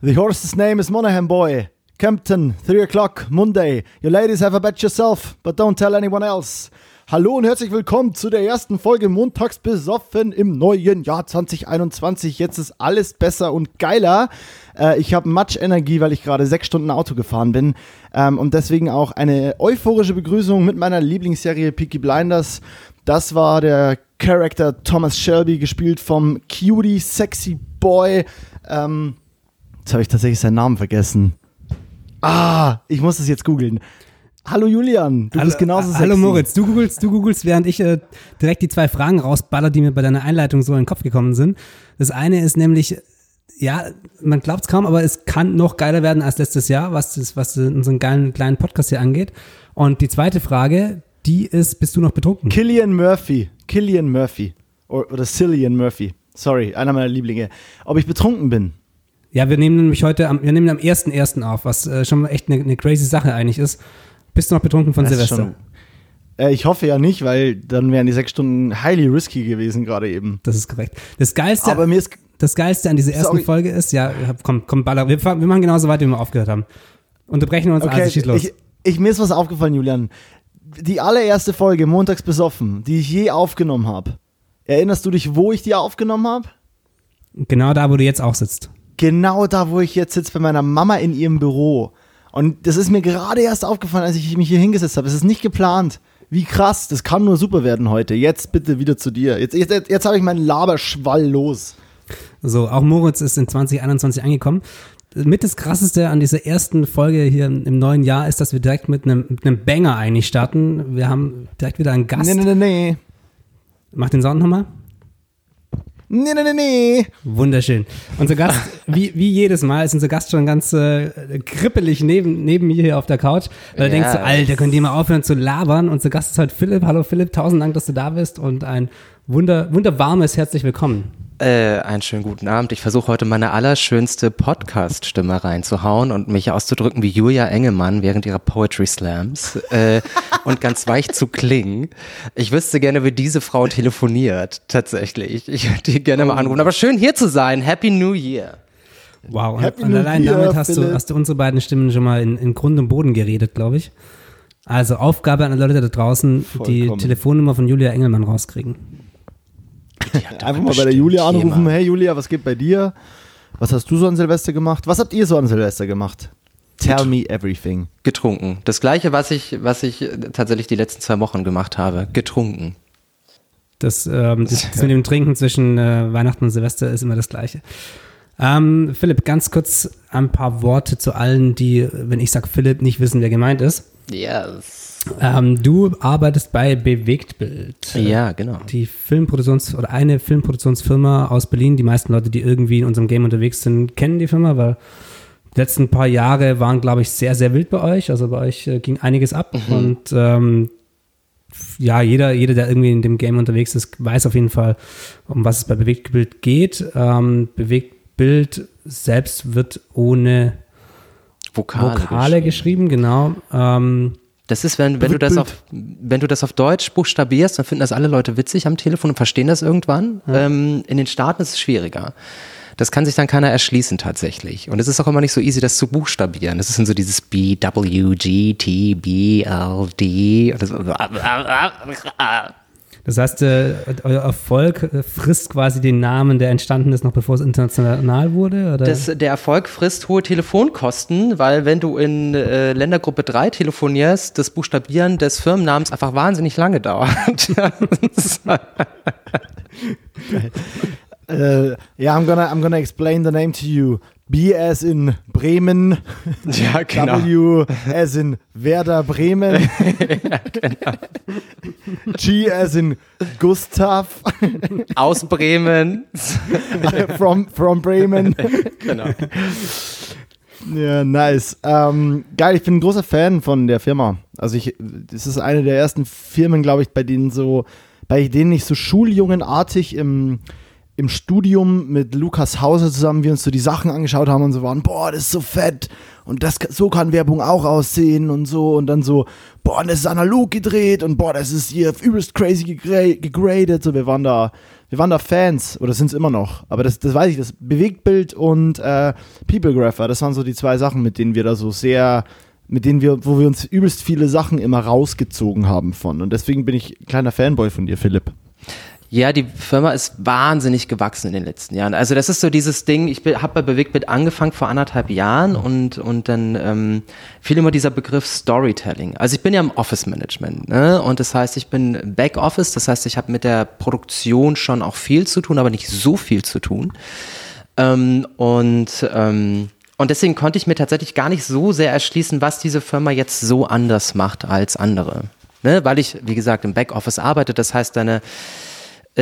The horse's name is Monaghan Boy. Campton, 3 o'clock, Monday. You ladies have a bet yourself, but don't tell anyone else. Hallo und herzlich willkommen zu der ersten Folge Montags besoffen im neuen Jahr 2021. Jetzt ist alles besser und geiler. Äh, ich habe much Energie, weil ich gerade sechs Stunden Auto gefahren bin. Ähm, und deswegen auch eine euphorische Begrüßung mit meiner Lieblingsserie Peaky Blinders. Das war der Charakter Thomas Shelby, gespielt vom Cutie Sexy Boy. Ähm, jetzt habe ich tatsächlich seinen Namen vergessen. Ah, ich muss das jetzt googeln. Hallo Julian, du hallo, bist genauso sexy. Hallo Moritz, du googelst, du googelst, während ich äh, direkt die zwei Fragen rausballer, die mir bei deiner Einleitung so in den Kopf gekommen sind. Das eine ist nämlich, ja, man glaubt es kaum, aber es kann noch geiler werden als letztes Jahr, was, das, was unseren geilen kleinen Podcast hier angeht. Und die zweite Frage, die ist, bist du noch betrunken? Killian Murphy. Killian Murphy. Oder, oder Cillian Murphy. Sorry, einer meiner Lieblinge. Ob ich betrunken bin? Ja, wir nehmen nämlich heute am, wir nehmen am 1.1. auf, was äh, schon echt eine, eine crazy Sache eigentlich ist. Bist du noch betrunken von Das Silvester? Äh, ich hoffe ja nicht, weil dann wären die sechs Stunden highly risky gewesen gerade eben. Das ist korrekt. Das Geilste, Aber mir ist das Geilste an dieser ersten Sorry. Folge ist, ja, komm, komm, baller. Wir, wir machen genauso weiter, wie wir aufgehört haben. Unterbrechen wir uns, also schieß los. ich, ich, mir ist was aufgefallen, Julian. Die allererste Folge, montags besoffen, die ich je aufgenommen habe. Erinnerst du dich, wo ich die aufgenommen habe? genau da, wo du jetzt auch sitzt. Genau da, wo ich jetzt sitze, bei meiner Mama in ihrem Büro. Und das ist mir gerade erst aufgefallen, als ich mich hier hingesetzt habe. Es ist nicht geplant. Wie krass, das kann nur super werden heute. Jetzt bitte wieder zu dir. Jetzt, jetzt, jetzt habe ich meinen Laberschwall los. So, auch Moritz ist in 2021 angekommen. Mit das Krasseste an dieser ersten Folge hier im neuen Jahr ist, dass wir direkt mit einem, mit einem Banger eigentlich starten. Wir haben direkt wieder einen Gast. Nee, nee, nee, nee. Mach den Sound nochmal. Nee, nee, nee, nee. Wunderschön. Unser Gast, wie, wie jedes Mal, ist unser Gast schon ganz äh, kribbelig neben, neben mir hier auf der Couch. Weil du Ja, denkst, so, Alter, könnt ihr mal aufhören zu labern? Unser Gast ist heute Philipp. Hallo Philipp, tausend Dank, dass du da bist und ein wunder, wunderwarmes Herzlich willkommen. Äh, einen schönen guten Abend. Ich versuche heute meine allerschönste Podcast-Stimme reinzuhauen und mich auszudrücken wie Julia Engelmann während ihrer Poetry Slams äh, und ganz weich zu klingen. Ich wüsste gerne, wie diese Frau telefoniert, tatsächlich. Ich würde die gerne mal anrufen. Aber schön hier zu sein. Happy New Year. Wow, und, Happy und allein Year, damit hast du, hast du unsere beiden Stimmen schon mal in, in Grund und Boden geredet, glaube ich. Also Aufgabe an alle Leute da draußen, die Vollkommen. Telefonnummer von Julia Engelmann rauskriegen. Einfach mal bei der Julia anrufen. Hey Julia, was geht bei dir? Was hast du so an Silvester gemacht? Was habt ihr so an Silvester gemacht? Tell me everything. Getrunken. Das gleiche, was ich, was ich äh, tatsächlich die letzten zwei Wochen gemacht habe. Getrunken. Das, ähm, das, das mit dem Trinken zwischen äh, Weihnachten und Silvester ist immer das Gleiche. Ähm, Philipp, ganz kurz ein paar Worte zu allen, die, wenn ich sage Philipp, nicht wissen, wer gemeint ist. Yes. Ähm, du arbeitest bei Bewegtbild. Ja, genau. Die Filmproduktions- oder eine Filmproduktionsfirma aus Berlin. Die meisten Leute, die irgendwie in unserem Game unterwegs sind, kennen die Firma, weil die letzten paar Jahre waren, glaube ich, sehr, sehr wild bei euch. Also bei euch äh, ging einiges ab. Und ähm, ja, jeder, jeder, der irgendwie in dem Game unterwegs ist, weiß auf jeden Fall, um was es bei Bewegtbild geht. Ähm, Bewegtbild selbst wird ohne Vokale. Vokale geschrieben, genau. Ähm, Das ist, wenn, wenn du das auf, wenn du das auf Deutsch buchstabierst, dann finden das alle Leute witzig am Telefon und verstehen das irgendwann. Ähm, in den Staaten ist es schwieriger. Das kann sich dann keiner erschließen tatsächlich. Und es ist auch immer nicht so easy, das zu buchstabieren. Das ist dann so dieses B, W, G, T, B, L, D. Das, heißt, äh, euer Erfolg äh, frisst quasi den Namen, der entstanden ist, noch bevor es international wurde? Oder? das, der Erfolg frisst hohe Telefonkosten, weil wenn du in äh, Ländergruppe 3 telefonierst, das Buchstabieren des Firmennamens einfach wahnsinnig lange dauert. Äh, ja, I'm gonna, I'm gonna explain the name to you. B as in Bremen, ja, genau. W as in Werder Bremen, G as in Gustav Aus Bremen. from, from Bremen. genau. Ja, nice. Ähm, geil, ich bin ein großer Fan von der Firma. Also ich, das ist eine der ersten Firmen, glaube ich, bei denen so, bei denen ich so schuljungenartig im, im Studium mit Lukas Hauser zusammen wir uns so die Sachen angeschaut haben und so waren, boah, das ist so fett. und das, so kann Werbung auch aussehen und so und dann so, boah, das ist analog gedreht und boah, das ist hier übelst crazy gegradet. So, wir waren da, wir waren da Fans oder sind es immer noch. Aber das, das weiß ich, das Bewegtbild und äh, Peoplegrapher, das waren so die zwei Sachen, mit denen wir da so sehr, mit denen wir, wo wir uns übelst viele Sachen immer rausgezogen haben von. Und deswegen bin ich kleiner Fanboy von dir, Philipp. Ja, die Firma ist wahnsinnig gewachsen in den letzten Jahren. Also das ist so dieses Ding, ich habe bei Bewegtbit angefangen vor anderthalb Jahren und, und dann ähm, fiel immer dieser Begriff Storytelling. Also ich bin ja im Office Management ne? und das heißt, ich bin Backoffice, das heißt, ich habe mit der Produktion schon auch viel zu tun, aber nicht so viel zu tun. Ähm, und ähm, und deswegen konnte ich mir tatsächlich gar nicht so sehr erschließen, was diese Firma jetzt so anders macht als andere. Ne? Weil ich, wie gesagt, im Backoffice arbeite, das heißt, deine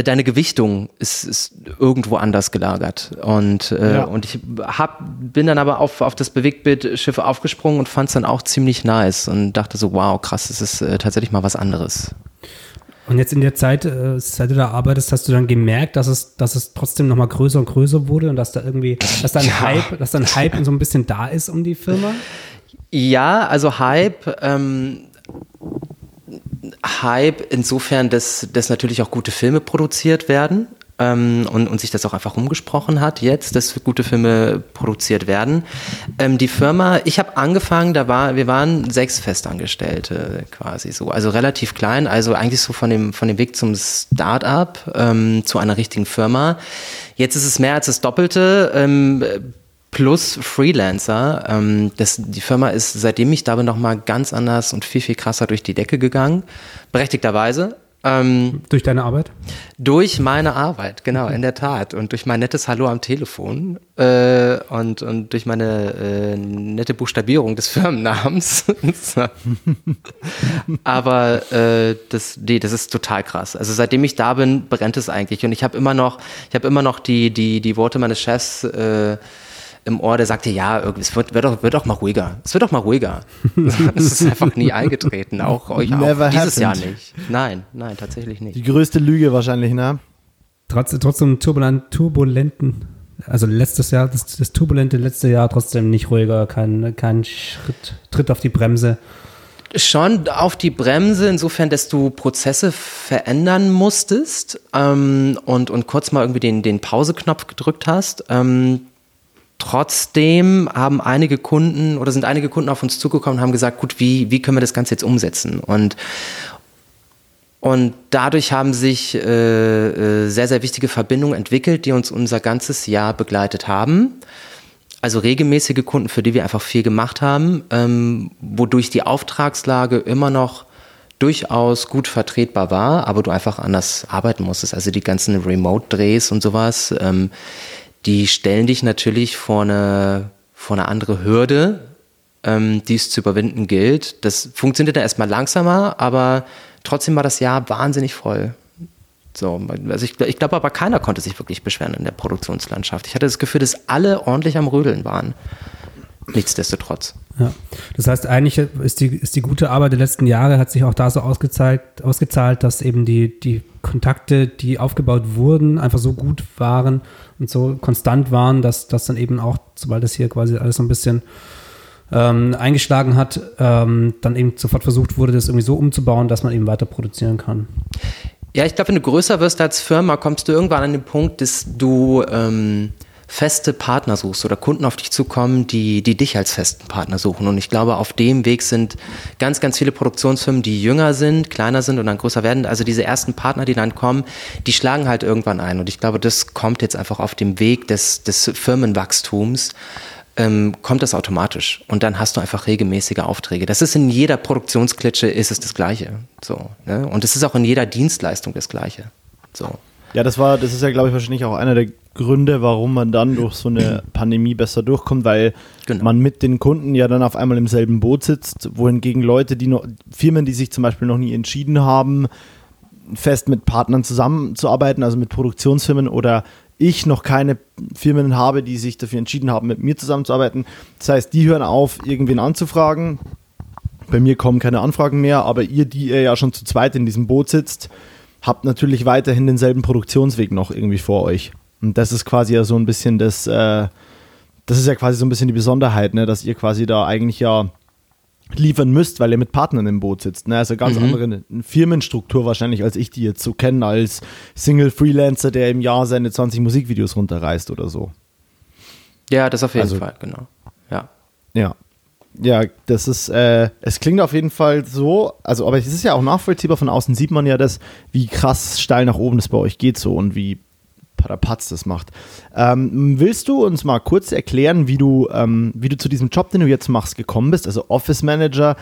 deine Gewichtung ist, ist irgendwo anders gelagert. Und, äh, ja. und ich hab, bin dann aber auf, auf das Bewegtbildschiff aufgesprungen und fand es dann auch ziemlich nice und dachte so, wow, krass, das ist äh, tatsächlich mal was anderes. Und jetzt in der Zeit, äh, seit du da arbeitest, hast du dann gemerkt, dass es, dass es trotzdem nochmal größer und größer wurde und dass da irgendwie, dass da ein ja. Hype, dass da ein Hype so ein bisschen da ist um die Firma? Ja, also Hype, ähm, Hype insofern, dass, dass natürlich auch gute Filme produziert werden ähm, und, und sich das auch einfach umgesprochen hat jetzt, dass gute Filme produziert werden. Ähm, die Firma, ich habe angefangen, da war, wir waren sechs Festangestellte quasi so, also relativ klein, also eigentlich so von dem, von dem Weg zum Start-up ähm, zu einer richtigen Firma. Jetzt ist es mehr als das Doppelte. Plus Freelancer. Ähm, das, die Firma ist, seitdem ich da bin, nochmal ganz anders und viel, viel krasser durch die Decke gegangen. Berechtigterweise. Ähm, durch deine Arbeit? Durch meine Arbeit, genau, in der Tat. Und durch mein nettes Hallo am Telefon äh, und, und durch meine äh, nette Buchstabierung des Firmennamens. Aber äh, das, nee, das ist total krass. Also seitdem ich da bin, brennt es eigentlich. Und ich habe immer noch, ich habe immer noch die, die, die Worte meines Chefs äh, im Ohr, der sagte, ja, es wird, wird, doch, wird doch mal ruhiger. Es wird doch mal ruhiger. Es ist einfach nie eingetreten, auch euch auch. Dieses Jahr nicht. Nein, nein, tatsächlich nicht. Die größte Lüge wahrscheinlich, ne? Trotz, trotzdem turbulent, turbulenten, also letztes Jahr, das, das turbulente letzte Jahr trotzdem nicht ruhiger, kein, kein Schritt, Tritt auf die Bremse. Schon auf die Bremse, insofern, dass du Prozesse verändern musstest ähm, und, und kurz mal irgendwie den, den Pauseknopf gedrückt hast. Ähm, Trotzdem haben einige Kunden oder sind einige Kunden auf uns zugekommen und haben gesagt, gut, wie, wie können wir das Ganze jetzt umsetzen? Und, und dadurch haben sich äh, äh, sehr, sehr wichtige Verbindungen entwickelt, die uns unser ganzes Jahr begleitet haben. Also regelmäßige Kunden, für die wir einfach viel gemacht haben, ähm, wodurch die Auftragslage immer noch durchaus gut vertretbar war, aber du einfach anders arbeiten musstest. Also die ganzen Remote-Drehs und sowas. Ähm, die stellen dich natürlich vor eine, vor eine andere Hürde, ähm, die es zu überwinden gilt. Das funktioniert dann erstmal langsamer, aber trotzdem war das Jahr wahnsinnig voll. So, also ich, ich glaube aber keiner konnte sich wirklich beschweren in der Produktionslandschaft. Ich hatte das Gefühl, dass alle ordentlich am Rödeln waren. Nichtsdestotrotz. Ja. Das heißt, eigentlich ist die, ist die gute Arbeit der letzten Jahre hat sich auch da so ausgezahlt, ausgezahlt, dass eben die, die Kontakte, die aufgebaut wurden, einfach so gut waren und so konstant waren, dass das dann eben auch, sobald das hier quasi alles so ein bisschen ähm, eingeschlagen hat, ähm, dann eben sofort versucht wurde, das irgendwie so umzubauen, dass man eben weiter produzieren kann. Ja, ich glaube, wenn du größer wirst als Firma, kommst du irgendwann an den Punkt, dass du ähm, feste Partner suchst oder Kunden auf dich zukommen, die, die dich als festen Partner suchen. Und ich glaube, auf dem Weg sind ganz, ganz viele Produktionsfirmen, die jünger sind, kleiner sind und dann größer werden. Also diese ersten Partner, die dann kommen, die schlagen halt irgendwann ein. Und ich glaube, das kommt jetzt einfach auf dem Weg des, des Firmenwachstums. Ähm, kommt das automatisch und dann hast du einfach regelmäßige Aufträge. Das ist in jeder Produktionsklitsche ist es das Gleiche. So, ne? Und es ist auch in jeder Dienstleistung das Gleiche. So. Ja, das war, das ist ja, glaube ich, wahrscheinlich auch einer der Gründe, warum man dann durch so eine Pandemie besser durchkommt, weil genau. man mit den Kunden ja dann auf einmal im selben Boot sitzt, wohingegen Leute, die noch, Firmen, die sich zum Beispiel noch nie entschieden haben, fest mit Partnern zusammenzuarbeiten, also mit Produktionsfirmen oder ich noch keine Firmen habe, die sich dafür entschieden haben, mit mir zusammenzuarbeiten. Das heißt, die hören auf, irgendwen anzufragen. Bei mir kommen keine Anfragen mehr, aber ihr, die ihr ja schon zu zweit in diesem Boot sitzt, habt natürlich weiterhin denselben Produktionsweg noch irgendwie vor euch. Und das ist quasi ja so ein bisschen das, äh, das ist ja quasi so ein bisschen die Besonderheit, ne, dass ihr quasi da eigentlich ja liefern müsst, weil ihr mit Partnern im Boot sitzt. Ne? Also ganz mhm. andere Firmenstruktur wahrscheinlich, als ich die jetzt so kenne, als Single-Freelancer, der im Jahr seine 20 Musikvideos runterreißt oder so. Ja, das auf jeden also, Fall, genau. Ja. Ja. Ja, das ist, äh, es klingt auf jeden Fall so, also, aber es ist ja auch nachvollziehbar, von außen sieht man ja das, wie krass steil nach oben das bei euch geht so und wie Patapatz das macht. Ähm, willst du uns mal kurz erklären, wie du, ähm, wie du zu diesem Job, den du jetzt machst, gekommen bist? Also Office Manager.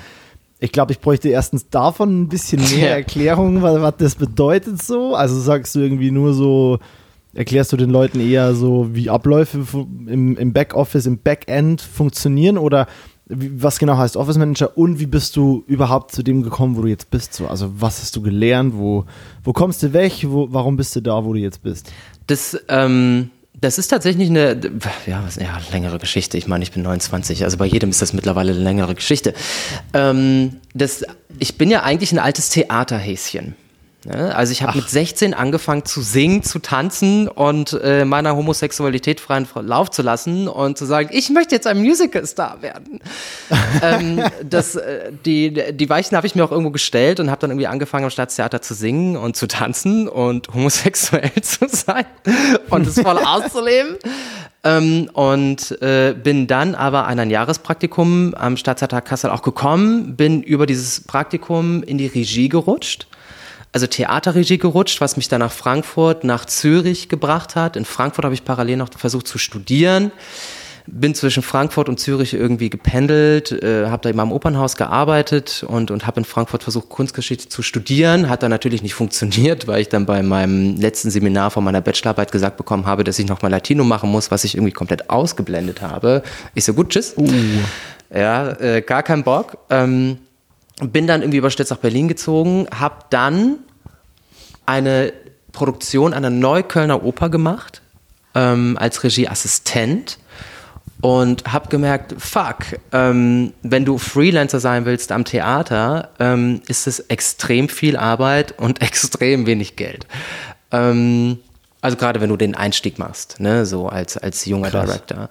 Ich glaube, ich bräuchte erstens davon ein bisschen mehr Erklärung, was, was das bedeutet so. Also sagst du irgendwie nur so, erklärst du den Leuten eher so, wie Abläufe im, im Backoffice, im Backend funktionieren oder was genau heißt Office Manager und wie bist du überhaupt zu dem gekommen, wo du jetzt bist? So, also was hast du gelernt? Wo, wo kommst du weg? Wo, warum bist du da, wo du jetzt bist? Das, ähm, das ist tatsächlich eine ja, ja, längere Geschichte. Ich meine, ich bin 29, also bei jedem ist das mittlerweile eine längere Geschichte. Ähm, das, ich bin ja eigentlich ein altes Theaterhäschen. Ne? Also ich habe mit 16 angefangen zu singen, zu tanzen und äh, meiner Homosexualität freien Lauf zu lassen und zu sagen, ich möchte jetzt ein Musicalstar werden. ähm, das, äh, die, die Weichen habe ich mir auch irgendwo gestellt und habe dann irgendwie angefangen am Staatstheater zu singen und zu tanzen und homosexuell zu sein und es voll auszuleben. Ähm, und äh, bin dann aber an ein Jahrespraktikum am Staatstheater Kassel auch gekommen, bin über dieses Praktikum in die Regie gerutscht also Theaterregie gerutscht, was mich dann nach Frankfurt, nach Zürich gebracht hat. In Frankfurt habe ich parallel noch versucht zu studieren. Bin zwischen Frankfurt und Zürich irgendwie gependelt, äh, habe da immer im Opernhaus gearbeitet und, und habe in Frankfurt versucht, Kunstgeschichte zu studieren. Hat dann natürlich nicht funktioniert, weil ich dann bei meinem letzten Seminar von meiner Bachelorarbeit gesagt bekommen habe, dass ich nochmal Latino machen muss, was ich irgendwie komplett ausgeblendet habe. Ich so, gut, tschüss. Uh. Ja, äh, gar kein Bock. Ähm, bin dann irgendwie über Stütz nach Berlin gezogen, habe dann eine Produktion einer Neuköllner Oper gemacht ähm, als Regieassistent und habe gemerkt, fuck, ähm, wenn du Freelancer sein willst am Theater, ähm, ist es extrem viel Arbeit und extrem wenig Geld. Ähm, also gerade wenn du den Einstieg machst, ne, so als, als junger Krass. Director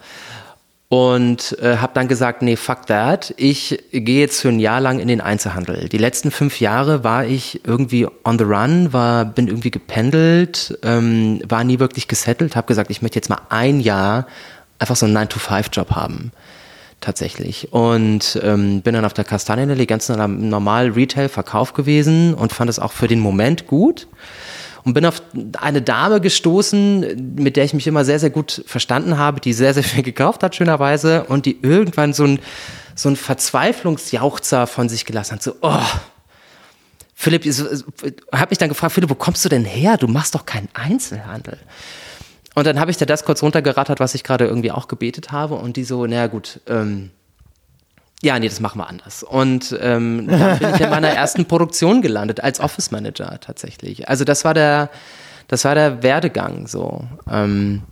und äh, habe dann gesagt, nee, fuck that. Ich gehe jetzt für ein Jahr lang in den Einzelhandel. Die letzten fünf Jahre war ich irgendwie on the run, war, bin irgendwie gependelt, ähm, war nie wirklich gesettelt, habe gesagt, ich möchte jetzt mal ein Jahr einfach so einen 9-to-5-Job haben. Tatsächlich. Und ähm, bin dann auf der Kastanienallee ganz normal Retail-Verkauf gewesen und fand es auch für den Moment gut und bin auf eine Dame gestoßen, mit der ich mich immer sehr, sehr gut verstanden habe, die sehr, sehr viel gekauft hat, schönerweise, und die irgendwann so ein, so ein Verzweiflungsjauchzer von sich gelassen hat, so, oh, Philipp, habe mich dann gefragt, Philipp, wo kommst du denn her? Du machst doch keinen Einzelhandel. Und dann habe ich dir das kurz runtergerattert, was ich gerade irgendwie auch gebetet habe, und die so, naja gut, ähm, ja, nee, das machen wir anders. Und ähm, dann bin ich in meiner ersten Produktion gelandet, als Office Manager tatsächlich. Also das war der, das war der Werdegang so. Ähm,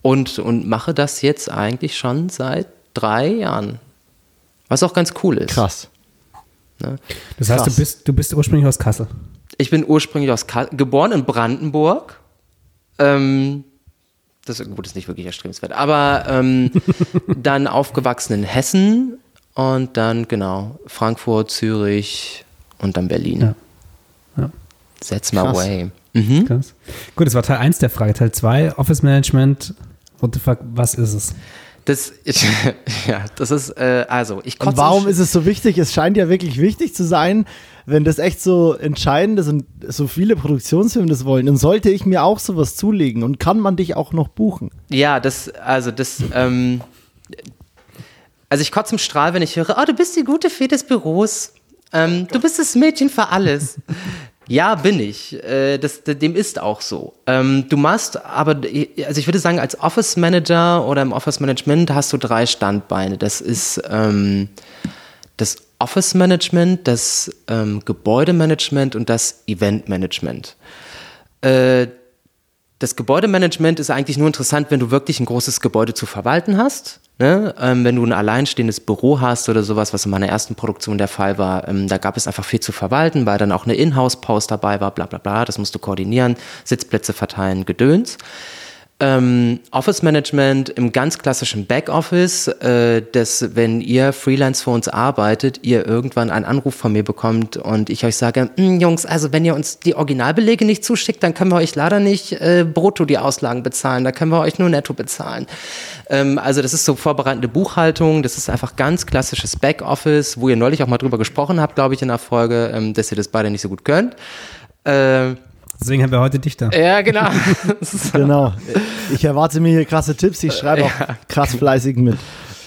und, und mache das jetzt eigentlich schon seit drei Jahren. Was auch ganz cool ist. Krass. Ne? Das heißt, Krass. du bist, du bist ursprünglich aus Kassel. Ich bin ursprünglich aus Kassel, geboren in Brandenburg. Ähm, das gut, ist nicht wirklich erstrebenswert. Aber ähm, dann aufgewachsen in Hessen und dann, genau, Frankfurt, Zürich und dann Berlin. Ja. ja. That's my Krass. way. Mhm. Krass. Gut, das war Teil 1 der Frage. Teil 2, Office Management. What the fuck, was ist es? Das, ich, ja, das ist, äh, also, ich kotze. Und warum ist es so wichtig? Es scheint ja wirklich wichtig zu sein, wenn das echt so entscheidend ist und so viele Produktionsfirmen das wollen, dann sollte ich mir auch sowas zulegen und kann man dich auch noch buchen. Ja, das, also, das, ähm, also ich kotze im Strahl, wenn ich höre, oh, du bist die gute Fee des Büros. Ähm, du bist das Mädchen für alles. Ja, bin ich. Äh, das, dem ist auch so. Ähm, du machst aber, also ich würde sagen, als Office Manager oder im Office Management hast du drei Standbeine. Das ist ähm, das Office Management, das ähm, Gebäudemanagement und das Event Management. Äh, das Gebäudemanagement ist eigentlich nur interessant, wenn du wirklich ein großes Gebäude zu verwalten hast. Ne? Ähm, wenn du ein alleinstehendes Büro hast oder sowas, was in meiner ersten Produktion der Fall war, ähm, da gab es einfach viel zu verwalten, weil dann auch eine Inhouse-Post dabei war, bla bla bla, das musst du koordinieren, Sitzplätze verteilen, Gedöns. Ähm, Office Management im ganz klassischen Backoffice, äh, dass wenn ihr Freelance für uns arbeitet, ihr irgendwann einen Anruf von mir bekommt und ich euch sage, hm, Jungs, also wenn ihr uns die Originalbelege nicht zuschickt, dann können wir euch leider nicht äh, brutto die Auslagen bezahlen, da können wir euch nur netto bezahlen. Ähm, also das ist so vorbereitende Buchhaltung, das ist einfach ganz klassisches Backoffice, wo ihr neulich auch mal drüber gesprochen habt, glaube ich, in der Folge, ähm, dass ihr das beide nicht so gut könnt. Äh, Deswegen haben wir heute Dichter. ja, genau. Genau. Ich erwarte mir hier krasse Tipps. Ich schreibe auch krass fleißig mit.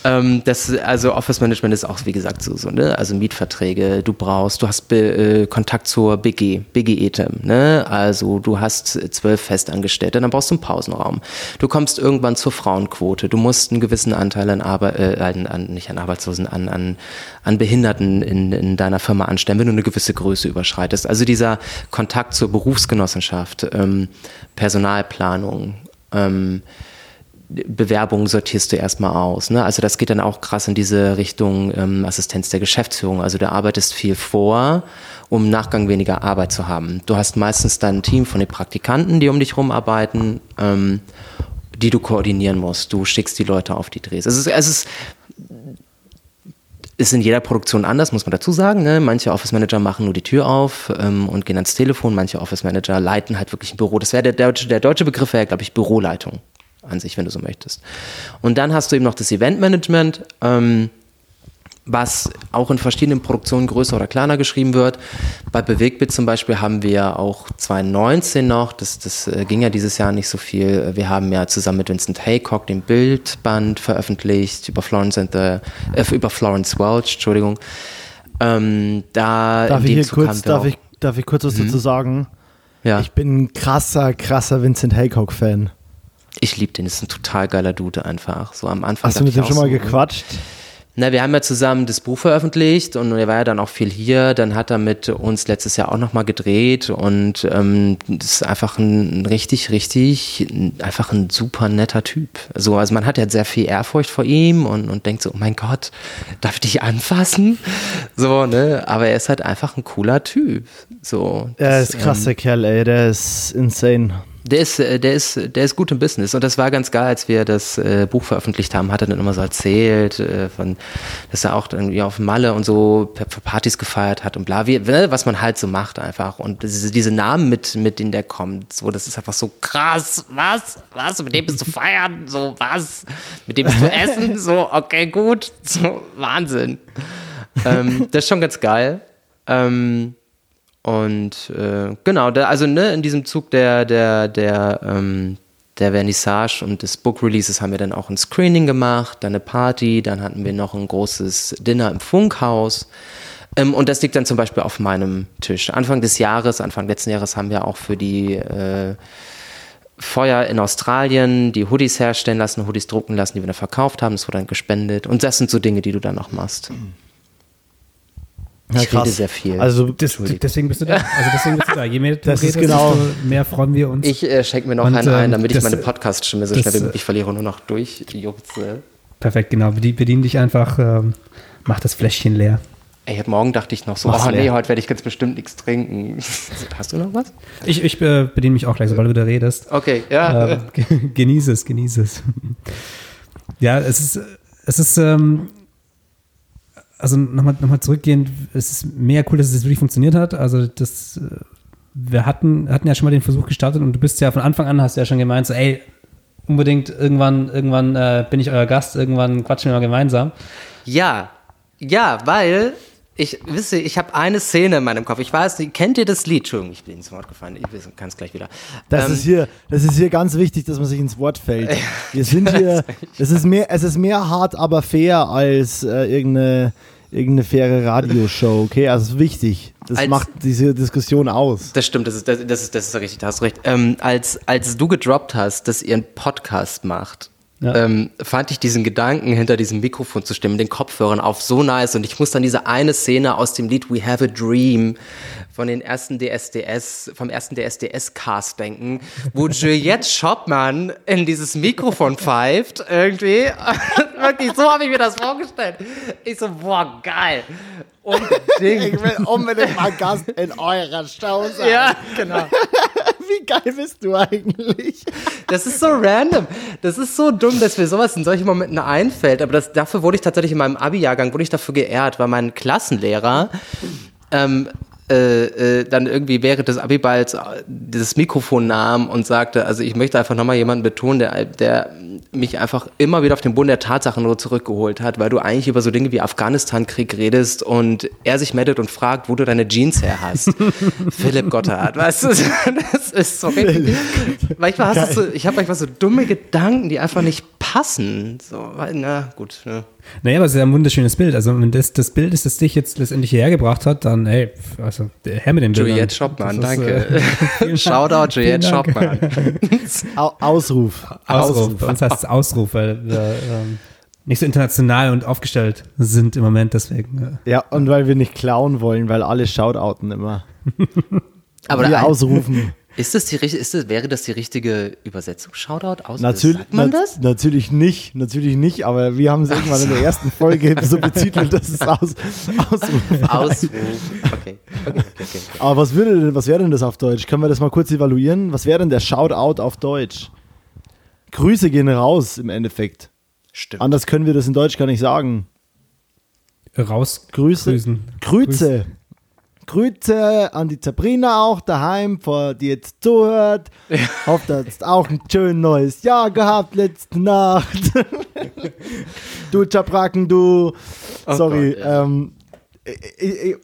Ähm, das, also Office Management ist auch, wie gesagt, so, so ne? Also Mietverträge, du brauchst, du hast Be äh, Kontakt zur BG, BG Etem, ne? Also du hast zwölf Festangestellte, dann brauchst du einen Pausenraum. Du kommst irgendwann zur Frauenquote, du musst einen gewissen Anteil an Arbeit, äh, an, nicht an Arbeitslosen, an, an, an Behinderten in, in deiner Firma anstellen, wenn du eine gewisse Größe überschreitest. Also dieser Kontakt zur Berufsgenossenschaft, ähm, Personalplanung, ähm, Bewerbungen sortierst du erstmal aus. Ne? Also das geht dann auch krass in diese Richtung ähm, Assistenz der Geschäftsführung. Also du arbeitest viel vor, um im Nachgang weniger Arbeit zu haben. Du hast meistens dann ein Team von den Praktikanten, die um dich rumarbeiten, ähm, die du koordinieren musst. Du schickst die Leute auf die Drehs. Es ist, es ist ist in jeder Produktion anders, muss man dazu sagen. Ne? Manche Office Manager machen nur die Tür auf ähm, und gehen ans Telefon. Manche Office Manager leiten halt wirklich ein Büro. Das wäre der deutsche, der deutsche Begriff wäre, glaube ich, Büroleitung an sich, wenn du so möchtest. Und dann hast du eben noch das Eventmanagement, ähm, was auch in verschiedenen Produktionen größer oder kleiner geschrieben wird. Bei Bewegtbit zum Beispiel haben wir auch 2019 noch, das, das äh, ging ja dieses Jahr nicht so viel. Wir haben ja zusammen mit Vincent Haycock den Bildband veröffentlicht über Florence, and the, äh, über Florence Welch, Entschuldigung. Ähm, da Darf ich hier Zug kurz, darf ich, darf ich kurz was dazu sagen? ja. Ich bin ein krasser, krasser Vincent Haycock-Fan. Ich liebe den, ist ein total geiler Dude einfach. So am Anfang. Hast du mit dem schon mal so, gequatscht? Na, wir haben ja zusammen das Buch veröffentlicht und er war ja dann auch viel hier. Dann hat er mit uns letztes Jahr auch nochmal gedreht und ähm, das ist einfach ein richtig, richtig, einfach ein super netter Typ. So, also man hat ja sehr viel Ehrfurcht vor ihm und, und denkt so, oh mein Gott, darf ich dich anfassen? So, ne? Aber er ist halt einfach ein cooler Typ. So. Er ist krass, der Kerl, ey. Der ist insane. Der ist, äh, der ist, der ist gut im Business. Und das war ganz geil, als wir das äh, Buch veröffentlicht haben, hat er dann immer so erzählt, äh, von, dass er auch irgendwie auf Malle und so Partys gefeiert hat und bla, wie, ne, was man halt so macht einfach. Und diese, diese Namen mit, mit denen der kommt, so, das ist einfach so krass, was, was, mit dem bist du feiern, so, was, mit dem bist du essen, so, okay, gut, so, Wahnsinn. ähm, das ist schon ganz geil. Ähm, und äh, genau, da, also ne, in diesem Zug der, der, der, ähm, der Vernissage und des Book Releases haben wir dann auch ein Screening gemacht, dann eine Party, dann hatten wir noch ein großes Dinner im Funkhaus. Ähm, und das liegt dann zum Beispiel auf meinem Tisch. Anfang des Jahres, Anfang letzten Jahres haben wir auch für die äh, Feuer in Australien die Hoodies herstellen lassen, Hoodies drucken lassen, die wir dann verkauft haben. Das wurde dann gespendet. Und das sind so Dinge, die du dann noch machst. Ja, ich rede sehr viel. Also, Das, deswegen bist du da. Also deswegen bist du da. Je mehr du Das redest, genau- desto mehr freuen wir uns. Ich äh, schenke mir noch Und, einen ein, ähm, damit ich das- meine Podcast-Stimme so schnell wie möglich verliere und nur noch durchjutze. Perfekt, genau. Bedien, dich einfach, ähm, mach das Fläschchen leer. Ey, Morgen dachte ich noch so, Mach's oh nee, leer. heute werde ich ganz bestimmt nichts trinken. Hast du noch was? Ich, ich äh, bediene mich auch gleich, sobald du wieder redest. Okay, ja. Ähm, ge- genieße es, genieße es. Ja, es ist, es ist, ähm, also nochmal noch mal zurückgehend, es ist mega cool, dass es wirklich funktioniert hat. Also das, äh, wir hatten, hatten ja schon mal den Versuch gestartet und du bist ja von Anfang an, hast du ja schon gemeint, so ey, unbedingt irgendwann, irgendwann äh, bin ich euer Gast, irgendwann quatschen wir mal gemeinsam. Ja, ja, weil ich wisse, ich habe eine Szene in meinem Kopf. Ich weiß kennt ihr das Lied? Entschuldigung, ich bin ins Wort gefallen. Ich kann es gleich wieder. Das Ähm, ist hier, das ist hier ganz wichtig, dass man sich ins Wort fällt. Wir sind hier, es ist mehr, es ist mehr hart, aber fair als äh, irgendeine, irgendeine faire Radioshow, okay? Also ist wichtig. Das Als- macht diese Diskussion aus. Das stimmt, das ist, das, das ist, das ist richtig, da hast du recht. Ähm, als, als du gedroppt hast, dass ihr einen Podcast macht, Ja. ähm, fand ich diesen Gedanken, hinter diesem Mikrofon zu stimmen, den Kopfhörern auf so nice. Und ich muss dann diese eine Szene aus dem Lied We Have a Dream von den ersten DSDS, vom ersten DSDS-Cast denken, wo Juliette Schoppmann in dieses Mikrofon pfeift, irgendwie. Wirklich, so habe ich mir das vorgestellt. Ich so, boah, geil. Unbedingt. will unbedingt mal Gast in eurer Show sein. Ja, genau. Wie geil bist du eigentlich? Das ist so random. Das ist so dumm, dass mir sowas in solchen Momenten einfällt. Aber das, dafür wurde ich tatsächlich in meinem Abi-Jahrgang, wurde ich dafür geehrt, weil mein Klassenlehrer ähm, äh, äh, dann irgendwie während des Abiballs dieses Mikrofon nahm und sagte, also ich möchte einfach nochmal jemanden betonen, der, der mich einfach immer wieder auf den Boden der Tatsachen nur zurückgeholt hat, weil du eigentlich über so Dinge wie Afghanistan-Krieg redest und er sich meldet und fragt, wo du deine Jeans her hast. Philipp Gotthard, weißt du, das ist so richtig. Manchmal hast du so, ich habe manchmal so dumme Gedanken, die einfach nicht passen. So, na gut. Ne. Naja, aber es ist ja ein wunderschönes Bild. Also, wenn das das Bild ist, das dich jetzt letztendlich hierher gebracht hat, dann, hey, also, her mit dem Bild. Juliette Schoppmann, danke. Äh, Shoutout Juliette Schoppmann. Ausruf. Ausruf. Ausruf. Bei uns heißt es Ausruf, weil wir ähm, nicht so international und aufgestellt sind im Moment, deswegen. Äh. Ja, und weil wir nicht klauen wollen, weil alle shoutouten immer. Aber wir ausrufen. Ist das die ist das, wäre das die richtige Übersetzung? Shoutout aus? Natürlich, sagt man das? Na, natürlich nicht, natürlich nicht, aber wir haben es irgendwann in der ersten Folge so betitelt, dass es aus, Ausruf. Ausruf. Okay. Okay, okay, okay. Aber was würde denn, was wäre denn das auf Deutsch? Können wir das mal kurz evaluieren? Was wäre denn der Shoutout auf Deutsch? Grüße gehen raus im Endeffekt. Stimmt. Anders können wir das in Deutsch gar nicht sagen. Raus. Grüße. Grüßen. Grüße. Grüße an die Sabrina auch daheim, vor die jetzt zuhört. Ja. Hofft, du hast auch ein schön neues Jahr gehabt letzte Nacht. du Chabraken, du. Oh Sorry. Gott, ja. ähm,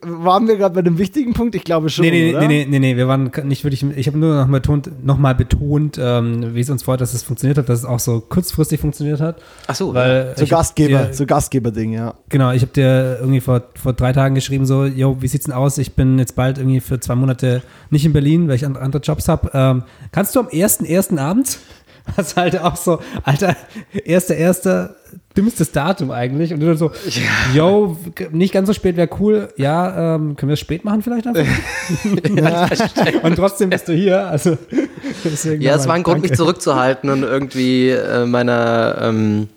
waren wir gerade bei dem wichtigen Punkt? Ich glaube schon. Nee, nee, oder? nee, nee, nee, wir waren nicht wirklich. Ich habe nur noch mal betont, noch mal betont ähm, wie es uns freut, dass es funktioniert hat, dass es auch so kurzfristig funktioniert hat. Ach so, weil so Gastgeber, dir, so Gastgeber-Ding, ja. Genau, ich habe dir irgendwie vor, vor drei Tagen geschrieben, so, yo, wie sieht's denn aus? Ich bin jetzt bald irgendwie für zwei Monate nicht in Berlin, weil ich andere Jobs habe. Ähm, kannst du am ersten, ersten Abend? Was halt auch so, Alter, erster, erster, dümmstes Datum eigentlich. Und du dann so, yo, nicht ganz so spät wäre cool. Ja, ähm, können wir es spät machen vielleicht einfach? ja, und trotzdem bist du hier. Also, ja, es war ein Grund, danke. mich zurückzuhalten und irgendwie äh, meiner, ähm,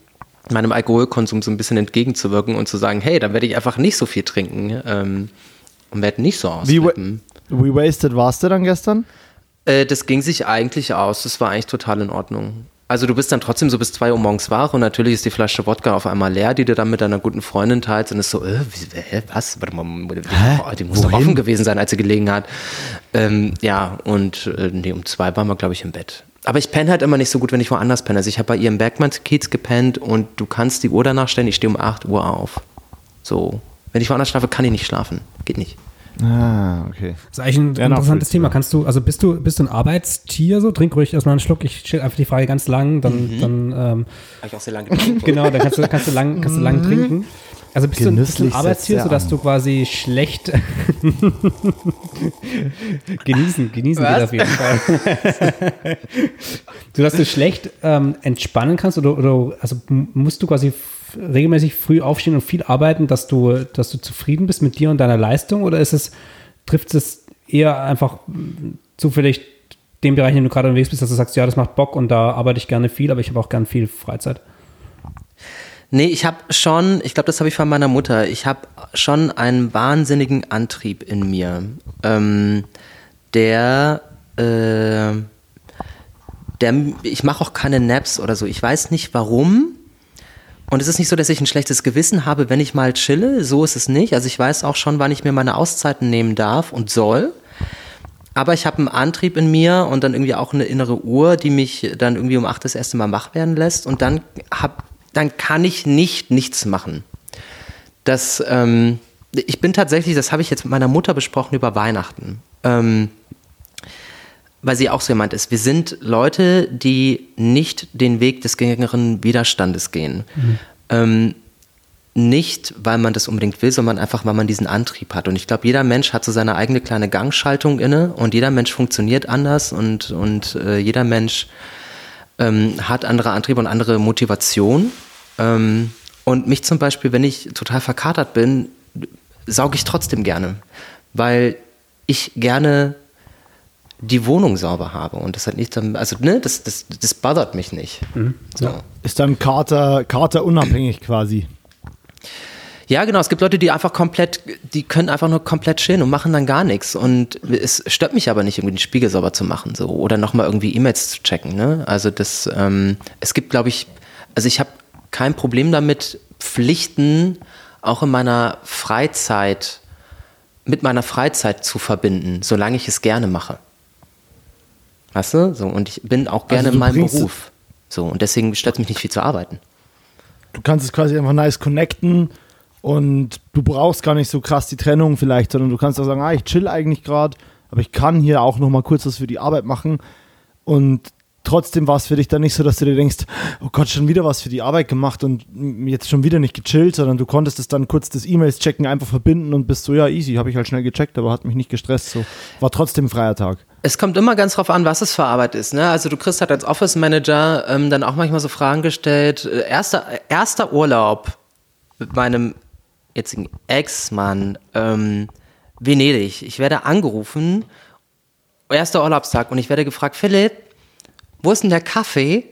meinem Alkoholkonsum so ein bisschen entgegenzuwirken und zu sagen, hey, dann werde ich einfach nicht so viel trinken ähm, und werde nicht so ausflippen. Wie, wie wasted warst du dann gestern? Äh, das ging sich eigentlich aus. Das war eigentlich total in Ordnung. Also du bist dann trotzdem so bis zwei Uhr morgens wach und natürlich ist die Flasche Wodka auf einmal leer, die du dann mit deiner guten Freundin teilst und ist so, äh, wie, hä, was? Warte mal, die muss doch offen gewesen sein, als sie gelegen hat. Ähm, ja, und äh, nee, um zwei waren wir, glaube ich, im Bett. Aber ich penne halt immer nicht so gut, wenn ich woanders penne. Also ich habe bei ihr im Bergmann-Kiez gepennt und du kannst die Uhr danach stellen, ich stehe um 8 Uhr auf. So. Wenn ich woanders schlafe, kann ich nicht schlafen. Geht nicht. Ah, okay. Das ist eigentlich ein ja, interessantes Thema. Kannst du, also bist du, bist du ein Arbeitstier so? Trink ruhig erstmal einen Schluck. Ich stelle einfach die Frage ganz lang, dann, mhm. dann ähm, Habe ich auch sehr lange Genau, dann kannst du, kannst du lang, kannst du lang mhm. trinken. Also bist Genüsslich du ein Arbeitstier, sodass du quasi schlecht genießen, genießen geht auf jeden Fall. sodass du schlecht ähm, entspannen kannst oder, oder also musst du quasi regelmäßig früh aufstehen und viel arbeiten, dass du, dass du zufrieden bist mit dir und deiner Leistung? Oder ist es, trifft es eher einfach zufällig den Bereich, in dem du gerade unterwegs bist, dass du sagst, ja, das macht Bock und da arbeite ich gerne viel, aber ich habe auch gerne viel Freizeit? Nee, ich habe schon, ich glaube, das habe ich von meiner Mutter, ich habe schon einen wahnsinnigen Antrieb in mir, ähm, der, äh, der, ich mache auch keine Naps oder so. Ich weiß nicht warum, und es ist nicht so, dass ich ein schlechtes Gewissen habe, wenn ich mal chille. So ist es nicht. Also ich weiß auch schon, wann ich mir meine Auszeiten nehmen darf und soll. Aber ich habe einen Antrieb in mir und dann irgendwie auch eine innere Uhr, die mich dann irgendwie um acht das erste Mal wach werden lässt. Und dann, hab, dann kann ich nicht nichts machen. Das, ähm, ich bin tatsächlich, das habe ich jetzt mit meiner Mutter besprochen über Weihnachten. Ähm, weil sie auch so jemand ist. Wir sind Leute, die nicht den Weg des geringeren Widerstandes gehen. Mhm. Ähm, nicht, weil man das unbedingt will, sondern einfach, weil man diesen Antrieb hat. Und ich glaube, jeder Mensch hat so seine eigene kleine Gangschaltung inne und jeder Mensch funktioniert anders und, und äh, jeder Mensch ähm, hat andere Antriebe und andere Motivation. Ähm, und mich zum Beispiel, wenn ich total verkatert bin, sauge ich trotzdem gerne, weil ich gerne die Wohnung sauber habe und das hat nicht dann, also ne, das, das, das bothert mich nicht. Mhm. So. Ist dann Kater, Kater unabhängig quasi. Ja, genau. Es gibt Leute, die einfach komplett, die können einfach nur komplett chillen und machen dann gar nichts. Und es stört mich aber nicht, irgendwie den Spiegel sauber zu machen, so oder nochmal irgendwie E-Mails zu checken. Ne? Also das, ähm, es gibt, glaube ich, also ich habe kein Problem damit, Pflichten auch in meiner Freizeit mit meiner Freizeit zu verbinden, solange ich es gerne mache. Weißt du? So, und ich bin auch gerne Also in meinem Beruf. So, und deswegen stört es mich nicht viel zu arbeiten. Du kannst es quasi einfach nice connecten und du brauchst gar nicht so krass die Trennung vielleicht, sondern du kannst auch sagen, ah, ich chill eigentlich gerade, aber ich kann hier auch noch mal kurz was für die Arbeit machen und trotzdem war es für dich dann nicht so, dass du dir denkst, oh Gott, schon wieder was für die Arbeit gemacht und jetzt schon wieder nicht gechillt, sondern du konntest es dann kurz das E-Mails checken, einfach verbinden und bist so, ja, easy, habe ich halt schnell gecheckt, aber hat mich nicht gestresst, so. War trotzdem ein freier Tag. Es kommt immer ganz drauf an, was es für Arbeit ist. Ne? Also du kriegst halt als Office Manager ähm, dann auch manchmal so Fragen gestellt. Äh, Erster, erster Urlaub mit meinem jetzigen Ex-Mann, ähm, Venedig. Ich werde angerufen, erster Urlaubstag, und ich werde gefragt, Philipp, wo ist denn der Kaffee?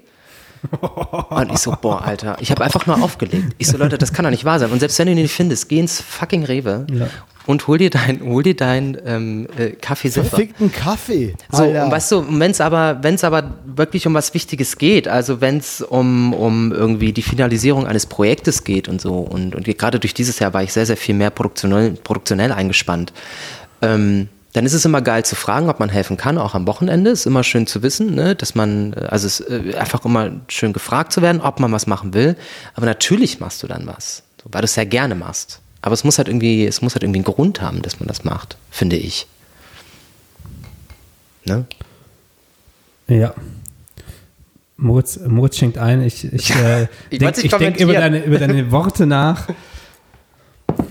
Und ich so, boah, Alter, ich habe einfach nur aufgelegt. Ich so, Leute, das kann doch nicht wahr sein. Und selbst wenn du ihn nicht findest, geh ins fucking Rewe Ja. und hol dir dein, hol dir dein ähm, äh, Kaffee selber. Verfickten Kaffee. So, Alter. und weißt du, wenn es aber, wenn es aber wirklich um was Wichtiges geht, also wenn es um, um irgendwie die Finalisierung eines Projektes geht und so, und, und gerade durch dieses Jahr war ich sehr, sehr viel mehr produktionell, produktionell eingespannt, ähm, dann ist es immer geil zu fragen, ob man helfen kann, auch am Wochenende. Ist immer schön zu wissen, ne, dass man, äh, also es ist äh, einfach immer schön gefragt zu werden, ob man was machen will. Aber natürlich machst du dann was, weil du es sehr gerne machst. Aber es muss halt irgendwie, es muss halt irgendwie einen Grund haben, dass man das macht, finde ich. Ne? Ja. Moritz, Moritz schenkt ein. Ich, ich, äh, Ich denk, ich denke über kommentieren. deine, über deine Worte nach.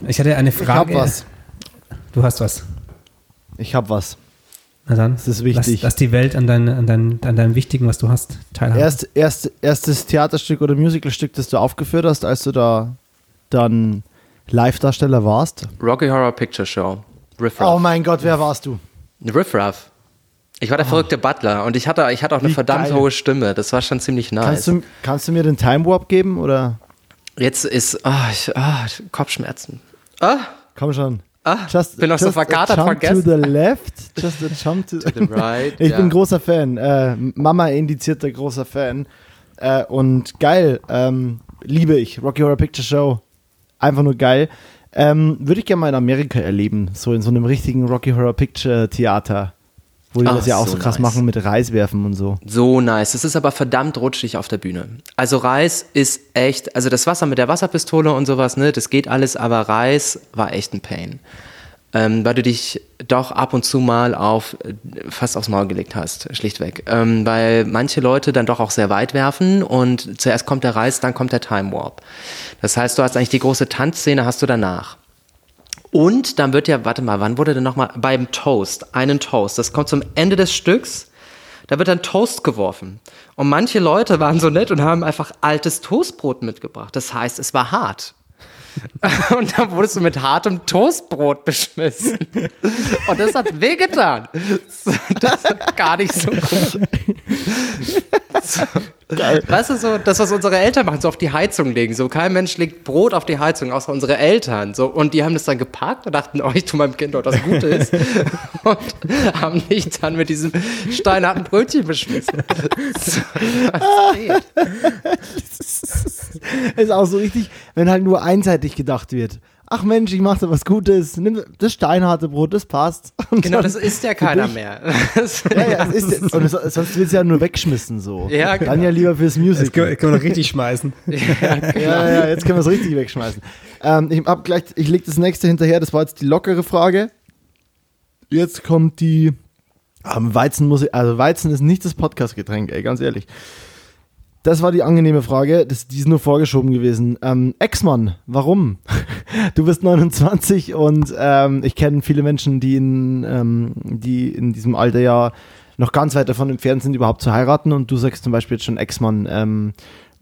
Ich hatte eine ich Frage. hab was. Du hast was. Ich hab was. Na dann. Das ist wichtig. Lass, lass die Welt an, dein, an, dein, an deinem Wichtigen, was du hast, teilhaben. Erst, erst, erstes Theaterstück oder Musicalstück, das du aufgeführt hast, als du da dann Live-Darsteller warst. Rocky Horror Picture Show. Riff Oh Raff. mein Gott, wer warst du? Riff Raff. Ich war der verrückte Butler und ich hatte, ich hatte auch eine Wie verdammt geil. hohe Stimme. Das war schon ziemlich nice. Kannst du, kannst du mir den Time Warp geben oder? Jetzt ist ah, ich, ah, Kopfschmerzen. Ah, Komm schon. Ah, Just, bin noch so just a jump vergessen. to the left. Just a jump to, To the right, Ich ja. bin großer Fan. Äh, Mama indizierter großer Fan. Äh, und geil. Ähm, liebe ich. Rocky Horror Picture Show. Einfach nur geil. Ähm, Würde ich gerne mal in Amerika erleben. So in so einem richtigen Rocky Horror Picture Theater. Wo die Ah, das ja auch so so krass nice. machen mit Reiswerfen und so. So nice. Es ist aber verdammt rutschig auf der Bühne. Also Reis ist echt, also das Wasser mit der Wasserpistole und sowas, ne, das geht alles, aber Reis war echt ein Pain. Ähm, weil du dich doch ab und zu mal auf äh, fast aufs Maul gelegt hast, schlichtweg. Ähm, weil manche Leute dann doch auch sehr weit werfen und zuerst kommt der Reis, dann kommt der Time Warp. Das heißt, du hast eigentlich die große Tanzszene, hast du danach. Und dann wird ja, warte mal, wann wurde denn nochmal beim Toast, einen Toast, das kommt zum Ende des Stücks, da wird dann Toast geworfen. Und manche Leute waren so nett und haben einfach altes Toastbrot mitgebracht. Das heißt, es war hart. Und dann wurdest du mit hartem Toastbrot beschmissen. Und das hat wehgetan. Das ist gar nicht so gut. So. Weißt du, so, das, was unsere Eltern machen, so auf die Heizung legen. So, kein Mensch legt Brot auf die Heizung, außer unsere Eltern. So, und die haben das dann gepackt und dachten, oh, ich tue meinem Kind doch das Gutes. und haben mich dann mit diesem steinharten Brötchen beschmissen. So, geht? Ist auch so richtig, wenn halt nur einseitig gedacht wird. Ach Mensch, ich mache da was Gutes. Nimm das steinharte Brot, das passt. Und Genau, dann- das isst ja keiner mehr. Ja, ja, es ist, und es, sonst wird es ja nur wegschmissen so. Ja, Dann genau. ja lieber fürs Musical. kann man noch richtig schmeißen. Ja, ja, jetzt können wir es richtig wegschmeißen. Ähm, ich hab gleich, ich leg das nächste hinterher, das war jetzt die lockere Frage. Jetzt kommt die. Ähm, Weizen muss ich, also Weizen ist nicht das Podcastgetränk, ey, ganz ehrlich. Das war die angenehme Frage, das, die ist nur vorgeschoben gewesen. Ähm, Ex-Mann, warum? Du bist 29 und ähm, ich kenne viele Menschen, die in, ähm, die in diesem Alter ja noch ganz weit davon entfernt sind, überhaupt zu heiraten und du sagst zum Beispiel jetzt schon Ex-Mann. Ähm,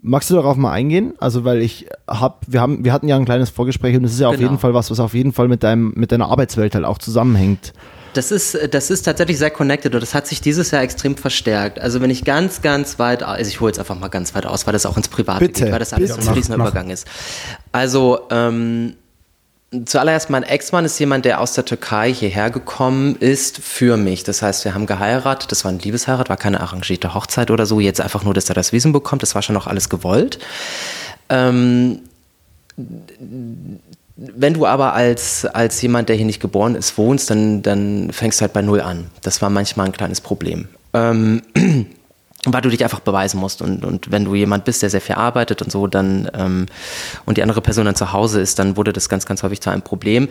magst du darauf mal eingehen? Also, weil ich hab, wir haben, wir hatten ja ein kleines Vorgespräch und das ist ja auf Genau. jeden Fall was, was auf jeden Fall mit deinem, mit deiner Arbeitswelt halt auch zusammenhängt. Das ist, das ist tatsächlich sehr connected und das hat sich dieses Jahr extrem verstärkt. Also wenn ich ganz, ganz weit, also ich hole jetzt einfach mal ganz weit aus, weil das auch ins Private Bitte, geht, weil das alles bitte. ein Mach, Riesenübergang ist. Also ähm, zuallererst, mein Ex-Mann ist jemand, der aus der Türkei hierher gekommen ist für mich. Das heißt, wir haben geheiratet, das war eine Liebesheirat, war keine arrangierte Hochzeit oder so, jetzt einfach nur, dass er das Visum bekommt, das war schon noch alles gewollt. Ähm, wenn du aber als, als jemand, der hier nicht geboren ist, wohnst, dann, dann fängst du halt bei Null an. Das war manchmal ein kleines Problem. Ähm, weil du dich einfach beweisen musst. Und, und wenn du jemand bist, der sehr viel arbeitet und so, dann ähm, und die andere Person dann zu Hause ist, dann wurde das ganz, ganz häufig zu einem Problem.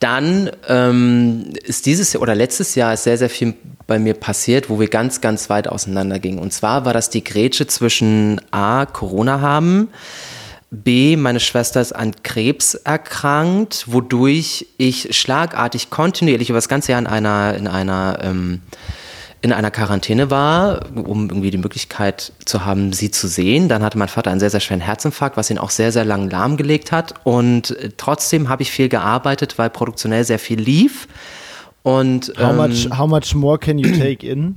Dann ähm, ist dieses Jahr oder letztes Jahr ist sehr, sehr viel bei mir passiert, wo wir ganz, ganz weit auseinander gingen. Und zwar war das die Grätsche zwischen A, Corona haben, B, meine Schwester ist an Krebs erkrankt, wodurch ich schlagartig kontinuierlich über das ganze Jahr in einer, in einer ähm, in einer Quarantäne war, um irgendwie die Möglichkeit zu haben, sie zu sehen. Dann hatte mein Vater einen sehr, sehr schweren Herzinfarkt, was ihn auch sehr, sehr lang lahmgelegt hat. Und äh, trotzdem habe ich viel gearbeitet, weil produktionell sehr viel lief. Und, how, ähm, much, how much more can you take in?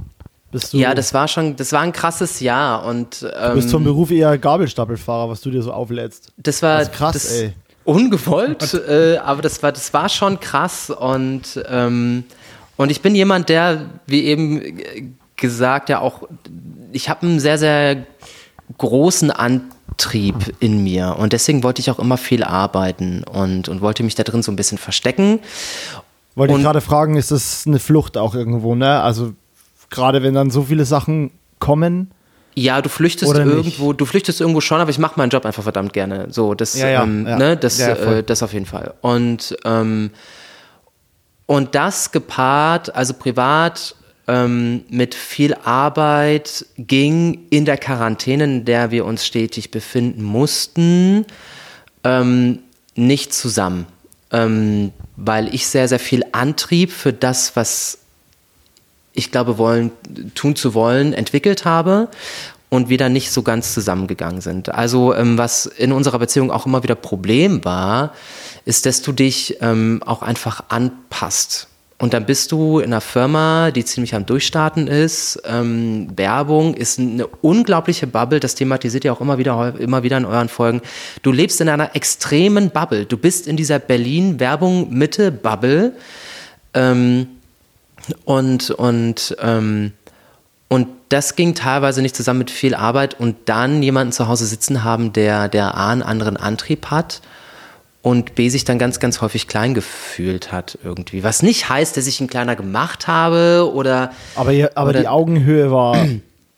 Ja, das war schon, das war ein krasses Jahr. Und, ähm, du bist zum ähm, Beruf eher Gabelstapelfahrer, was du dir so auflädst. Das war das krass, das, ey. Ungewollt, äh, aber das war, das war schon krass und ähm, und ich bin jemand, der, wie eben gesagt, ja auch, ich habe einen sehr, sehr großen Antrieb in mir und deswegen wollte ich auch immer viel arbeiten und, und wollte mich da drin so ein bisschen verstecken. Wollte und, ich gerade fragen, ist das eine Flucht auch irgendwo, ne? Also gerade wenn dann so viele Sachen kommen. Ja, du flüchtest irgendwo, nicht? du flüchtest irgendwo schon, aber ich mache meinen Job einfach verdammt gerne. So, das, ja, ja, ähm, ja. Ne, das, äh, das auf jeden Fall. Und ähm, und das gepaart, also privat ähm, mit viel Arbeit, ging in der Quarantäne, in der wir uns stetig befinden mussten, ähm, nicht zusammen. Ähm, weil ich sehr, sehr viel Antrieb für das, was ich glaube, wollen, tun zu wollen, entwickelt habe und wieder nicht so ganz zusammengegangen sind. Also ähm, was in unserer Beziehung auch immer wieder Problem war, ist, dass du dich ähm, auch einfach anpasst. Und dann bist du in einer Firma, die ziemlich am Durchstarten ist. Ähm, Werbung ist eine unglaubliche Bubble. Das thematisiert ihr auch immer wieder, immer wieder in euren Folgen. Du lebst in einer extremen Bubble. Du bist in dieser Berlin-Werbung-Mitte-Bubble. Ähm, und, und, ähm, und das ging teilweise nicht zusammen mit viel Arbeit und dann jemanden zu Hause sitzen haben, der, der A, einen anderen Antrieb hat und B sich dann ganz, ganz häufig klein gefühlt hat irgendwie. Was nicht heißt, dass ich ihn kleiner gemacht habe oder. Aber, aber oder die Augenhöhe war.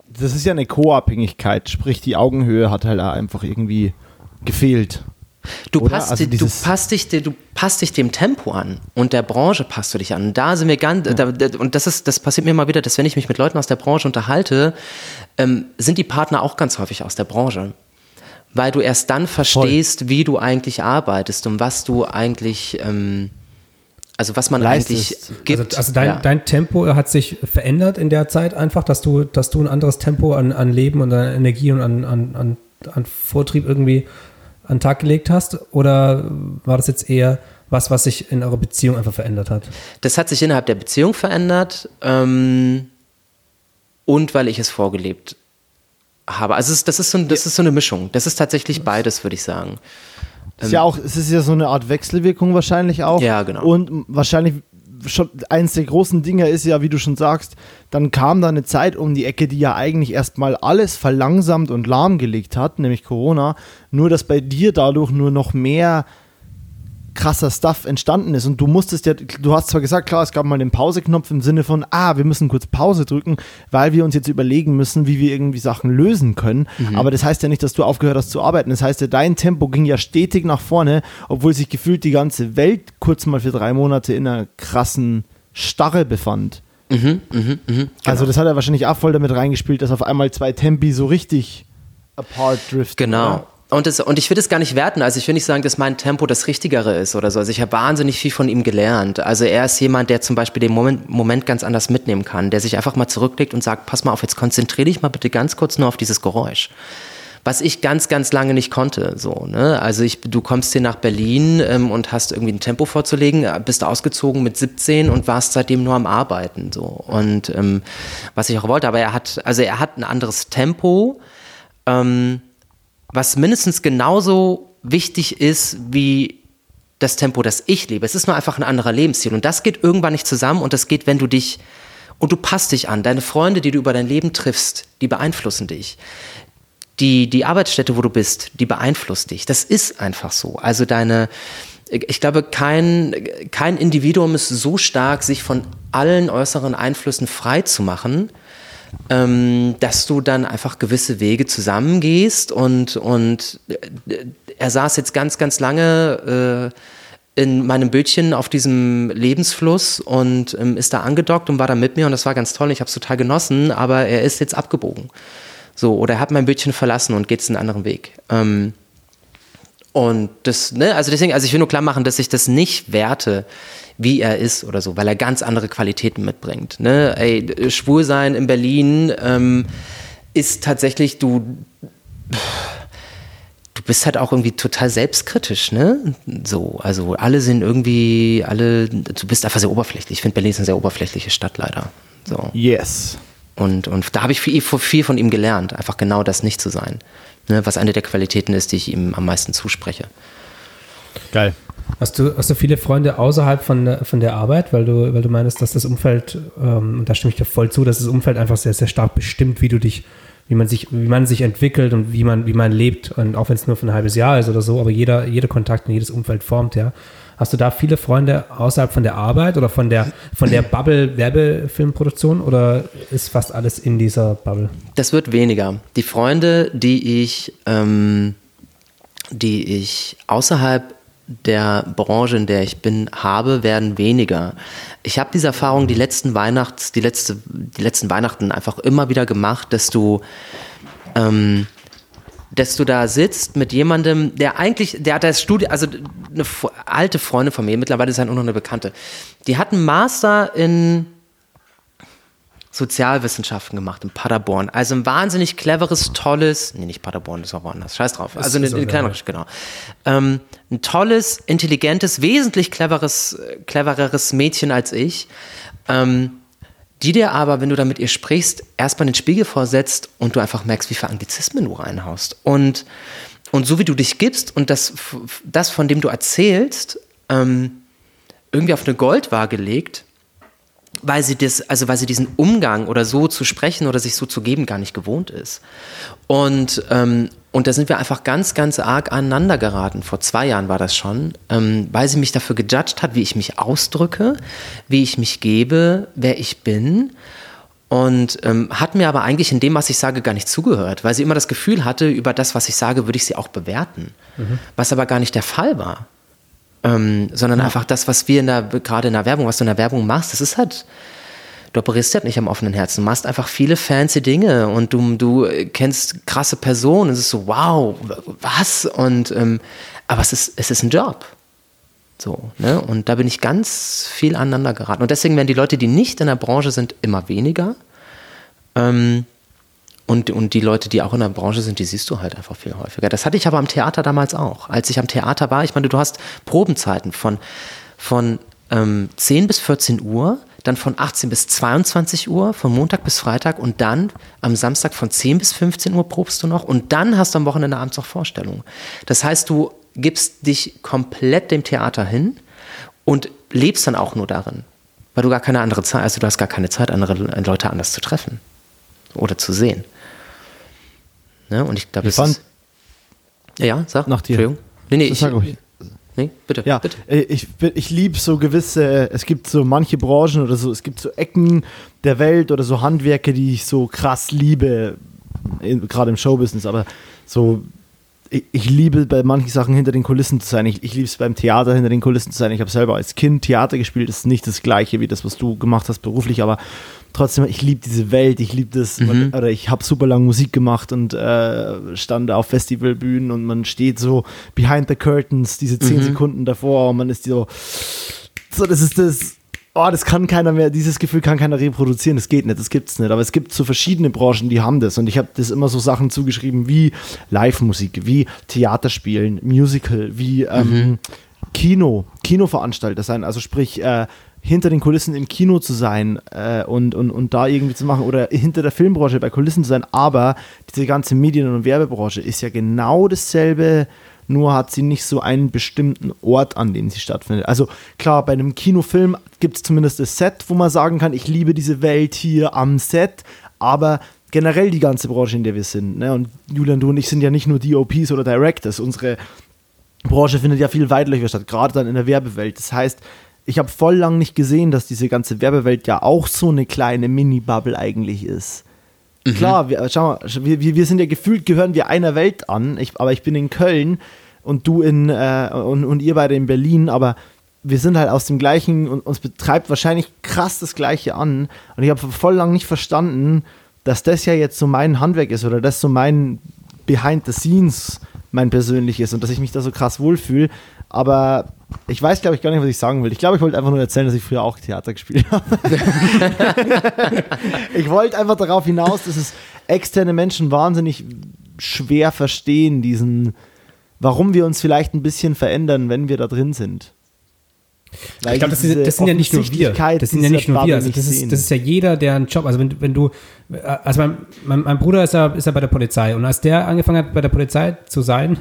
Das ist ja eine Co-Abhängigkeit, sprich die Augenhöhe hat halt einfach irgendwie gefehlt. Du passt, also du, passt dich, du passt dich dem Tempo an und der Branche passt du dich an. Und da sind wir ganz, ja. da, und das ist, das passiert mir immer wieder, dass wenn ich mich mit Leuten aus der Branche unterhalte, ähm, sind die Partner auch ganz häufig aus der Branche weil du erst dann verstehst, Voll. wie du eigentlich arbeitest und was du eigentlich, ähm, also was man Leistest. eigentlich gibt. Also, also dein, ja. dein, Tempo hat sich verändert in der Zeit einfach, dass du, dass du ein anderes Tempo an, an Leben und an Energie und an, an, an, an Vortrieb irgendwie an den Tag gelegt hast? Oder war das jetzt eher was, was sich in eurer Beziehung einfach verändert hat? Das hat sich innerhalb der Beziehung verändert ähm, und weil ich es vorgelebt habe. Also das ist, so, das ist so eine Mischung. Das ist tatsächlich beides, würde ich sagen. Ist ja auch, es ist ja so eine Art Wechselwirkung wahrscheinlich auch. Ja, genau. Und wahrscheinlich schon eins der großen Dinge ist ja, wie du schon sagst, dann kam da eine Zeit um die Ecke, die ja eigentlich erstmal alles verlangsamt und lahmgelegt hat, nämlich Corona. Nur, dass bei dir dadurch nur noch mehr krasser Stuff entstanden ist. Und du musstest ja, du hast zwar gesagt, klar, es gab mal den Pauseknopf im Sinne von, ah, wir müssen kurz Pause drücken, weil wir uns jetzt überlegen müssen, wie wir irgendwie Sachen lösen können. Mhm. Aber das heißt ja nicht, dass du aufgehört hast zu arbeiten. Das heißt ja, dein Tempo ging ja stetig nach vorne, obwohl sich gefühlt die ganze Welt kurz mal für drei Monate in einer krassen Starre befand. Mhm, mh, mh, genau. Also das hat er wahrscheinlich auch voll damit reingespielt, dass auf einmal zwei Tempi so richtig apart driften. Genau. Oder? Und, das, und ich will es gar nicht werten. Also ich will nicht sagen, dass mein Tempo das Richtigere ist oder so. Also ich habe wahnsinnig viel von ihm gelernt. Also er ist jemand, der zum Beispiel den Moment, Moment ganz anders mitnehmen kann, der sich einfach mal zurücklegt und sagt, pass mal auf, jetzt konzentriere dich mal bitte ganz kurz nur auf dieses Geräusch. Was ich ganz, ganz lange nicht konnte. So, ne? Also ich, du kommst hier nach Berlin ähm, und hast irgendwie ein Tempo vorzulegen, bist ausgezogen mit 17 und warst seitdem nur am Arbeiten. So. Und ähm, was ich auch wollte, aber er hat, also er hat ein anderes Tempo. Ähm, was mindestens genauso wichtig ist wie das Tempo, das ich lebe. Es ist nur einfach ein anderer Lebensstil. Und das geht irgendwann nicht zusammen und das geht, wenn du dich und du passt dich an. Deine Freunde, die du über dein Leben triffst, die beeinflussen dich. Die, die Arbeitsstätte, wo du bist, die beeinflusst dich. Das ist einfach so. Also deine, ich glaube, kein, kein Individuum ist so stark, sich von allen äußeren Einflüssen frei zu machen, ähm, dass du dann einfach gewisse Wege zusammengehst und, und äh, er saß jetzt ganz, ganz lange äh, in meinem Bötchen auf diesem Lebensfluss und ähm, ist da angedockt und war da mit mir und das war ganz toll. Ich habe es total genossen, aber er ist jetzt abgebogen. So, oder er hat mein Bötchen verlassen und geht einen anderen Weg. Ähm, und das, ne, also deswegen, also ich will nur klar machen, dass ich das nicht werte, wie er ist oder so, weil er ganz andere Qualitäten mitbringt. Ne? Ey, schwul sein in Berlin ähm, ist tatsächlich, du du bist halt auch irgendwie total selbstkritisch, ne? So, also alle sind irgendwie, alle, du bist einfach sehr oberflächlich. Ich finde, Berlin ist eine sehr oberflächliche Stadt leider. So. Yes. Und, und da habe ich viel, viel von ihm gelernt, einfach genau das nicht zu sein. Ne? Was eine der Qualitäten ist, die ich ihm am meisten zuspreche. Geil. Hast du, hast du viele Freunde außerhalb von der, von der Arbeit, weil du, weil du meinst, dass das Umfeld, ähm, da stimme ich dir voll zu, dass das Umfeld einfach sehr, sehr stark bestimmt, wie du dich wie man sich, wie man sich entwickelt und wie man, wie man lebt. Und auch wenn es nur für ein halbes Jahr ist oder so, aber jeder, jeder Kontakt und jedes Umfeld formt, ja. Hast du da viele Freunde außerhalb von der Arbeit oder von der, von der Bubble Werbefilmproduktion oder ist fast alles in dieser Bubble? Das wird weniger. Die Freunde, die ich, ähm, die ich außerhalb der Branche, in der ich bin, habe, werden weniger. Ich habe diese Erfahrung die letzten Weihnachts, die letzte, die letzten Weihnachten einfach immer wieder gemacht, dass du, ähm, dass du da sitzt mit jemandem, der eigentlich, der hat das Studium, also eine alte Freundin von mir, mittlerweile ist er nur noch eine Bekannte, die hat einen Master in Sozialwissenschaften gemacht in Paderborn. Also ein wahnsinnig cleveres, tolles, nee, nicht Paderborn, das war woanders, scheiß drauf. Also eine, eine kleinere, genau. Ähm, ein tolles, intelligentes, wesentlich cleveres, clevereres Mädchen als ich, ähm, die dir aber, wenn du da mit ihr sprichst, erstmal den Spiegel vorsetzt und du einfach merkst, wie viele Anglizismen du reinhaust. Und, und so wie du dich gibst und das, das von dem du erzählst, ähm, irgendwie auf eine Goldwaage legt, weil sie das, also weil sie diesen Umgang oder so zu sprechen oder sich so zu geben gar nicht gewohnt ist. Und, ähm, und da sind wir einfach ganz, ganz arg aneinander geraten. Vor zwei Jahren war das schon, ähm, weil sie mich dafür gejudged hat, wie ich mich ausdrücke, wie ich mich gebe, wer ich bin. Und ähm, hat mir aber eigentlich in dem, was ich sage, gar nicht zugehört, weil sie immer das Gefühl hatte, über das, was ich sage, würde ich sie auch bewerten. Mhm. Was aber gar nicht der Fall war ähm, sondern ja. einfach das, was wir in der, gerade in der Werbung, was du in der Werbung machst, das ist halt, du operierst halt nicht am offenen Herzen, du machst einfach viele fancy Dinge und du, du kennst krasse Personen, es ist so, wow, was? Und, ähm, aber es ist, es ist ein Job. So, ne? Und da bin ich ganz viel aneinander geraten. Und deswegen werden die Leute, die nicht in der Branche sind, immer weniger. Ähm, und, und die Leute, die auch in der Branche sind, die siehst du halt einfach viel häufiger. Das hatte ich aber am Theater damals auch. Als ich am Theater war, ich meine, du hast Probenzeiten von, von ähm, 10 bis 14 Uhr, dann von 18 bis 22 Uhr, von Montag bis Freitag und dann am Samstag von 10 bis 15 Uhr probst du noch und dann hast du am Wochenende abends auch Vorstellungen. Das heißt, du gibst dich komplett dem Theater hin und lebst dann auch nur darin, weil du gar keine andere Zeit, also du hast gar keine Zeit, andere Leute anders zu treffen oder zu sehen. Ne? Und ich glaube, es ist. Ja, sag. Nach dir. Entschuldigung. Nee, nee, ich, sag ich, nee bitte. Ja, bitte. Äh, ich, ich liebe so gewisse, es gibt so manche Branchen oder so, es gibt so Ecken der Welt oder so Handwerke, die ich so krass liebe, gerade im Showbusiness, aber so ich, ich, liebe bei manchen Sachen hinter den Kulissen zu sein. Ich, ich liebe es beim Theater hinter den Kulissen zu sein. Ich habe selber als Kind Theater gespielt. Das ist nicht das gleiche wie das, was du gemacht hast beruflich, aber trotzdem, ich liebe diese Welt. Ich liebe das. Mhm. Man, oder ich habe super lange Musik gemacht und äh, stand auf Festivalbühnen und man steht so behind the curtains, diese zehn mhm. Sekunden davor und man ist so, so, das ist das oh, das kann keiner mehr, dieses Gefühl kann keiner reproduzieren, das geht nicht, das gibt es nicht. Aber es gibt so verschiedene Branchen, die haben das. Und ich habe das immer so Sachen zugeschrieben wie Live-Musik, wie Theaterspielen, Musical, wie ähm, mhm. Kino, Kinoveranstalter sein. Also sprich, äh, hinter den Kulissen im Kino zu sein äh, und, und, und da irgendwie zu machen oder hinter der Filmbranche bei Kulissen zu sein. Aber diese ganze Medien- und Werbebranche ist ja genau dasselbe nur hat sie nicht so einen bestimmten Ort, an dem sie stattfindet. Also klar, bei einem Kinofilm gibt es zumindest das Set, wo man sagen kann, ich liebe diese Welt hier am Set, aber generell die ganze Branche, in der wir sind. Ne? Und Julian, du und ich sind ja nicht nur DOPs oder Directors. Unsere Branche findet ja viel weitläufiger statt, gerade dann in der Werbewelt. Das heißt, ich habe voll lang nicht gesehen, dass diese ganze Werbewelt ja auch so eine kleine Mini-Bubble eigentlich ist. Mhm. Klar, wir, schau mal, wir, wir sind ja gefühlt, gehören wir einer Welt an, ich, aber ich bin in Köln und du in, äh, und, und ihr beide in Berlin, aber wir sind halt aus dem gleichen und uns betreibt wahrscheinlich krass das Gleiche an. Und ich habe voll lang nicht verstanden, dass das ja jetzt so mein Handwerk ist oder das so mein Behind the Scenes mein persönliches und dass ich mich da so krass wohlfühle. Aber ich weiß, glaube ich, gar nicht, was ich sagen will. Ich glaube, ich wollte einfach nur erzählen, dass ich früher auch Theater gespielt habe. ich wollte einfach darauf hinaus, dass es externe Menschen wahnsinnig schwer verstehen, diesen, warum wir uns vielleicht ein bisschen verändern, wenn wir da drin sind. Weil ich glaube, das, das, sind ja nicht nur wir. Das sind ja nicht nur wir. Also das, ist, das ist ja jeder, der einen Job, also wenn, wenn du, also mein, mein, mein, Bruder ist ja, ist ja bei der Polizei und als der angefangen hat, bei der Polizei zu sein,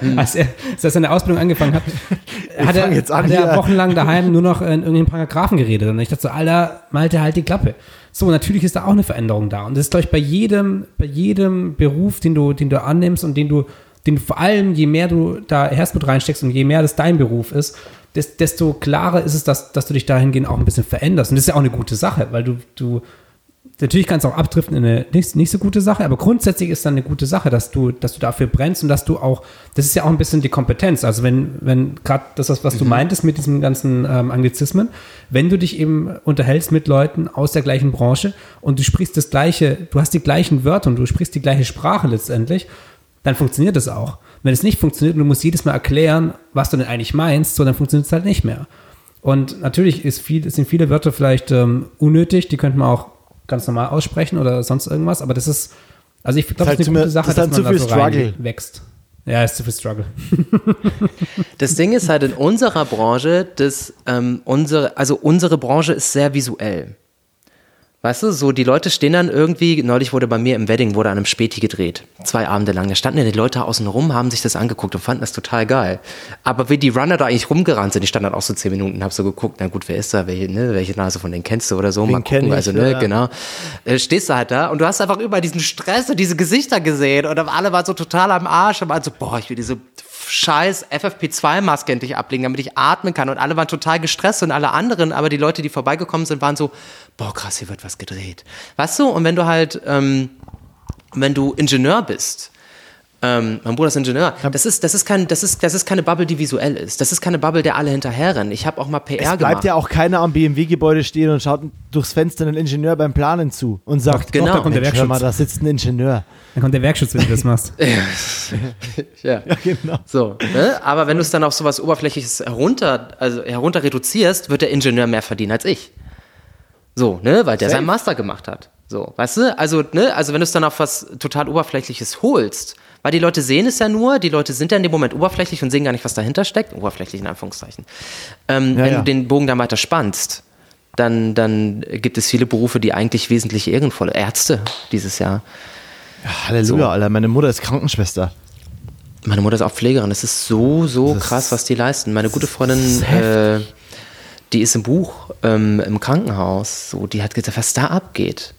hm. als, er, als er seine Ausbildung angefangen hat, hat er, an, hat er wochenlang daheim nur noch in irgendeinen Paragraphen geredet und ich dachte so, Alter, malte halt die Klappe. So, natürlich ist da auch eine Veränderung da und das ist, glaube ich, bei jedem, bei jedem Beruf, den du, den du annimmst und den du, den du vor allem, je mehr du da Herzblut reinsteckst und je mehr das dein Beruf ist, desto klarer ist es, dass, dass du dich dahingehend auch ein bisschen veränderst. Und das ist ja auch eine gute Sache, weil du, du natürlich kannst du auch abdriften in eine nicht, nicht so gute Sache, aber grundsätzlich ist dann eine gute Sache, dass du, dass du dafür brennst und dass du auch, das ist ja auch ein bisschen die Kompetenz. Also wenn, wenn gerade das, was mhm. du meintest mit diesen ganzen ähm, Anglizismen, wenn du dich eben unterhältst mit Leuten aus der gleichen Branche und du sprichst das gleiche, du hast die gleichen Wörter und du sprichst die gleiche Sprache letztendlich, dann funktioniert das auch. Wenn es nicht funktioniert und du musst jedes Mal erklären, was du denn eigentlich meinst, so dann funktioniert es halt nicht mehr. Und natürlich ist viel, sind viele Wörter vielleicht ähm, unnötig, die könnte man auch ganz normal aussprechen oder sonst irgendwas, aber das ist, also ich glaube, das ist eine gute Sache, das dass man da so Struggle. wächst. Ja, ist zu viel Struggle. das Ding ist halt in unserer Branche, dass ähm, unsere, also unsere Branche ist sehr visuell. Weißt du, so die Leute stehen dann irgendwie, neulich wurde bei mir im Wedding, wurde an einem Späti gedreht, zwei Abende lang. Da standen ja die Leute außen rum, haben sich das angeguckt und fanden das total geil. Aber wie die Runner da eigentlich rumgerannt sind, die standen dann auch so zehn Minuten, hab so geguckt, na gut, wer ist da, welche, ne, welche Nase von denen kennst du oder so, Den mal gucken, ich, also ne, ja. genau. Äh, stehst du halt da und du hast einfach über diesen Stress und diese Gesichter gesehen und alle waren so total am Arsch und waren so, boah, ich will diese scheiß FFP2-Maske endlich ablegen, damit ich atmen kann. Und alle waren total gestresst und alle anderen, aber die Leute, die vorbeigekommen sind, waren so, boah, krass, hier wird was gedreht. Weißt du, und wenn du halt, ähm, wenn du Ingenieur bist, ähm, mein Bruder ist Ingenieur. Das ist, das, ist kein, das, ist, das ist keine Bubble, die visuell ist. Das ist keine Bubble, der alle hinterherrennen. Ich habe auch mal PR es gemacht. bleibt ja auch keiner am BMW-Gebäude stehen und schaut durchs Fenster einen Ingenieur beim Planen zu und sagt, genau. Doch, da kommt der Werkschutz. Mal, da sitzt ein Ingenieur. Dann kommt der Werkschutz, wenn du das machst. ja. ja, genau. So, ne? Aber wenn du es dann auf sowas Oberflächliches herunter, also herunter reduzierst, wird der Ingenieur mehr verdienen als ich. So, ne? Weil der Safe. seinen Master gemacht hat. So, weißt du? Also, ne? Also, wenn du es dann auf was total Oberflächliches holst, weil die Leute sehen es ja nur, die Leute sind ja in dem Moment oberflächlich und sehen gar nicht, was dahinter steckt. Oberflächlich in Anführungszeichen. Ähm, ja, wenn ja. du den Bogen da weiter spannst, dann, dann gibt es viele Berufe, die eigentlich wesentlich ehrenvolle Ärzte dieses Jahr. Ja, Halleluja, so. Alter. Meine Mutter ist Krankenschwester. Meine Mutter ist auch Pflegerin. Das ist so, so das krass, was die leisten. Meine gute Freundin, äh, die ist im Buch ähm, im Krankenhaus. So, die hat gesagt, was da abgeht.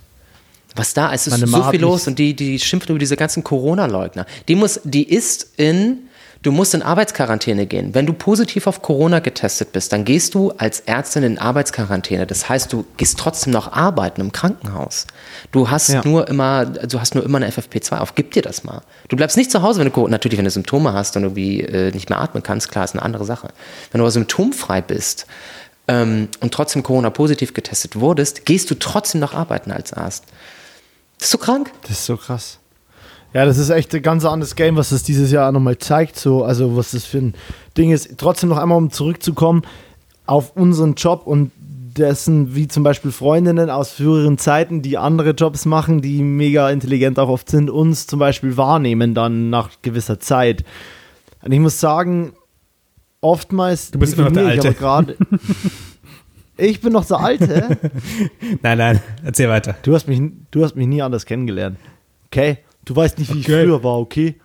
Was da ist, ist so viel los und die, die schimpft über diese ganzen Corona-Leugner. Die muss, die ist in, du musst in Arbeitsquarantäne gehen. Wenn du positiv auf Corona getestet bist, dann gehst du als Ärztin in Arbeitsquarantäne. Das heißt, du gehst trotzdem noch arbeiten im Krankenhaus. Du hast ja. nur immer, du hast nur immer eine FFP2 auf. Gib dir das mal. Du bleibst nicht zu Hause, wenn du, natürlich, wenn du Symptome hast und irgendwie äh, nicht mehr atmen kannst, klar, ist eine andere Sache. Wenn du aber symptomfrei bist, ähm, und trotzdem Corona positiv getestet wurdest, gehst du trotzdem noch arbeiten als Arzt. Das ist so krank. Das ist so krass. Ja, das ist echt ein ganz anderes Game, was das dieses Jahr nochmal zeigt, so, also was das für ein Ding ist. Trotzdem noch einmal, um zurückzukommen auf unseren Job und dessen, wie zum Beispiel Freundinnen aus früheren Zeiten, die andere Jobs machen, die mega intelligent auch oft sind, uns zum Beispiel wahrnehmen dann nach gewisser Zeit. Und ich muss sagen, oftmals. Du bist immer noch der Alte. Ich bin noch der Alte. nein, nein, erzähl weiter. Du hast, mich, du hast mich nie anders kennengelernt. Okay? Du weißt nicht, wie okay. ich früher war, okay?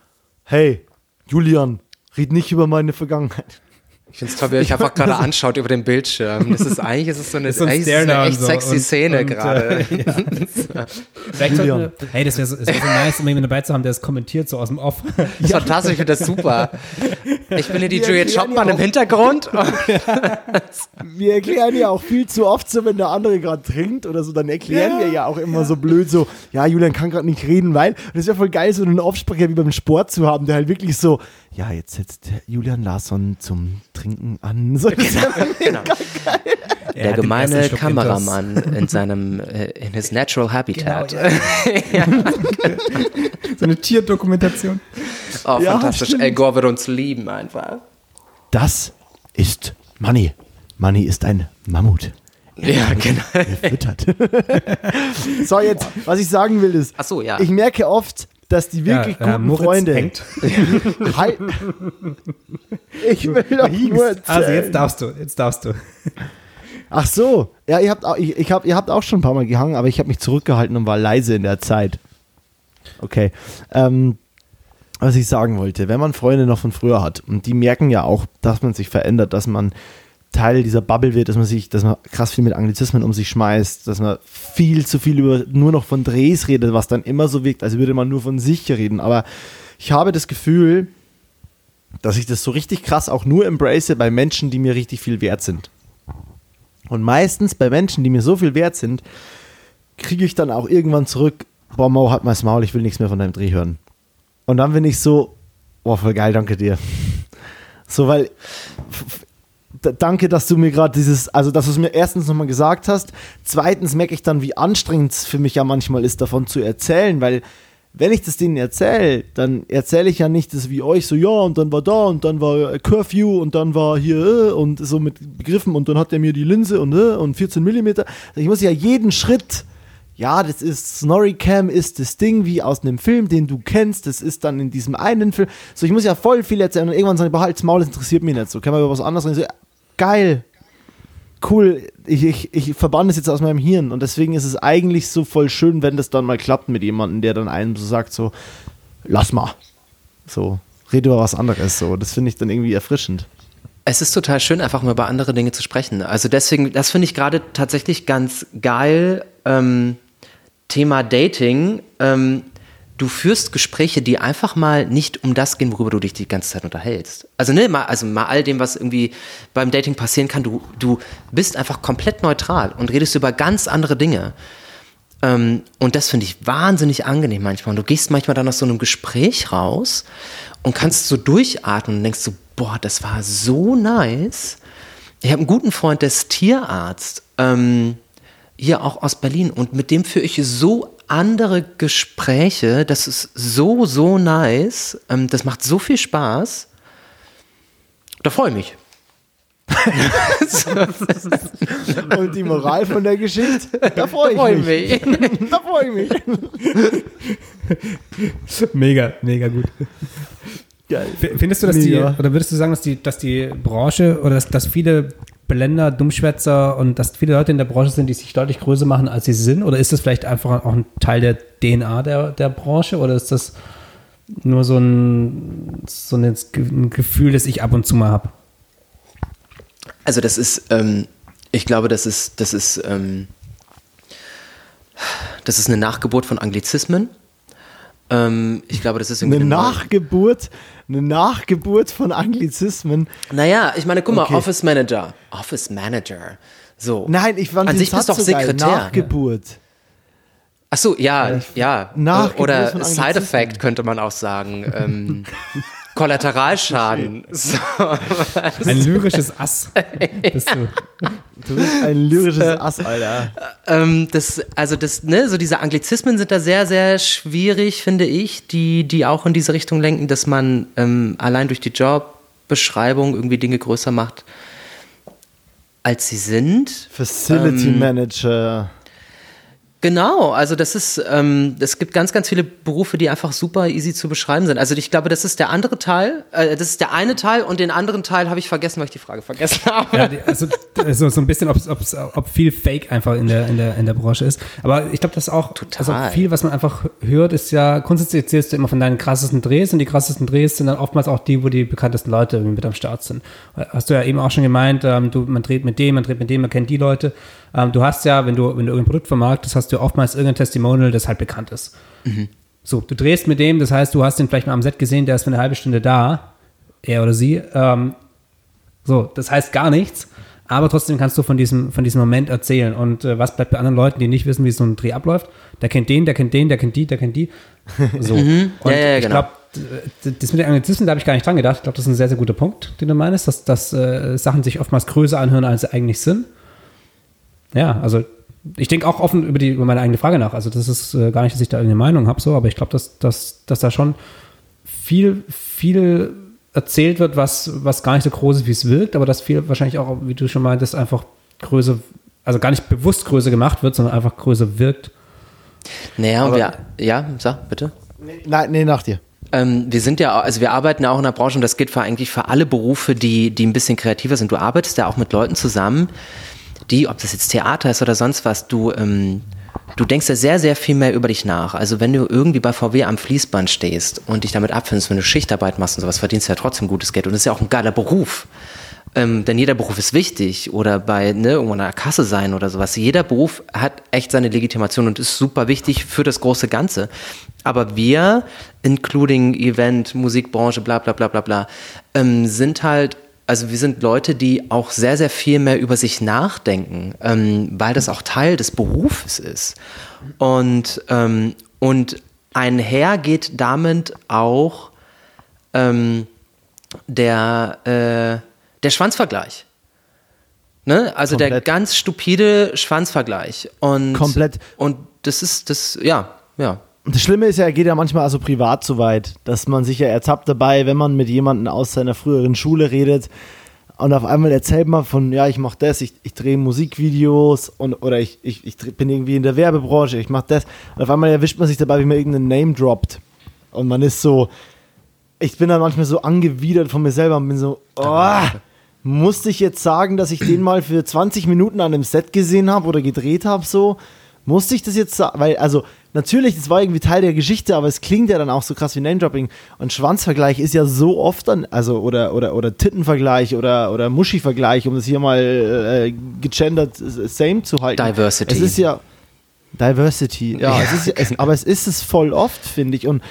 Hey, Julian, Red nicht über meine Vergangenheit. Ich finde es toll, wie ihr euch einfach gerade anschaut über den Bildschirm. Das ist eigentlich ist es so eine, so ein es eine echt so sexy und- Szene und, gerade. äh, Vielleicht wir, hey, das wäre so, wär so nice, um jemanden dabei zu haben, der es kommentiert, so aus dem Off. Das ist fantastisch, ich finde das super. Ich bin hier die Juliet Schoppmann ja im Hintergrund. Wir erklären ja auch viel zu oft so, wenn der andere gerade trinkt oder so, dann erklären wir ja auch immer so blöd so, ja, Julian kann gerade nicht reden, weil, und das ist ja voll geil, so einen Aufsprecher wie beim Sport zu haben, der halt wirklich so, ja, jetzt setzt Julian Larsson zum Trinken an. So, ja genau. Er Der gemeine Kameramann in seinem, äh, in his natural habitat. Genau, So eine Tierdokumentation. Oh, Ja, fantastisch. stimmt. El Gore wird uns lieben einfach. Das ist Money. Money ist ein Mammut. Ja, genau. Er füttert. so, jetzt, was ich sagen will ist, Ach so, ja. ich merke oft, dass die wirklich Ja, äh, guten Moritz Freunde. hängt. Halt. Ich will doch nur Also jetzt darfst du, jetzt darfst du. Ach so, ja, ihr habt, auch, ich, ich hab, ihr habt auch schon ein paar Mal gehangen, aber ich habe mich zurückgehalten und war leise in der Zeit. Okay. Ähm, was ich sagen wollte, wenn man Freunde noch von früher hat und die merken ja auch, dass man sich verändert, dass man Teil dieser Bubble wird, dass man sich, dass man krass viel mit Anglizismen um sich schmeißt, dass man viel zu viel über nur noch von Drehs redet, was dann immer so wirkt, als würde man nur von sich reden. Aber ich habe das Gefühl, dass ich das so richtig krass auch nur embrace bei Menschen, die mir richtig viel wert sind. Und meistens bei Menschen, die mir so viel wert sind, kriege ich dann auch irgendwann zurück, boah, Mo, halt mal das Maul, ich will nichts mehr von deinem Dreh hören. Und dann bin ich so, boah, voll geil, danke dir. So, weil, danke, dass du mir gerade dieses, also dass du es mir erstens nochmal gesagt hast, zweitens merke ich dann, wie anstrengend es für mich ja manchmal ist, davon zu erzählen, weil wenn ich das denen erzähle, dann erzähle ich ja nicht das wie euch, so ja, und dann war da und dann war äh, Curfew und dann war hier äh, und so mit Begriffen und dann hat er mir die Linse und, äh, und 14 Millimeter. Ich muss ja jeden Schritt, ja, das ist, Snorri-Cam ist das Ding wie aus einem Film, den du kennst, das ist dann in diesem einen Film. So, ich muss ja voll viel erzählen und irgendwann sagen, behalt's Maul, das interessiert mich nicht so. Können wir über was anderes reden? So, geil, cool, ich, ich, ich verbann das jetzt aus meinem Hirn und deswegen ist es eigentlich so voll schön, wenn das dann mal klappt mit jemandem, der dann einem so sagt, so, lass mal. So, rede über was anderes. So, das finde ich dann irgendwie erfrischend. Es ist total schön, einfach mal über andere Dinge zu sprechen. Also deswegen, das finde ich gerade tatsächlich ganz geil. Ähm, Thema Dating. Ähm, du führst Gespräche, die einfach mal nicht um das gehen, worüber du dich die ganze Zeit unterhältst. Also ne, mal, also mal all dem, was irgendwie beim Dating passieren kann. Du, du bist einfach komplett neutral und redest über ganz andere Dinge. Ähm, und das finde ich wahnsinnig angenehm manchmal. Und du gehst manchmal dann aus so einem Gespräch raus und kannst so durchatmen und denkst so, boah, das war so nice. Ich habe einen guten Freund, der ist Tierarzt, ähm, hier auch aus Berlin. Und mit dem führe ich so andere Gespräche. Das ist so, so nice. Ähm, das macht so viel Spaß. Da freue ich mich. Und die Moral von der Geschichte, da freue ich, Da freu ich mich. mich. Da freue ich mich. Mega, mega gut. Geil. Findest du, dass die, Mega. oder würdest du sagen, dass die, dass die Branche oder dass, dass viele Blender, Dummschwätzer und dass viele Leute in der Branche sind, die sich deutlich größer machen, als sie sind? Oder ist das vielleicht einfach auch ein Teil der DNA der, der Branche? Oder ist das nur so ein, so ein Gefühl, das ich ab und zu mal habe? Also das ist, ähm, ich glaube, das ist, das ist, ähm, das ist eine Nachgeburt von Anglizismen. Ähm, ich glaube, das ist irgendwie Eine Nachgeburt, eine Nachgeburt von Anglizismen. Naja, ich meine, guck mal, Okay. Office Manager. Office Manager. So. Nein, ich fand An sich bist doch. Sekretär. Nachgeburt. Ach so, ja, ja. Nachgeburt Äh, Oder Side. Effect könnte man auch sagen. Ähm, Kollateralschaden. So. Ein lyrisches Ass. Bist du. Du bist ein lyrisches Ass, Alter. Ähm, das, also das, ne, so diese Anglizismen sind da sehr, sehr schwierig, finde ich, die, die auch in diese Richtung lenken, dass man ähm, allein durch die Jobbeschreibung irgendwie Dinge größer macht, als sie sind. Facility Ähm, Manager. Genau, also das ist, ähm, es gibt ganz, ganz viele Berufe, die einfach super easy zu beschreiben sind. Also ich glaube, das ist der andere Teil, äh, das ist der eine Teil und den anderen Teil habe ich vergessen, weil ich die Frage vergessen habe. Ja, die, also so, so ein bisschen, ob's, ob's, ob viel Fake einfach in der, in der, in der Branche ist. Aber ich glaube, das ist auch Total. Also viel, was man einfach hört, ist ja, grundsätzlich erzählst du immer von deinen krassesten Drehs und die krassesten Drehs sind dann oftmals auch die, wo die bekanntesten Leute mit am Start sind. Hast du ja eben auch schon gemeint, ähm, du, man dreht mit dem, man dreht mit dem, man kennt die Leute. Ähm, du hast ja, wenn du, wenn du irgendein Produkt vermarktest, hast du oftmals irgendein Testimonial, das halt bekannt ist. So, du drehst mit dem, das heißt, du hast ihn vielleicht mal am Set gesehen, der ist für eine halbe Stunde da, er oder sie. Ähm, so, das heißt gar nichts, aber trotzdem kannst du von diesem, von diesem Moment erzählen. Und äh, was bleibt bei anderen Leuten, die nicht wissen, wie so ein Dreh abläuft? Der kennt den, der kennt den, der kennt die, der kennt die. So. Und Ja, ja, ja, ich genau. glaube, das mit den Anglizismen, da habe ich gar nicht dran gedacht. Ich glaube, das ist ein sehr, sehr guter Punkt, den du meinst, dass, dass äh, Sachen sich oftmals größer anhören, als sie eigentlich sind. Ja, also ich denke auch offen über, die, über meine eigene Frage nach. Also das ist äh, gar nicht, dass ich da eine Meinung habe, so, aber ich glaube, dass, dass, dass da schon viel, viel erzählt wird, was, was gar nicht so groß ist, wie es wirkt, aber dass viel wahrscheinlich auch, wie du schon meintest, einfach größer, also gar nicht bewusst größer gemacht wird, sondern einfach größer wirkt. Naja, und Aber- wir, ja, sag bitte. Nein, nee, nach dir. Ähm, wir sind ja, also wir arbeiten ja auch in der Branche und das gilt für eigentlich für alle Berufe, die, die ein bisschen kreativer sind. Du arbeitest ja auch mit Leuten zusammen, die, ob das jetzt Theater ist oder sonst was, du, ähm, du denkst ja sehr, sehr viel mehr über dich nach. Also wenn du irgendwie bei VW am Fließband stehst und dich damit abfindest, wenn du Schichtarbeit machst und sowas, verdienst du ja trotzdem gutes Geld. Und das ist ja auch ein geiler Beruf. Ähm, denn jeder Beruf ist wichtig oder bei ne, irgendwo Kasse sein oder sowas. Jeder Beruf hat echt seine Legitimation und ist super wichtig für das große Ganze. Aber wir, including Event, Musikbranche, bla bla bla bla bla, ähm, sind halt, also wir sind Leute, die auch sehr, sehr viel mehr über sich nachdenken, ähm, weil das auch Teil des Berufes ist. Und, ähm, und einher geht damit auch ähm, der, äh, der Schwanzvergleich. Ne? Also der Komplett. ganz stupide Schwanzvergleich. Und, Komplett. Und das ist, das, ja, ja. Das Schlimme ist ja, er geht ja manchmal also privat so weit, dass man sich ja ertappt dabei, wenn man mit jemandem aus seiner früheren Schule redet und auf einmal erzählt man von, ja, ich mache das, ich, ich drehe Musikvideos und, oder ich, ich, ich bin irgendwie in der Werbebranche, ich mache das. Und auf einmal erwischt man sich dabei, wie man irgendeinen Name droppt. Und man ist so, ich bin dann manchmal so angewidert von mir selber und bin so, oh, musste ich jetzt sagen, dass ich den mal für 20 Minuten an einem Set gesehen habe oder gedreht habe, so? Musste ich das jetzt sagen? Weil, also, natürlich, das war irgendwie Teil der Geschichte, aber es klingt ja dann auch so krass wie Name-Dropping. Und Schwanzvergleich ist ja so oft dann, also, oder, oder, oder Tittenvergleich oder, oder Muschi-Vergleich, um das hier mal äh, gegendert äh, same zu halten. Diversity. Es ist ja Diversity, ja, es ist, ja- es, aber es ist es voll oft, finde ich. Und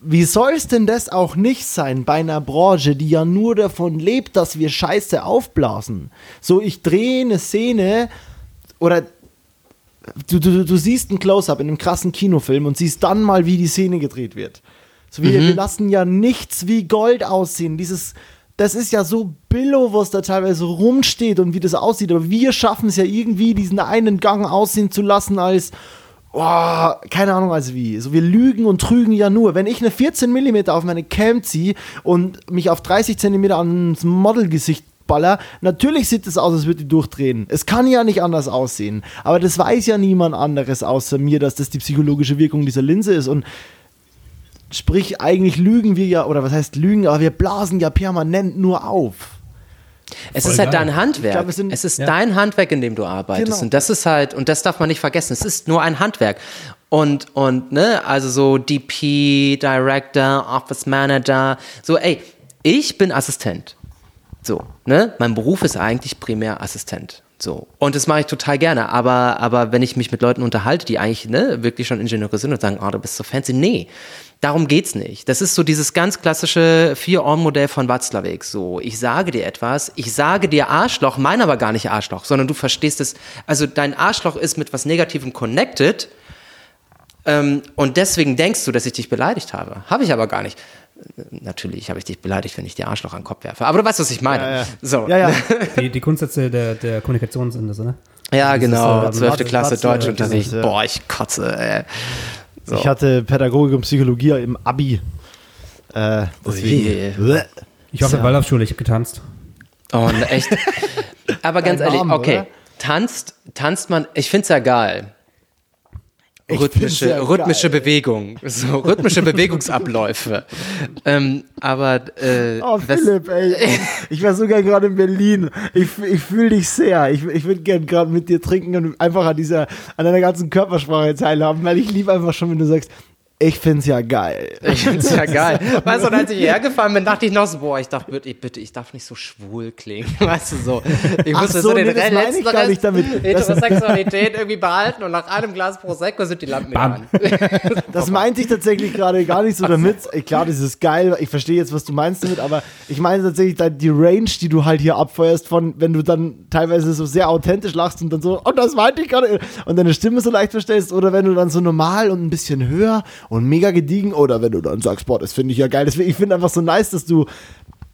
wie soll es denn das auch nicht sein bei einer Branche, die ja nur davon lebt, dass wir Scheiße aufblasen? So, ich drehe eine Szene oder du, du, du siehst ein Close-up in einem krassen Kinofilm und siehst dann mal, wie die Szene gedreht wird. So, wir, wir lassen ja nichts wie Gold aussehen. Dieses, das ist ja so billow, was da teilweise rumsteht und wie das aussieht. Aber wir schaffen es ja irgendwie, diesen einen Gang aussehen zu lassen als, oh, keine Ahnung als wie. So, wir lügen und trügen ja nur. Wenn ich eine 14 mm auf meine Cam ziehe und mich auf 30 cm ans Modelgesicht baller, natürlich sieht es aus, als würde die durchdrehen. Es kann ja nicht anders aussehen. Aber das weiß ja niemand anderes außer mir, dass das die psychologische Wirkung dieser Linse ist. Und sprich, eigentlich lügen wir ja, oder was heißt lügen, aber wir blasen ja permanent nur auf. Es Voll ist halt geil. dein Handwerk. Glaub, es sind- es ist ja. dein Handwerk, in dem du arbeitest. Genau. Und das ist halt, und das darf man nicht vergessen, es ist nur ein Handwerk. Und, und, ne, also so DP, Director, Office Manager, so, ey, ich bin Assistent. So, ne? Mein Beruf ist eigentlich primär Assistent. So. Und das mache ich total gerne. Aber, aber wenn ich mich mit Leuten unterhalte, die eigentlich ne, wirklich schon Ingenieure sind und sagen, oh, du bist so fancy, nee, darum geht's nicht. Das ist so dieses ganz klassische Vier-Ohren-Modell von Watzlawick. So, ich sage dir etwas, ich sage dir Arschloch, meine aber gar nicht Arschloch, sondern du verstehst es. Also dein Arschloch ist mit was Negativem connected. Ähm, und deswegen denkst du, dass ich dich beleidigt habe. Habe ich aber gar nicht. Natürlich habe ich dich beleidigt, wenn ich dir Arschloch an den Kopf werfe. Aber du weißt, was ich meine. Ja, ja. So. Ja, ja. Die, die Grundsätze der, der Kommunikation sind das, ne? Ja, Dieses, genau. äh, Zwölfte Mathe- Klasse Deutschunterricht. ja. Boah, ich kotze, ey. So. Ich hatte Pädagogik und Psychologie im Abi. Äh, deswegen. Ich war auf der. Waldorfschule, ich habe getanzt. Oh, ne, echt. Aber ganz Dein ehrlich, Name, okay. oder? Tanzt, tanzt man, ich find's ja geil. Rhythmische, rhythmische geil. Bewegung, so rhythmische Bewegungsabläufe. ähm, aber äh, Oh, Philipp, ey. Ich wäre sogar gerade in Berlin. Ich, ich fühle dich sehr. Ich, ich würde gern gerade mit dir trinken und einfach an dieser, an deiner ganzen Körpersprache teilhaben, weil ich liebe einfach schon, wenn du sagst, ich find's ja geil. Ich find's ja geil. Weißt du, und als ich hierher gefahren bin, dachte ich noch so, boah, ich dachte, bitte, bitte, ich darf nicht so schwul klingen. Weißt du, so. Ich Ach musste so, so, den nee, das ich gar nicht damit. Heterosexualität irgendwie behalten und nach einem Glas Prosecco sind die Lampen wieder an. Das meinte ich tatsächlich gerade gar nicht so damit. Klar, das ist geil. Ich verstehe jetzt, was du meinst damit, aber ich meine tatsächlich die Range, die du halt hier abfeuerst, von wenn du dann teilweise so sehr authentisch lachst und dann so, oh, das meinte ich gerade, und deine Stimme so leicht verstellst, oder wenn du dann so normal und ein bisschen höher und mega gediegen, oder wenn du dann sagst, boah, das finde ich ja geil. Deswegen, ich finde einfach so nice, dass du.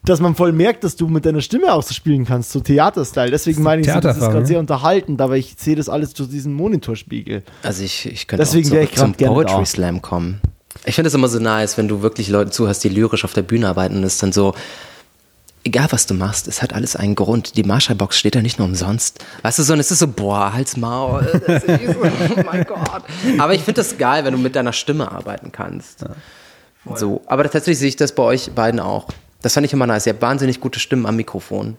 Dass man voll merkt, dass du mit deiner Stimme auch so spielen kannst, so Theaterstyle. Deswegen meine ich, so, das ist gerade sehr unterhaltend, aber ich sehe das alles durch diesen Monitorspiegel. Also ich, ich könnte Deswegen auch ich zum Poetry. Slam kommen. Ich finde es immer so nice, wenn du wirklich Leuten zuhörst, die lyrisch auf der Bühne arbeiten und es dann so, egal was du machst, es hat alles einen Grund. Die Marshallbox steht da nicht nur umsonst. Weißt du, sondern es ist so, boah, Hals, Maul, das ist so, oh mein Gott. Aber ich finde das geil, wenn du mit deiner Stimme arbeiten kannst. so, aber tatsächlich sehe ich das bei euch beiden auch. Das fand ich immer nice. Ihr habt wahnsinnig gute Stimmen am Mikrofon.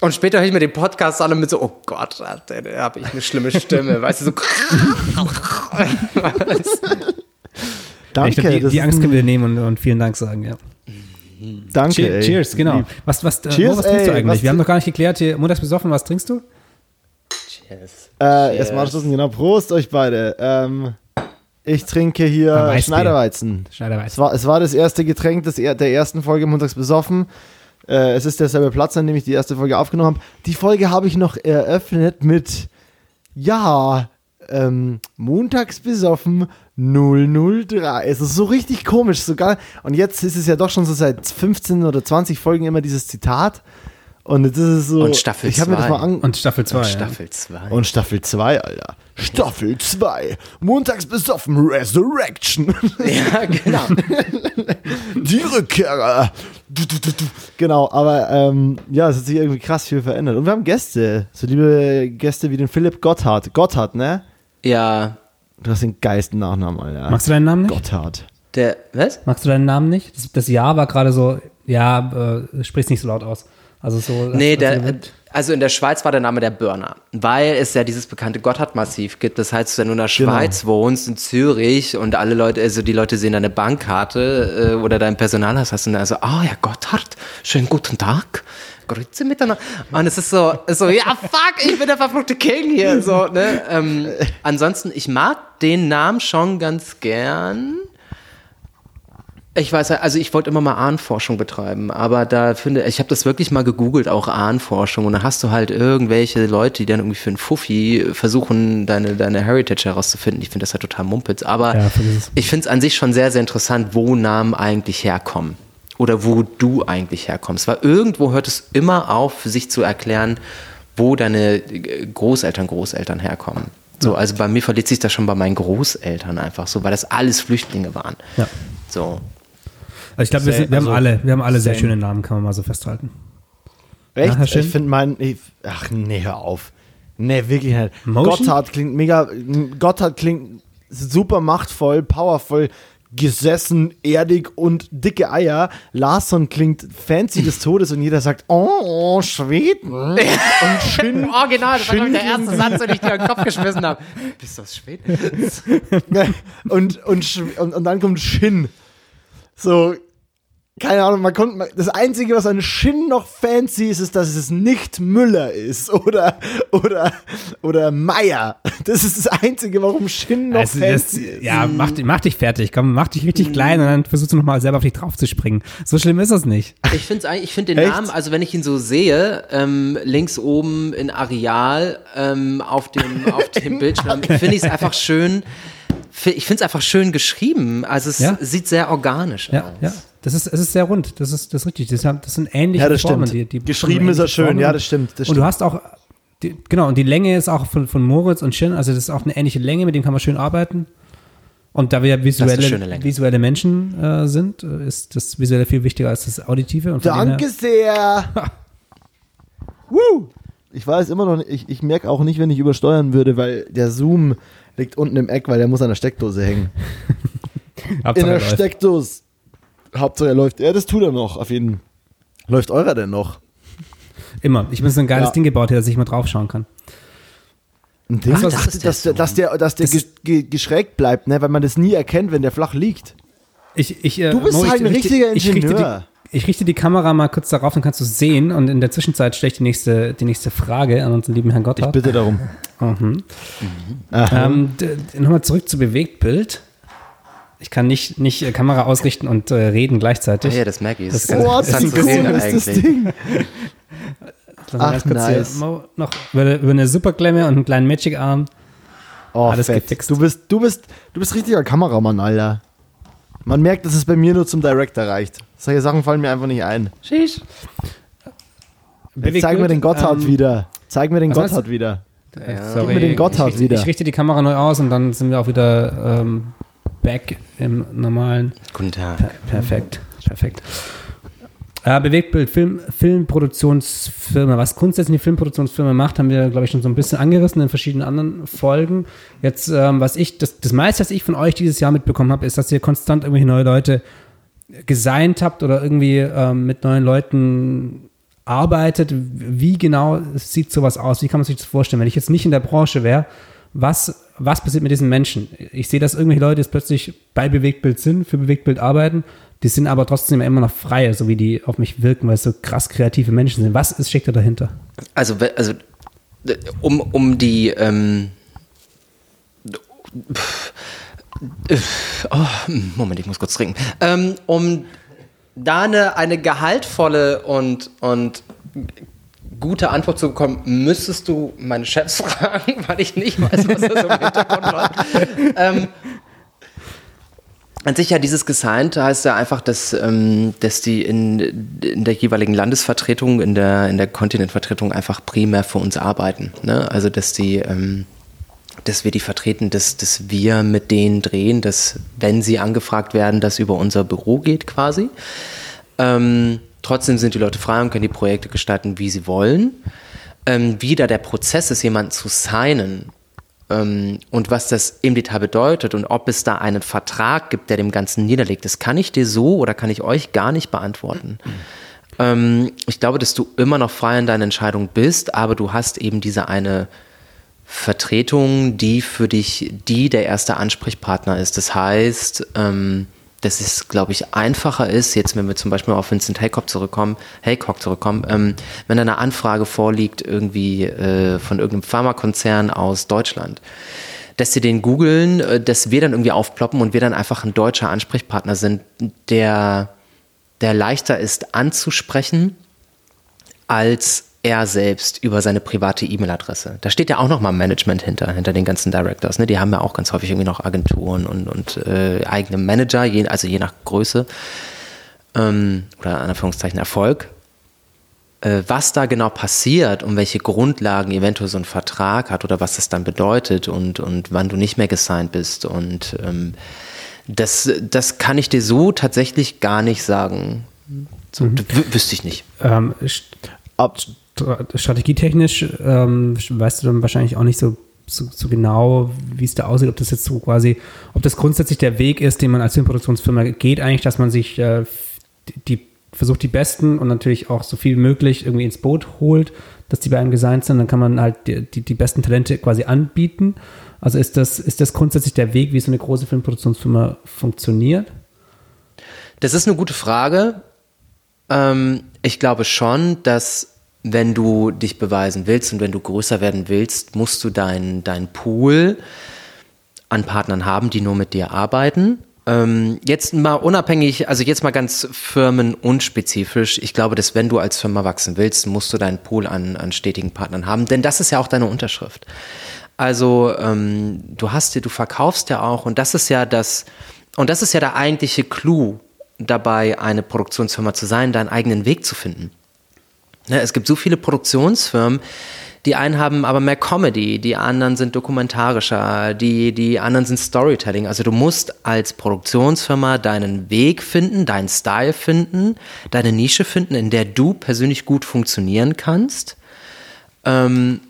Und später höre ich mir den Podcast an und bin so, oh Gott, da habe ich eine schlimme Stimme. Weißt du, so. Danke. ich glaub, die, das die Angst können wir nehmen und, und vielen Dank sagen, ja. Danke. Cheer, ey. cheers, genau. Was, was, äh, Cheers, was trinkst du ey, eigentlich? was wir haben noch gar nicht geklärt hier, montags besoffen, was trinkst du? Cheers. Äh, erstmal anstoßen, genau. Prost euch beide. Ähm, ich trinke hier Weißbier. Schneiderweizen. Es war, es war das erste Getränk des, er- der ersten Folge montags besoffen. Äh, es ist derselbe Platz, an dem ich die erste Folge aufgenommen habe. Die Folge habe ich noch eröffnet mit, ja, ähm, montags besoffen 003. Es ist so richtig komisch sogar. Und jetzt ist es ja doch schon so seit 15 oder 20 Folgen immer dieses Zitat. Und jetzt ist es so. Und Staffel Ich habe mir das zwei. mal an. Und Staffel 2. Und Ja. Staffel 2. Und Staffel 2, Alter. Staffel 2. Montags besoffen Resurrection. Ja, genau. Die Rückkehrer. Du, du, du, du. Genau, aber ähm, ja, es hat sich irgendwie krass viel verändert. Und wir haben Gäste. So liebe Gäste wie den Philipp Gotthard. Gotthard, ne? Ja, Du hast den geilsten Nachnamen, Alter. Magst du deinen Namen nicht? Gotthard. der, was? Magst du deinen Namen nicht? Das, das Ja war gerade so, ja, äh, sprich's nicht so laut aus. Also so. Nee, der, als- also in der Schweiz war der Name der Burner, weil es ja dieses bekannte Gotthard-Massiv gibt. Das heißt, wenn du in der Genau. Schweiz wohnst, in Zürich und alle Leute, also die Leute sehen deine Bankkarte äh, oder dein Personal hast, hast du dann so, ah ja, Gotthard, schönen guten Tag. Grüße miteinander. Und es ist so, ist so, ja, fuck, ich bin der verfluchte King hier. So, ne? ähm, ansonsten, ich mag den Namen schon ganz gern. Ich weiß, also ich wollte immer mal Ahnenforschung betreiben, aber da finde ich habe das wirklich mal gegoogelt, auch Ahnenforschung, und dann hast du halt irgendwelche Leute, die dann irgendwie für einen Fuffi versuchen, deine, deine Heritage herauszufinden. Ich finde das halt total mumpitz, aber Ja, ich finde es an sich schon sehr, sehr interessant, wo Namen eigentlich herkommen oder wo du eigentlich herkommst, weil irgendwo hört es immer auf, sich zu erklären, wo deine Großeltern, Großeltern herkommen. So, also bei mir verliert sich das schon bei meinen Großeltern einfach so, weil das alles Flüchtlinge waren. Ja. So. Also ich glaube, wir, wir haben also alle, wir haben alle sehr schöne Namen, kann man mal so festhalten. Echt? Schimm? ich finde meinen. Ach, nee, hör auf. Nee, wirklich nicht. Motion? Gotthard klingt mega. Gotthard klingt super machtvoll, powervoll, gesessen, erdig und dicke Eier. Larsson klingt fancy des Todes und jeder sagt, oh, Schweden. Und Schinn. Original, das war glaub ich, der erste Satz, den ich dir in den Kopf geschmissen habe. Bist du aus Schweden? und, und, und, und dann kommt Shin. So, keine Ahnung, man konnte, das Einzige, was an Shin noch fancy ist, ist, dass es nicht Müller ist oder, oder, oder Meier. Das ist das Einzige, warum Shin noch Also das, fancy ist. ja, mach, mach dich fertig, komm, mach dich richtig klein und dann versuchst du nochmal selber auf dich drauf zu springen. So schlimm ist das nicht. Ich finde eigentlich, ich finde den Echt? Namen, also wenn ich ihn so sehe, ähm, links oben in Areal ähm, auf dem, auf dem Bildschirm, finde ich es einfach schön. Ich finde es einfach schön geschrieben. Also es Ja. sieht sehr organisch Ja, aus. ja. Das ist, es ist sehr rund, das ist, das ist richtig. Das, das sind ähnliche Ja, das Formen. stimmt. Die, die Geschrieben ist er schön, Formen. ja, das stimmt, das und stimmt. du hast auch, die, genau, und die Länge ist auch von, von Moritz und Shin, also das ist auch eine ähnliche Länge, mit dem kann man schön arbeiten. Und da wir ja visuelle, visuelle Menschen äh, sind, äh, ist das Visuelle viel wichtiger als das Auditive. Und Danke sehr. Woo! Ich weiß immer noch nicht, ich, ich merke auch nicht, wenn ich übersteuern würde, weil der Zoom liegt unten im Eck, weil der muss an der Steckdose hängen. In der er läuft. Steckdose. Hauptsache er läuft. Ja, das tut er noch, auf jeden Läuft eurer denn noch? Immer. Ich habe so ein geiles Ja. Ding gebaut, hier, dass ich mal draufschauen kann. Ein Ding, Ach, das der dass, der, dass der, dass der Das ge ge geschrägt bleibt, ne? weil man das nie erkennt, wenn der flach liegt. Ich, ich, äh, Du bist Mo, halt ich, ein richte- richtiger ich richte, Ingenieur. die, ich richte die Kamera mal kurz darauf, dann kannst du sehen. Und in der Zwischenzeit stelle ich die nächste, die nächste Frage an unseren lieben Herrn Ich Gotthard. bitte darum. Mhm. Aha. Ähm, Nochmal zurück zu Bewegtbild. Ich kann nicht, nicht äh, Kamera ausrichten und äh, reden gleichzeitig. Ja, das merke ich. Das Das ist ganz das interessant ist zu sehen ist das eigentlich. Ding. Ach, nice. noch über, über eine Superklemme und einen kleinen Magic-Arm. Oh, Alles fett. gefixt. Du bist, du bist, du bist richtiger Kameramann, Alter. Man merkt, dass es bei mir nur zum Director reicht. Solche Sachen fallen mir einfach nicht ein. Sheesh. Jetzt zeig mir den Gotthard ähm, wieder. Zeig mir den Gotthard wieder. Ja. Sorry, Gib mir den Gotthard ich, richte- wieder. Ich richte die Kamera neu aus und dann sind wir auch wieder ähm, back im normalen. Guten Tag. Per perfekt, perfekt. Äh, Bewegtbild, Film, Filmproduktionsfirma. Was grundsätzlich eine Filmproduktionsfirma macht, haben wir, glaube ich, schon so ein bisschen angerissen in verschiedenen anderen Folgen. Jetzt, ähm, was ich, das, das meiste, was ich von euch dieses Jahr mitbekommen habe, ist, dass ihr konstant irgendwelche neue Leute gesigned habt oder irgendwie ähm, mit neuen Leuten arbeitet. Wie genau sieht sowas aus? Wie kann man sich das vorstellen? Wenn ich jetzt nicht in der Branche wäre, was, was passiert mit diesen Menschen? Ich sehe, dass irgendwelche Leute jetzt plötzlich bei Bewegtbild sind, für Bewegtbild arbeiten, die sind aber trotzdem immer noch frei, so wie die auf mich wirken, weil es so krass kreative Menschen sind. Was ist, steckt da dahinter? Also, also um, um die ähm, äh, oh, Moment, ich muss kurz trinken. Ähm, um da eine, eine gehaltvolle und, und gute Antwort zu bekommen, müsstest du meine Chefs fragen, weil ich nicht weiß, was das im Hintergrund läuft. Ähm, an sich ja dieses Gesigned heißt ja einfach, dass, ähm, dass die in, in der jeweiligen Landesvertretung, in der, in der Kontinentvertretung einfach primär für uns arbeiten. Ne? Also dass die, ähm, dass wir die vertreten, dass, dass wir mit denen drehen, dass wenn sie angefragt werden, das über unser Büro geht quasi. Ähm, trotzdem sind die Leute frei und können die Projekte gestalten, wie sie wollen. Ähm, wie da der Prozess ist, jemanden zu signen ähm, und was das im Detail bedeutet und ob es da einen Vertrag gibt, der dem Ganzen niederlegt, das kann ich dir so oder kann ich euch gar nicht beantworten. Ähm, ich glaube, dass du immer noch frei in deiner Entscheidung bist, aber du hast eben diese eine Vertretung, die für dich die der erste Ansprechpartner ist. Das heißt, ähm, dass es, glaube ich, einfacher ist, jetzt wenn wir zum Beispiel auf Vincent Haycock zurückkommen, Haycock zurückkommen, ähm, wenn da eine Anfrage vorliegt, irgendwie äh, von irgendeinem Pharmakonzern aus Deutschland, dass sie den googeln, äh, dass wir dann irgendwie aufploppen und wir dann einfach ein deutscher Ansprechpartner sind, der, der leichter ist anzusprechen, als er selbst über seine private E-Mail-Adresse. Da steht ja auch nochmal Management hinter, hinter den ganzen Directors. Ne? Die haben ja auch ganz häufig irgendwie noch Agenturen und, und äh, eigene Manager, je, also je nach Größe ähm, oder in Anführungszeichen Erfolg. Äh, was da genau passiert und welche Grundlagen eventuell so ein Vertrag hat oder was das dann bedeutet und, und wann du nicht mehr gesigned bist und ähm, das, das kann ich dir so tatsächlich gar nicht sagen. So, w- Wüsste ich nicht. Ähm, strategietechnisch ähm, weißt du dann wahrscheinlich auch nicht so, so, so genau, wie es da aussieht, ob das jetzt so quasi, ob das grundsätzlich der Weg ist, den man als Filmproduktionsfirma geht, eigentlich, dass man sich äh, die versucht, die Besten und natürlich auch so viel wie möglich irgendwie ins Boot holt, dass die bei einem designt sind, dann kann man halt die, die, die besten Talente quasi anbieten. Also ist das, ist das grundsätzlich der Weg, wie so eine große Filmproduktionsfirma funktioniert? Das ist eine gute Frage. Ähm, ich glaube schon, dass wenn du dich beweisen willst und wenn du größer werden willst, musst du deinen dein Pool an Partnern haben, die nur mit dir arbeiten. Ähm, jetzt mal unabhängig, also jetzt mal ganz firmenunspezifisch. Ich glaube, dass wenn du als Firma wachsen willst, musst du deinen Pool an, an stetigen Partnern haben, denn das ist ja auch deine Unterschrift. Also ähm, du hast dir, du verkaufst ja auch und das ist ja das, und das ist ja der eigentliche Clou dabei, eine Produktionsfirma zu sein, deinen eigenen Weg zu finden. Ne, es gibt so viele Produktionsfirmen, die einen haben aber mehr Comedy, die anderen sind dokumentarischer, die, die anderen sind Storytelling. Also du musst als Produktionsfirma deinen Weg finden, deinen Style finden, deine Nische finden, in der du persönlich gut funktionieren kannst. ähm,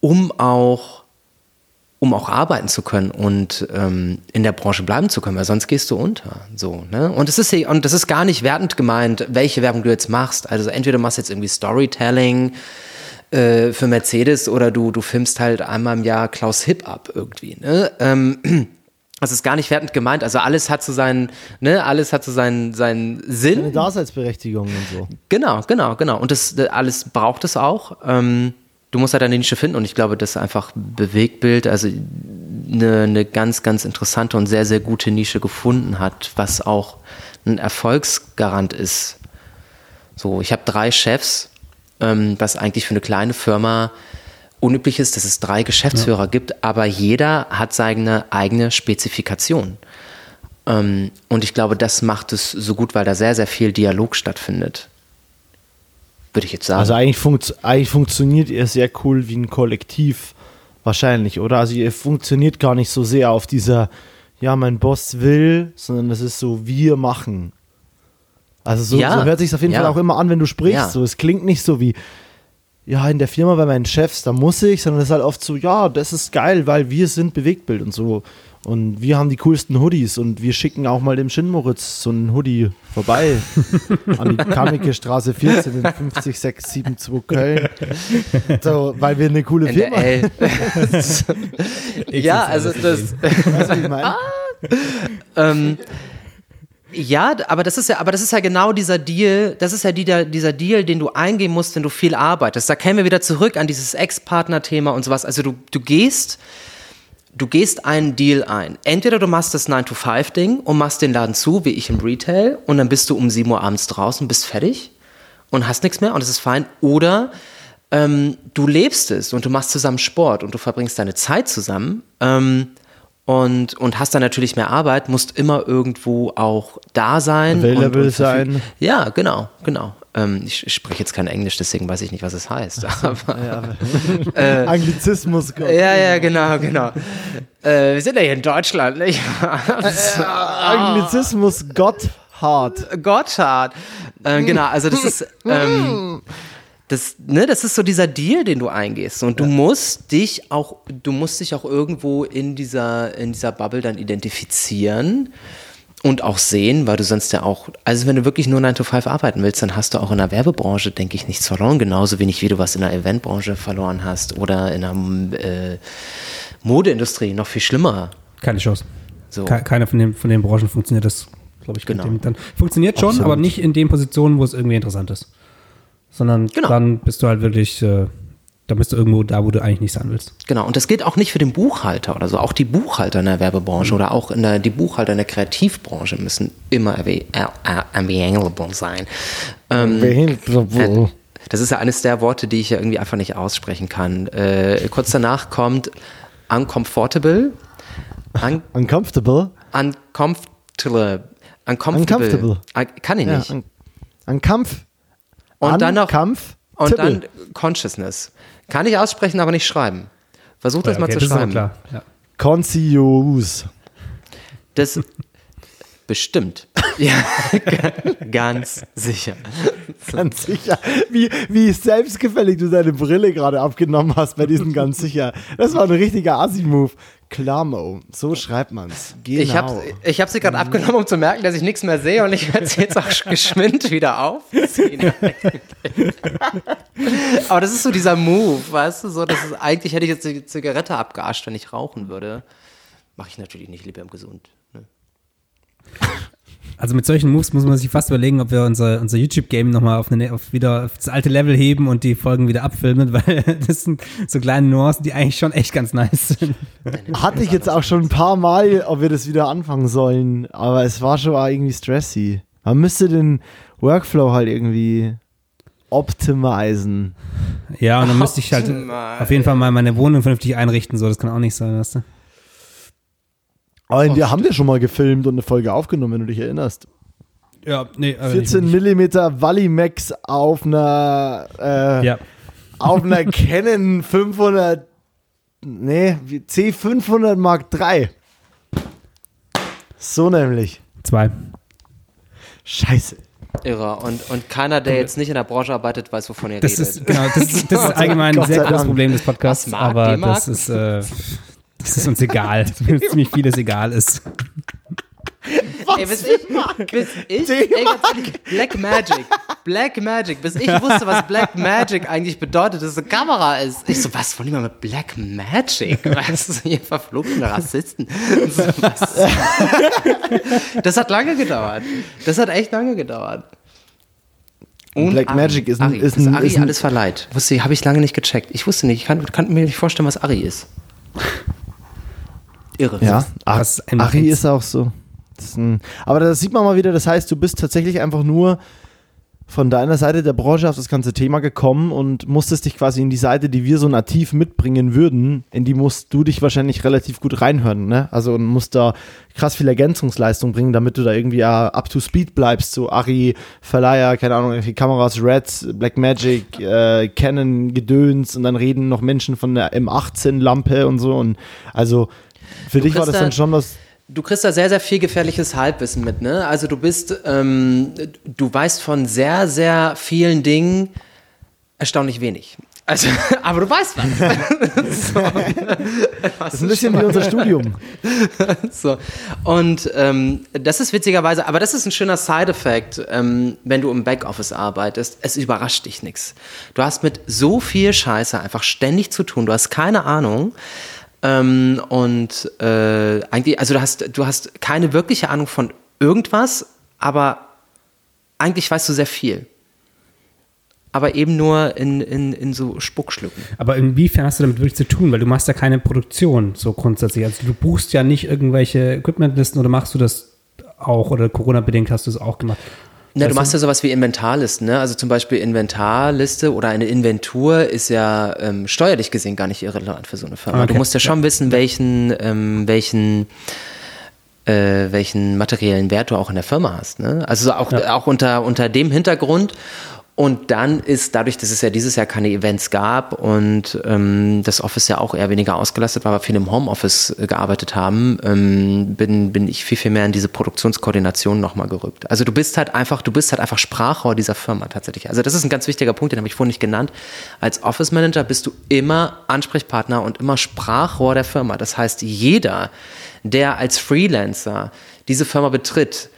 um auch um auch arbeiten zu können und ähm, in der Branche bleiben zu können, weil sonst gehst du unter. So, ne? Und es ist und das ist gar nicht wertend gemeint, welche Werbung du jetzt machst. Also entweder du machst jetzt irgendwie Storytelling äh, für Mercedes oder du, du filmst halt einmal im Jahr Klaus Hip ab irgendwie. Ne? Ähm, das ist gar nicht wertend gemeint. Also alles hat so seinen, ne, alles hat so seinen, seinen Sinn. Eine Daseinsberechtigung und so. Genau, genau, genau. Und das alles braucht es auch. Ähm, du musst halt deine Nische finden und ich glaube, das ist einfach Bewegtbild, also eine, eine ganz, ganz interessante und sehr, sehr gute Nische gefunden hat, was auch ein Erfolgsgarant ist. So, ich habe drei Chefs, ähm, was eigentlich für eine kleine Firma unüblich ist, dass es drei Geschäftsführer ja. gibt, aber jeder hat seine eigene Spezifikation. Ähm, und ich glaube, das macht es so gut, weil da sehr, sehr viel Dialog stattfindet würde ich jetzt sagen. Also eigentlich, funkt, eigentlich funktioniert ihr sehr cool wie ein Kollektiv, wahrscheinlich, oder? Also ihr funktioniert gar nicht so sehr auf dieser, ja, mein Boss will, sondern das ist so, wir machen. Also so, ja, so hört sich auf jeden ja. Fall auch immer an, wenn du sprichst. Ja. So, es klingt nicht so wie, ja, in der Firma bei meinen Chefs, da muss ich, sondern es ist halt oft so, ja, das ist geil, weil wir sind Bewegtbild und so. Und wir haben die coolsten Hoodies und wir schicken auch mal dem Shinmoritz so einen Hoodie vorbei an die Kamike Straße 14 in 50672 Köln. So, weil wir eine coole Firma Ja, also das. Weißt du, ich meine? Ah. ähm, ja, aber das ist ja, aber das ist ja genau dieser Deal, das ist ja dieser, dieser Deal, den du eingehen musst, wenn du viel arbeitest. Da kämen wir wieder zurück an dieses Ex-Partner-Thema und sowas. Also du, du gehst du gehst einen Deal ein. Entweder du machst das 9-to-5-Ding und machst den Laden zu, wie ich im Retail, und dann bist du um 7 Uhr abends draußen, bist fertig und hast nichts mehr und das ist fein. Oder ähm, du lebst es und du machst zusammen Sport und du verbringst deine Zeit zusammen ähm, und, und hast dann natürlich mehr Arbeit, musst immer irgendwo auch da sein. Available und, und sein. Ja, genau, genau. Ähm, ich, ich, spreche jetzt kein Englisch, deswegen weiß ich nicht, was es heißt. Aber, ja, äh, Anglizismus. Gott. Ja, ja, genau, genau. Äh, wir sind ja hier in Deutschland, nicht? Anglizismus Gotthard. Gotthard. Äh, genau, also das ist. Ähm, das, ne, das ist so dieser Deal, den du eingehst. Und du ja. musst dich auch, du musst dich auch irgendwo in dieser, in dieser Bubble dann identifizieren und auch sehen, weil du sonst ja auch, also wenn du wirklich nur 9 to 5 arbeiten willst, dann hast du auch in der Werbebranche, denke ich, nichts verloren, genauso wenig wie du was in der Eventbranche verloren hast oder in der äh, Modeindustrie, noch viel schlimmer. Keine Chance. So. Keine von den, von den Branchen funktioniert das, glaube ich, genau. dann. Funktioniert schon, Absolut. aber nicht in den Positionen, wo es irgendwie interessant ist. Sondern genau. dann bist du halt wirklich äh, dann bist du irgendwo da, wo du eigentlich nicht sein willst. Genau, und das gilt auch nicht für den Buchhalter oder so. Auch die Buchhalter in der Werbebranche mhm. oder auch in der, die Buchhalter in der Kreativbranche müssen immer available sein. Ähm, äh, das ist ja eines der Worte, die ich ja irgendwie einfach nicht aussprechen kann. Äh, kurz danach kommt uncomfortable. Un uncomfortable? Uncomfortable. Uncomfortable. uncomfortable. Kann ich nicht. Ja, un Unkampf. Und dann noch. Kampf. Und dann Consciousness. Kann ich aussprechen, aber nicht schreiben. Versuch das ja, okay, mal zu das schreiben. Klar. Ja. Conscious. Das bestimmt. ja, ganz sicher. Ganz sicher. Wie, wie selbstgefällig du deine Brille gerade abgenommen hast bei diesem ganz sicher. Das war ein richtiger Assi-Move. Klarmo, so schreibt man's. Genau. Ich habe ich hab sie gerade abgenommen, um zu merken, dass ich nichts mehr sehe und ich werde sie jetzt auch geschwind wieder aufziehen. Aber das ist so dieser Move, weißt du, so, das ist, eigentlich hätte ich jetzt die Zigarette abgeascht, wenn ich rauchen würde. Mache ich natürlich nicht, lieber im Gesund. Also mit solchen Moves muss man sich fast überlegen, ob wir unser, unser YouTube-Game nochmal auf, auf wieder auf das alte Level heben und die Folgen wieder abfilmen, weil das sind so kleine Nuancen, die eigentlich schon echt ganz nice sind. Hatte ich jetzt auch schon ein paar Mal, ob wir das wieder anfangen sollen, aber es war schon irgendwie stressy. Man müsste den Workflow halt irgendwie optimisen. Ja, und dann müsste ich halt auf jeden Fall mal meine Wohnung vernünftig einrichten, so, das kann auch nicht sein, weißt du. Aber wir haben ja schon mal gefilmt und eine Folge aufgenommen, wenn du dich erinnerst. Ja, nee. 14 mm Valimax auf einer, äh, ja. auf einer Canon 500, nee, C500 Mark III. So nämlich. Zwei. Scheiße. Irre. Und, und keiner, der jetzt nicht in der Branche arbeitet, weiß, wovon ihr Das redet. ist, genau, das, ist- das ist allgemein ein sehr großes. Problem des Podcasts, aber das ist, äh, das ist uns egal. Ziemlich vieles egal ist. Ey, bis ich, bis ich ey, Black Magic, Black Magic, bis ich wusste, was Black Magic eigentlich bedeutet, dass es eine Kamera ist. Ich so, was wollen die mal mit Black Magic? Was ist ihr verfluchte Rassisten? So, was? Das hat lange gedauert. Das hat echt lange gedauert. Und Black Ari. Magic ist ein- Ari, ist ein- Ari ist ein- alles verleiht. Wusste, habe ich lange nicht gecheckt. Ich wusste nicht, ich kann, kann mir nicht vorstellen, was Ari ist. Irre. Ja, Ach, Das ist Witz. ist auch so. Das ein, aber da sieht man mal wieder, das heißt, du bist tatsächlich einfach nur von deiner Seite der Branche auf das ganze Thema gekommen und musstest dich quasi in die Seite, die wir so nativ mitbringen würden, in die musst du dich wahrscheinlich relativ gut reinhören, ne? Also und musst da krass viel Ergänzungsleistung bringen, damit du da irgendwie ja up to speed bleibst. So Ari, Verleiher, keine Ahnung, irgendwie Kameras, Reds, Blackmagic, äh, Canon, Gedöns und dann reden noch Menschen von der M18-Lampe und so und also für dich war das da- dann schon was Du kriegst da sehr, sehr viel gefährliches Halbwissen mit, ne? Also du bist, ähm, du weißt von sehr, sehr vielen Dingen erstaunlich wenig. Also, aber du weißt was. so. Das ist ein bisschen wie unser Studium. so. Und ähm, das ist witzigerweise, aber das ist ein schöner Side-Effekt, ähm, wenn du im Backoffice arbeitest. Es überrascht dich nichts. Du hast mit so viel Scheiße einfach ständig zu tun. Du hast keine Ahnung. Ähm, und äh, eigentlich, also du hast, du hast keine wirkliche Ahnung von irgendwas, aber eigentlich weißt du sehr viel. Aber eben nur in, in, in so Spuckschlücken. Aber inwiefern hast du damit wirklich zu tun? Weil du machst ja keine Produktion so grundsätzlich. Also du buchst ja nicht irgendwelche Equipmentlisten oder machst du das auch oder Corona-bedingt hast du es auch gemacht? Na, du machst ja sowas wie Inventarlisten, ne? Also zum Beispiel Inventarliste oder eine Inventur ist ja ähm, steuerlich gesehen gar nicht irrelevant für so eine Firma. Okay. Du musst ja schon wissen, welchen, ähm, welchen, äh, welchen materiellen Wert du auch in der Firma hast. Ne? Also auch, auch unter, unter dem Hintergrund. Und dann ist dadurch, dass es ja dieses Jahr keine Events gab und ähm, das Office ja auch eher weniger ausgelastet war, weil wir viel im Homeoffice gearbeitet haben, ähm, bin, bin ich viel, viel mehr in diese Produktionskoordination nochmal gerückt. Also du bist halt einfach, du bist halt einfach Sprachrohr dieser Firma tatsächlich. Also das ist ein ganz wichtiger Punkt, den habe ich vorhin nicht genannt. Als Office Manager bist du immer Ansprechpartner und immer Sprachrohr der Firma. Das heißt, jeder, der als Freelancer diese Firma betritt,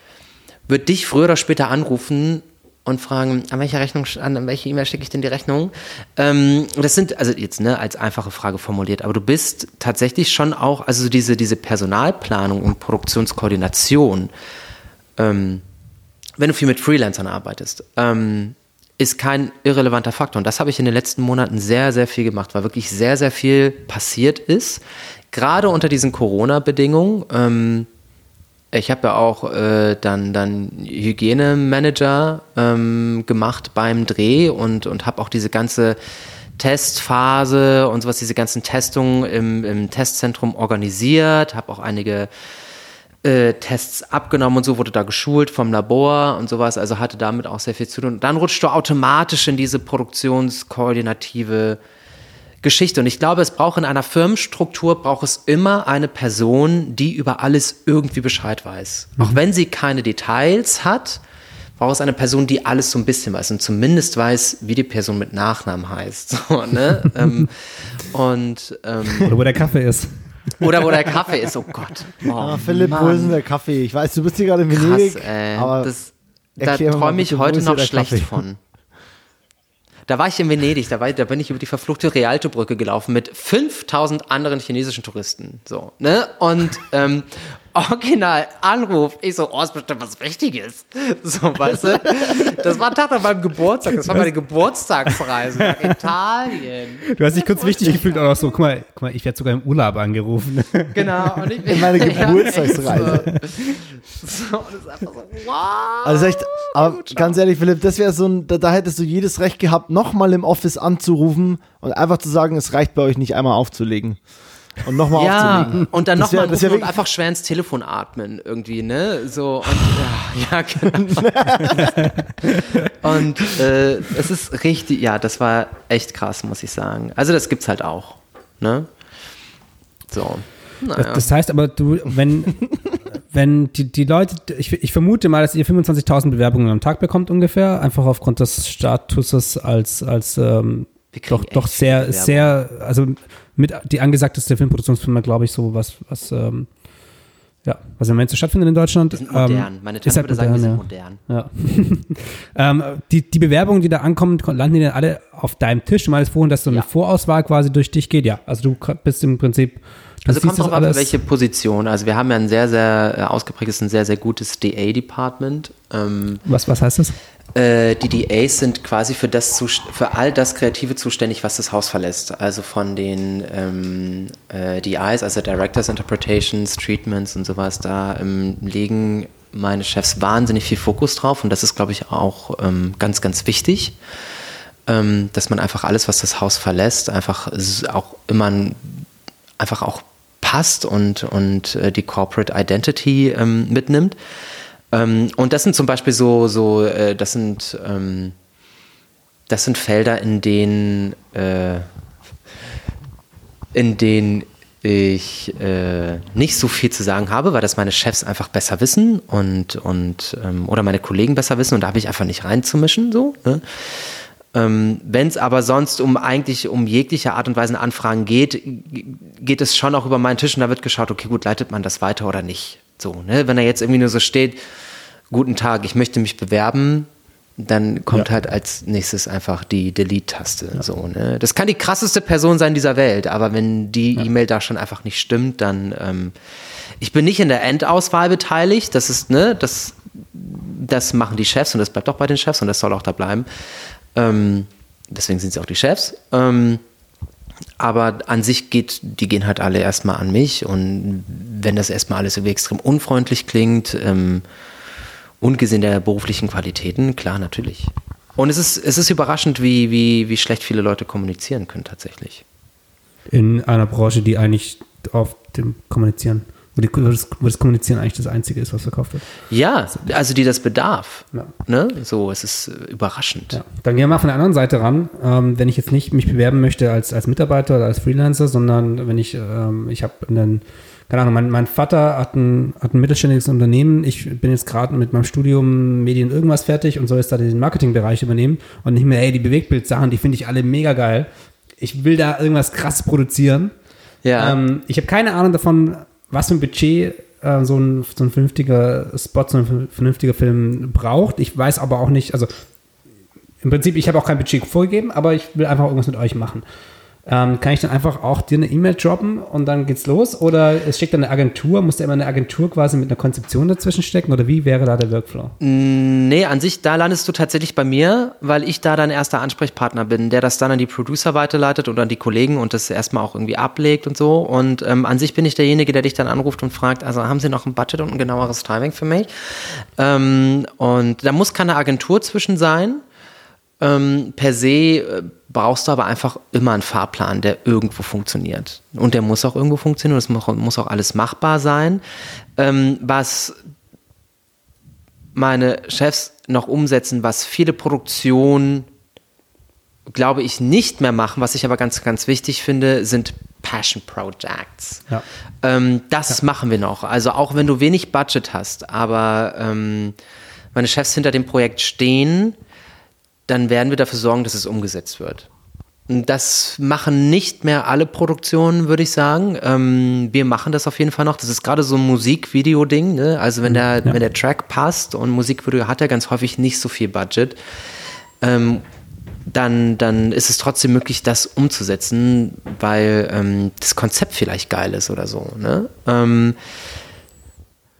wird dich früher oder später anrufen und fragen, an welcher Rechnung, an welche E-Mail schicke ich denn die Rechnung? Ähm, das sind, also jetzt ne, als einfache Frage formuliert, aber du bist tatsächlich schon auch, also so diese, diese Personalplanung und Produktionskoordination, ähm, wenn du viel mit Freelancern arbeitest, ähm, ist kein irrelevanter Faktor. Und das habe ich in den letzten Monaten sehr, sehr viel gemacht, weil wirklich sehr, sehr viel passiert ist. Gerade unter diesen Corona-Bedingungen. Ähm, ich habe ja auch äh, dann, dann Hygienemanager ähm, gemacht beim Dreh und, und habe auch diese ganze Testphase und sowas, diese ganzen Testungen im, im Testzentrum organisiert, habe auch einige äh, Tests abgenommen und so, wurde da geschult vom Labor und sowas, also hatte damit auch sehr viel zu tun. Und dann rutscht du automatisch in diese produktionskoordinative Geschichte. Und ich glaube, es braucht in einer Firmenstruktur, braucht es immer eine Person, die über alles irgendwie Bescheid weiß. Auch wenn sie keine Details hat, braucht es eine Person, die alles so ein bisschen weiß und zumindest weiß, wie die Person mit Nachnamen heißt. So, ne? ähm, und ähm, Oder wo der Kaffee ist. oder wo der Kaffee ist, oh Gott. Oh, Ah, Philipp, wo Mann. ist denn der Kaffee? Ich weiß, du bist hier gerade in Venedig, Krass, ey. aber das, da träume ich wo heute noch schlecht Kaffee? von. Da war ich in Venedig, da, war, da bin ich über die verfluchte Rialto-Brücke gelaufen mit 5000 anderen chinesischen Touristen. So, ne? Und ähm, original Anruf. Ich so, oh, ist bestimmt was Wichtiges. So, weißt du? Das war ein Tag nach meinem Geburtstag. Das war meine Geburtstagsreise nach Italien. Du hast dich kurz wichtig gefühlt, auch so, guck mal, guck mal ich werde sogar im Urlaub angerufen. Genau. Und ich, In meine Geburtstagsreise. So, das ist einfach so, wow. Also echt, aber ganz ehrlich, Philipp, das wäre so ein, da, da hättest du jedes Recht gehabt, nochmal im Office anzurufen und einfach zu sagen, es reicht bei euch nicht einmal aufzulegen. Und nochmal Ja, aufzulegen. und dann Das nochmal das wär und einfach schwer ins Telefon atmen irgendwie, ne? So, und ja, ja genau. und äh, es ist richtig, ja, das war echt krass, muss ich sagen. Also das gibt's halt auch, ne? So. Das, Naja. das heißt aber, du, wenn, wenn die, die Leute, ich, ich vermute mal, dass ihr 25.000 Bewerbungen am Tag bekommt ungefähr, einfach aufgrund des Statuses als, als ähm, doch, doch sehr, sehr, also mit die angesagteste Filmproduktionsfirma, glaube ich, so was, was, ähm, ja, was im Moment so stattfindet in Deutschland. Die sind modern. Ähm, Meine Tante halt würde sagen, wir modern, sind modern. Ja. ähm, die, die Bewerbungen, die da ankommen, landen die dann alle auf deinem Tisch? Du meinst vorhin, dass so eine Ja. Vorauswahl quasi durch dich geht? Ja, also du bist im Prinzip, Also kommt drauf an, welche Position. Also wir haben ja ein sehr, sehr äh, ausgeprägtes, ein sehr, sehr gutes DA-Department. Ähm, Was, was heißt das? Äh, die DAs sind quasi für, das, für all das Kreative zuständig, was das Haus verlässt. Also von den ähm, äh, DIs, also Directors Interpretations, Treatments und sowas, da ähm, legen meine Chefs wahnsinnig viel Fokus drauf und das ist, glaube ich, auch ähm, ganz, ganz wichtig. Ähm, dass man einfach alles, was das Haus verlässt, einfach auch immer ein einfach auch passt und, und äh, die Corporate Identity ähm, mitnimmt. Ähm, und das sind zum Beispiel so, so äh, das sind ähm, das sind Felder, in denen äh, in denen ich äh, nicht so viel zu sagen habe, weil das meine Chefs einfach besser wissen und, und ähm, oder meine Kollegen besser wissen und da habe ich einfach nicht reinzumischen. So, ne? ähm, Wenn es aber sonst um eigentlich um jegliche Art und Weise Anfragen geht, geht es schon auch über meinen Tisch und da wird geschaut, okay, gut, leitet man das weiter oder nicht. So, ne? Wenn da jetzt irgendwie nur so steht, guten Tag, ich möchte mich bewerben, dann kommt Ja. halt als nächstes einfach die Delete-Taste. So, ne? Das kann die krasseste Person sein dieser Welt, aber wenn die E-Mail da schon einfach nicht stimmt, dann ähm, ich bin nicht in der Endauswahl beteiligt. Das ist, ne, das, das machen die Chefs und das bleibt auch bei den Chefs und das soll auch da bleiben. Ähm, deswegen sind sie auch die Chefs. Ähm, aber an sich geht, die gehen halt alle erstmal an mich und wenn das erstmal alles irgendwie extrem unfreundlich klingt, ähm, ungesehen der beruflichen Qualitäten, klar, natürlich. Und es ist, es ist überraschend, wie, wie, wie schlecht viele Leute kommunizieren können tatsächlich. In einer Branche, die eigentlich auf dem Kommunizieren, wo, die, wo, das, wo das Kommunizieren eigentlich das Einzige ist, was verkauft wird. Ja, also die das bedarf. Ja. Ne? So, es ist äh, überraschend. Ja. Dann gehen wir mal von der anderen Seite ran. Ähm, wenn ich jetzt nicht mich bewerben möchte als, als Mitarbeiter oder als Freelancer, sondern wenn ich, ähm, ich habe einen, keine Ahnung, mein, mein Vater hat ein, hat ein mittelständiges Unternehmen. Ich bin jetzt gerade mit meinem Studium Medien irgendwas fertig und soll jetzt da den Marketingbereich übernehmen und nicht mehr, ey, die Bewegtbildsachen, die finde ich alle mega geil. Ich will da irgendwas krass produzieren. Ja. Ähm, ich habe keine Ahnung davon, was für ein Budget äh, so, ein, so ein vernünftiger Spot, so ein vernünftiger Film braucht. Ich weiß aber auch nicht, also im Prinzip, ich habe auch kein Budget vorgegeben, aber ich will einfach irgendwas mit euch machen. Ähm, kann ich dann einfach auch dir eine E-Mail droppen und dann geht's los? Oder es steckt dann eine Agentur, muss da immer eine Agentur quasi mit einer Konzeption dazwischen stecken? Oder wie wäre da der Workflow? Nee, an sich, da landest du tatsächlich bei mir, weil ich da dein erster Ansprechpartner bin, der das dann an die Producer weiterleitet oder an die Kollegen und das erstmal auch irgendwie ablegt und so. Und ähm, an sich bin ich derjenige, der dich dann anruft und fragt, also haben Sie noch ein Budget und ein genaueres Timing für mich? Ähm, und da muss keine Agentur zwischen sein. Ähm, per se äh, brauchst du aber einfach immer einen Fahrplan, der irgendwo funktioniert. Und der muss auch irgendwo funktionieren und es muss, auch alles machbar sein. Ähm, was meine Chefs noch umsetzen, was viele Produktionen, glaube ich, nicht mehr machen, was ich aber ganz, ganz wichtig finde, sind Passion Projects. Ja. Ähm, das machen wir noch. Also auch wenn du wenig Budget hast, aber ähm, meine Chefs hinter dem Projekt stehen, dann werden wir dafür sorgen, dass es umgesetzt wird. Das machen nicht mehr alle Produktionen, würde ich sagen. Ähm, wir machen das auf jeden Fall noch. Das ist gerade so ein Musikvideo-Ding. Ne? Also wenn der, wenn der Track passt und Musikvideo hat ja ganz häufig nicht so viel Budget, ähm, dann, dann ist es trotzdem möglich, das umzusetzen, weil ähm, das Konzept vielleicht geil ist oder so. Ne? Ähm,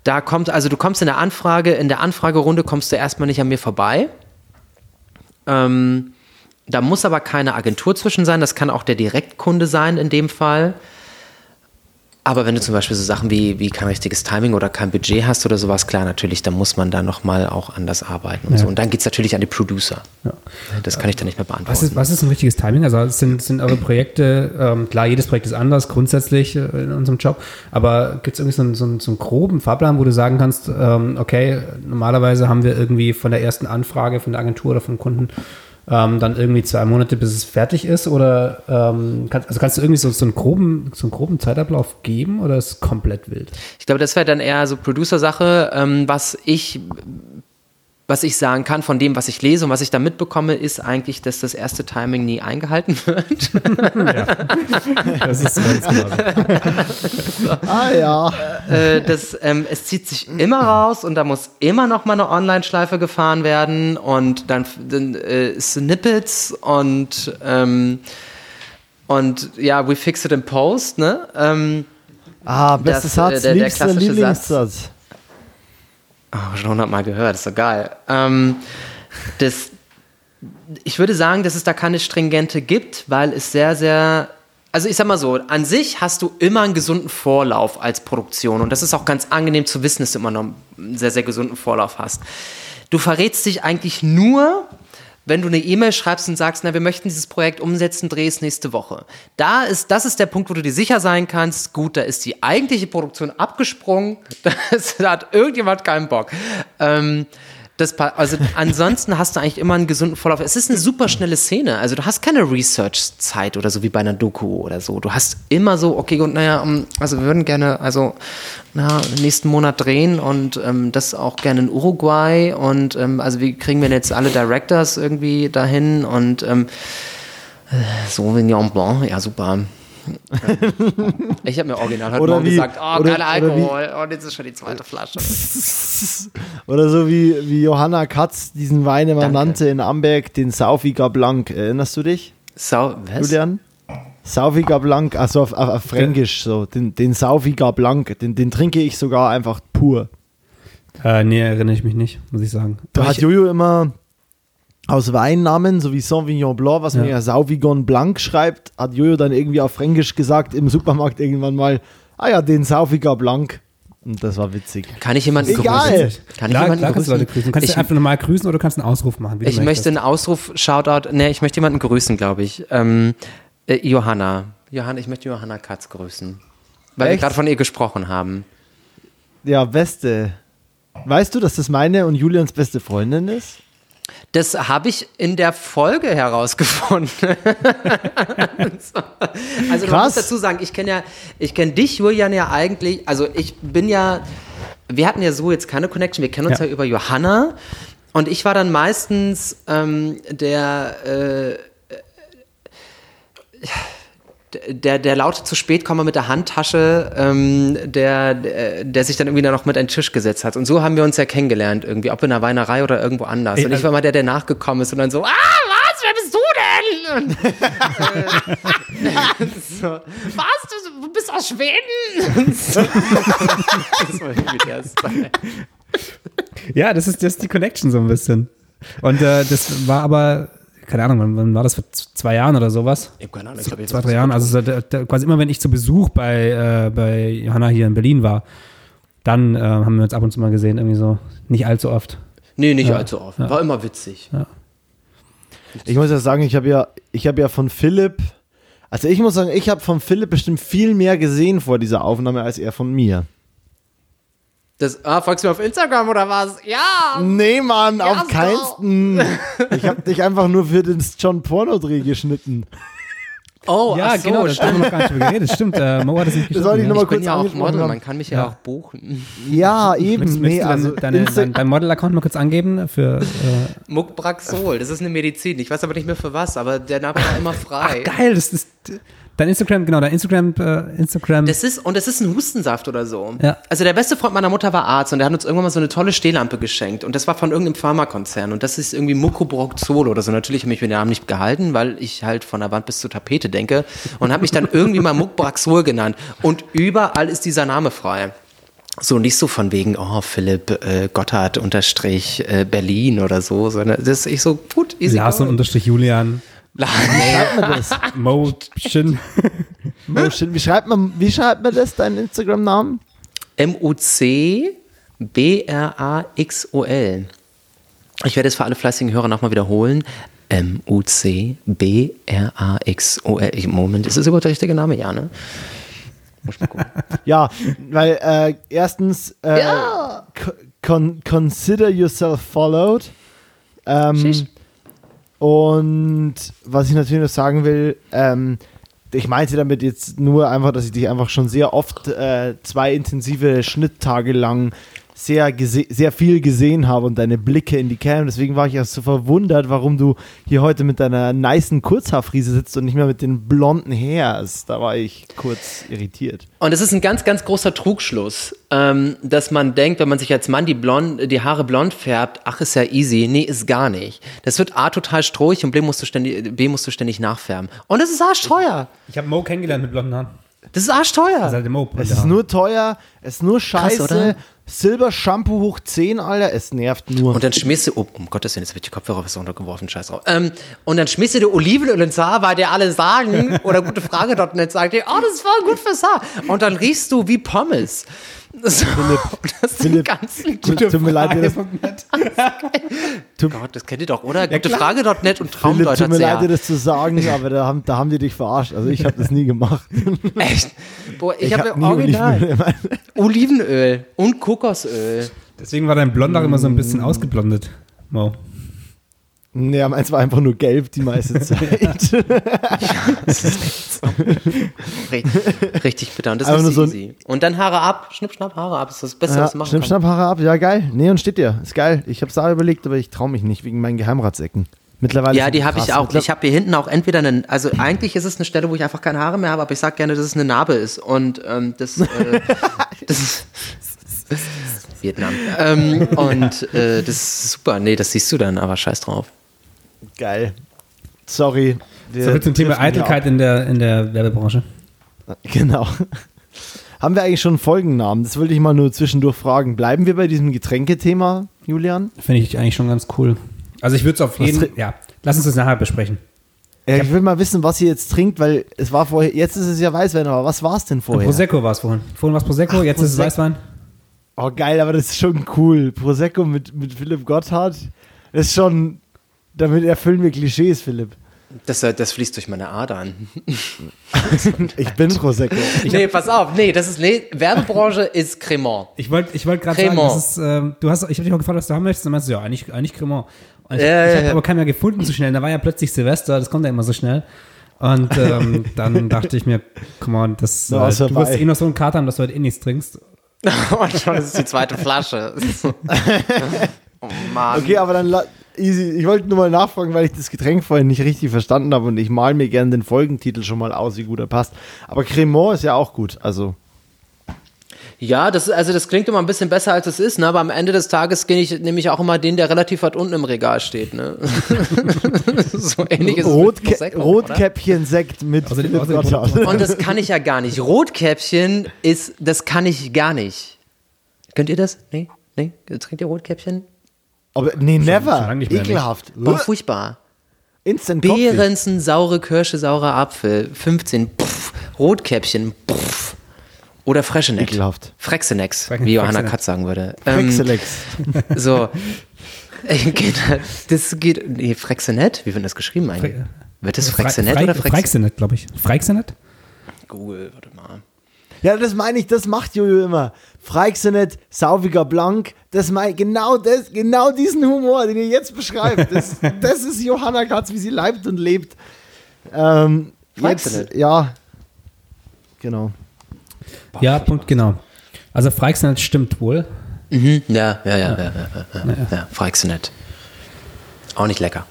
da kommt, also du kommst in der Anfrage, in der Anfragerunde kommst du erstmal nicht an mir vorbei. Ähm, da muss aber keine Agentur zwischen sein, das kann auch der Direktkunde sein in dem Fall. Aber wenn du zum Beispiel so Sachen wie, wie kein richtiges Timing oder kein Budget hast oder sowas, klar, natürlich, dann muss man da nochmal auch anders arbeiten und Ja. so. Und dann geht es natürlich an die Producer. Ja. Das kann ich dann nicht mehr beantworten. Was ist, was ist ein richtiges Timing? Also sind, sind eure Projekte, ähm, klar, jedes Projekt ist anders grundsätzlich äh, in unserem Job, aber gibt es irgendwie so einen, so, einen, so einen groben Fahrplan, wo du sagen kannst, ähm, okay, normalerweise haben wir irgendwie von der ersten Anfrage von der Agentur oder vom Kunden ähm, dann irgendwie zwei Monate, bis es fertig ist? Oder ähm, kann, also kannst du irgendwie so, so, einen groben, so einen groben Zeitablauf geben oder ist es komplett wild? Ich glaube, das wäre dann eher so Producer-Sache. Ähm, was ich was ich sagen kann von dem, was ich lese und was ich da mitbekomme, ist eigentlich, dass das erste Timing nie eingehalten wird. ja. Das ist ganz so. Ah ja. Äh, das, ähm, es zieht sich immer raus und da muss immer noch mal eine Online-Schleife gefahren werden und dann, dann äh, Snippets und ähm, und ja, we fix it in post, ne? Ähm, ah, bestes Satz, äh, der, der klassische Lieblingssatz. Satz. Oh, schon hundertmal gehört, ist geil. Ähm, das, ich würde sagen, dass es da keine stringente gibt, weil es sehr, sehr. Also ich sag mal so, an sich hast du immer einen gesunden Vorlauf als Produktion und das ist auch ganz angenehm zu wissen, dass du immer noch einen sehr, sehr gesunden Vorlauf hast. Du verrätst dich eigentlich nur, wenn du eine E-Mail schreibst und sagst, na, wir möchten dieses Projekt umsetzen, dreh es nächste Woche. Da ist, das ist der Punkt, wo du dir sicher sein kannst, gut, da ist die eigentliche Produktion abgesprungen, da hat irgendjemand keinen Bock. Ähm, das, also ansonsten hast du eigentlich immer einen gesunden Vorlauf. Es ist eine super schnelle Szene. Also du hast keine Research-Zeit oder so wie bei einer Doku oder so. Du hast immer so, okay, und naja, also wir würden gerne, also na, nächsten Monat drehen und ähm, das auch gerne in Uruguay. Und ähm, also wie kriegen wir jetzt alle Directors irgendwie dahin? Und ähm, äh, Sauvignon Blanc, ja super. Ich habe mir original heute Morgen wie, gesagt, oh, oder, geiler Alkohol. Und oh, jetzt ist schon die zweite Flasche. oder so wie, wie Johanna Katz diesen Wein immer Danke. nannte in Amberg, den Saufiger Blanc. Erinnerst du dich? Sau was? Julian? Saufiger Blanc, also auf, auf, auf Fränkisch so. Den, den Saufiger Blanc, den, den trinke ich sogar einfach pur. Äh, nee, erinnere ich mich nicht, muss ich sagen. Da hat Jojo immer aus Weinnamen, so wie Sauvignon Blanc, was ja. man ja Sauvigon Blanc schreibt, hat Jojo dann irgendwie auf Fränkisch gesagt im Supermarkt irgendwann mal, ah ja, den Sauviger Blanc. Und das war witzig. Kann ich jemanden Egal. grüßen? Kann klar, ich jemanden klar grüßen? Grüßen. Du kannst ich, einfach normal grüßen oder du kannst einen Ausruf machen. ich möchte einen Ausruf, Shoutout, ne, ich möchte jemanden grüßen, glaube ich. Ähm, äh, Johanna. Johanna, ich möchte Johanna Katz grüßen. Weil Echt? wir gerade von ihr gesprochen haben. Ja, beste. Weißt du, dass das meine und Julians beste Freundin ist? Das habe ich in der Folge herausgefunden. also man muss dazu sagen, ich kenne ja, ich kenne dich, Julian, ja eigentlich, also ich bin ja, wir hatten ja so jetzt keine Connection, wir kennen uns ja, ja über Johanna. Und ich war dann meistens ähm, der äh, der, der laute zu spät komme mit der Handtasche, ähm, der, der, der sich dann irgendwie da noch mit an den Tisch gesetzt hat. Und so haben wir uns ja kennengelernt irgendwie, ob in einer Weinerei oder irgendwo anders. Und ich war mal der, der nachgekommen ist und dann so, ah, was, wer bist du denn? Und, äh, so, was, du, bist aus Schweden? So. das war irgendwie der Style. Ja, das ist, das ist die Connection so ein bisschen. Und äh, das war aber keine Ahnung, wann, wann, war das vor zwei Jahren oder sowas? Ich habe keine Ahnung, ich glaube, zwei, drei Jahren. Also da, da, quasi immer, wenn ich zu Besuch bei, äh, bei Johanna hier in Berlin war, dann äh, haben wir uns ab und zu mal gesehen, irgendwie so. Nicht allzu oft. Nee, nicht ja. allzu oft. War immer witzig. Ja. Ich muss ja sagen, ich habe ja, ich habe ja von Philipp, also ich muss sagen, ich habe von Philipp bestimmt viel mehr gesehen vor dieser Aufnahme als er von mir. Das, ah, folgst du mir auf Instagram oder was? Ja! Nee, Mann, ja, auf keinsten. ich hab dich einfach nur für den John Porno-Dreh geschnitten. Oh, ja, so, genau, das haben wir noch gar nicht geredet. Stimmt, äh, Mo hat das nicht Das soll ich nochmal kurz bin ja auch Model, man kann mich ja, ja auch buchen. Ja, eben. Möchtest, nee, also deine, dein, dein Model-Account mal kurz angeben für. Äh Muckbraxol, das ist eine Medizin. Ich weiß aber nicht mehr für was, aber der Name war immer frei. Ach, geil, das ist. Dein Instagram, genau, dein Instagram, äh, Instagram. Das ist, und das ist ein Hustensaft oder so. Ja. Also der beste Freund meiner Mutter war Arzt und der hat uns irgendwann mal so eine tolle Stehlampe geschenkt. Und das war von irgendeinem Pharmakonzern. Und das ist irgendwie Mucobroxol oder so. Natürlich habe ich mir den Namen nicht gehalten, weil ich halt von der Wand bis zur Tapete denke. Und habe mich dann irgendwie mal Mucbraxol genannt. Und überall ist dieser Name frei. So nicht so von wegen, oh, Philipp äh, Gotthard unterstrich äh, Berlin oder so, sondern das ist ich so, gut, easy. Lars und unterstrich Julian. Wie schreibt man das? Motion. Motion. Wie schreibt man, wie schreibt man das, deinen Instagram-Namen? M-U-C-B-R-A-X-O-L. Ich werde es für alle fleißigen Hörer nochmal wiederholen. M-U-C-B-R-A-X-O-L. Moment, ist das überhaupt der richtige Name? Ja, ne? Ja, weil äh, erstens äh, ja. con consider yourself followed. Ähm, Und was ich natürlich noch sagen will, ähm, ich meinte damit jetzt nur einfach, dass ich dich einfach schon sehr oft äh, zwei intensive Schnitttage lang sehr, sehr viel gesehen habe und deine Blicke in die Cam. Deswegen war ich auch so verwundert, warum du hier heute mit deiner niceen Kurzhaarfriese sitzt und nicht mehr mit den blonden Hairs. Da war ich kurz irritiert. Und es ist ein ganz, ganz großer Trugschluss, ähm, dass man denkt, wenn man sich als Mann die, blond, die Haare blond färbt, ach, ist ja easy. Nee, ist gar nicht. Das wird A, total strohig und B, musst du ständig, B, musst du ständig nachfärben. Und es ist arschteuer. Ich, ich habe Mo kennengelernt mit blonden Haaren. Das ist arschteuer. Das ist halt Mo, es ist nur teuer, es ist nur scheiße. Krass, Silber-Shampoo hoch 10, Alter, es nervt nur. Und dann schmierst du, oh, um Gottes Willen, jetzt wird die Kopfhörer was runtergeworfen, scheiß drauf. Ähm, und dann schmierst du Olivenöl ins Haar, weil dir alle sagen, oder gute Frage.net sagt dir, oh, das ist voll gut fürs Haar. Und dann riechst du wie Pommes. So, Philipp, das ist Philipp, ganz tut, tut mir leid, das, Gott, das kennt ihr doch, oder? Gute ja, Frage.net und Traumdeutsch. Tut mir leid, dir das zu sagen, aber da haben, da haben die dich verarscht. Also ich habe das nie gemacht. Echt? Boah, ich, ich habe hab original Olivenöl, Olivenöl und Kokosöl. Deswegen war dein Blond auch immer so ein bisschen ausgeblondet. Wow. Nee, meins war einfach nur gelb die meiste Zeit. ja, das ist so. richtig, richtig bitter. Und das einfach ist so easy. Und dann Haare ab, schnipp, schnapp, Haare ab. Das ist das Beste, ja, was du machen Schnipp, schnapp, Haare ab. Ja, geil. Nee, und steht dir. Ist geil. Ich hab's da überlegt, aber ich traue mich nicht wegen meinen Geheimratsecken. Mittlerweile. Ja, die habe ich auch. Ich habe hier hinten auch entweder einen, also eigentlich ist es eine Stelle, wo ich einfach keine Haare mehr habe, aber ich sag gerne, dass es eine Narbe ist. Und ähm, das, äh, das ist Vietnam. Ähm, und äh, das ist super. Nee, das siehst du dann, aber scheiß drauf. Geil. Sorry. Wir so zum Thema Eitelkeit in der, in der Werbebranche. Genau. Haben wir eigentlich schon einen Folgennamen? Das wollte ich mal nur zwischendurch fragen. Bleiben wir bei diesem Getränkethema, Julian? Finde ich eigentlich schon ganz cool. Also ich würde es auf jeden Fall, ja, lass uns das nachher besprechen. Ja, ich will mal wissen, was ihr jetzt trinkt, weil es war vorher, jetzt ist es ja Weißwein, aber was war es denn vorher? Prosecco war es vorhin. Vorhin war es Prosecco, Ach, jetzt Prosecco. ist es Weißwein. Oh geil, aber das ist schon cool. Prosecco mit, mit Philipp Gotthard, das ist schon, damit erfüllen wir Klischees, Philipp. Das, äh, das fließt durch meine Adern. ich bin Prosecco. Ich nee, pass auf. Nee, das ist, nee, Werbebranche ist Cremant. Ich wollte ich wollt gerade sagen, das ist, ähm, du hast, ich habe dich auch gefragt, was du haben möchtest, dann meinst du, ja, eigentlich, eigentlich Cremant. Und ich, ja, ich habe ja. aber keinen mehr gefunden so schnell. Da war ja plötzlich Silvester, das kommt ja immer so schnell. Und ähm, dann dachte ich mir, come on, das, no, äh, du wirst eh noch so einen Kater haben, dass du heute eh nichts trinkst. Und schon ist es die zweite Flasche. oh Mann. Okay, aber dann easy. Ich wollte nur mal nachfragen, weil ich das Getränk vorhin nicht richtig verstanden habe und ich mal mir gerne den Folgentitel schon mal aus, wie gut er passt. Aber Cremant ist ja auch gut, also. Ja, das, also das klingt immer ein bisschen besser, als es ist, ne? aber am Ende des Tages nehme ich, nehme ich auch immer den, der relativ weit unten im Regal steht. Ne? so ähnlich ist Rotkä Rotkäppchen-Sekt mit also den, Und das kann ich ja gar nicht. Rotkäppchen ist, das kann ich gar nicht. Könnt ihr das? Nee? Nee? Trinkt ihr Rotkäppchen? Aber nee, never. Schon Ekelhaft. Boah, furchtbar. Instant Behrensen, saure Kirsche, saurer Apfel, 15, pff, Rotkäppchen, pff. Oder Frescheneck. Ekelhaft. Frexenex, wie Johanna Katz sagen würde. Ähm, so. das geht, nee, Frexenet? Wie wird das geschrieben eigentlich? Wird das Frexenet Fre oder Frexenet? Frexenet, glaube ich. Frexenet? Google, warte mal. Ja, das meine ich, das macht Jojo immer. Freixenet, sauwiger Blank, das mein, genau das, genau diesen Humor, den ihr jetzt beschreibt. Das, das ist Johanna Katz, wie sie leibt und lebt. Ähm, jetzt, ja, genau. Bach. Ja, Punkt, genau. Also Freixenet stimmt wohl. Mhm. Ja, ja, ja, ja, ja, ja, ja, ja. ja Freixenet. Auch nicht lecker.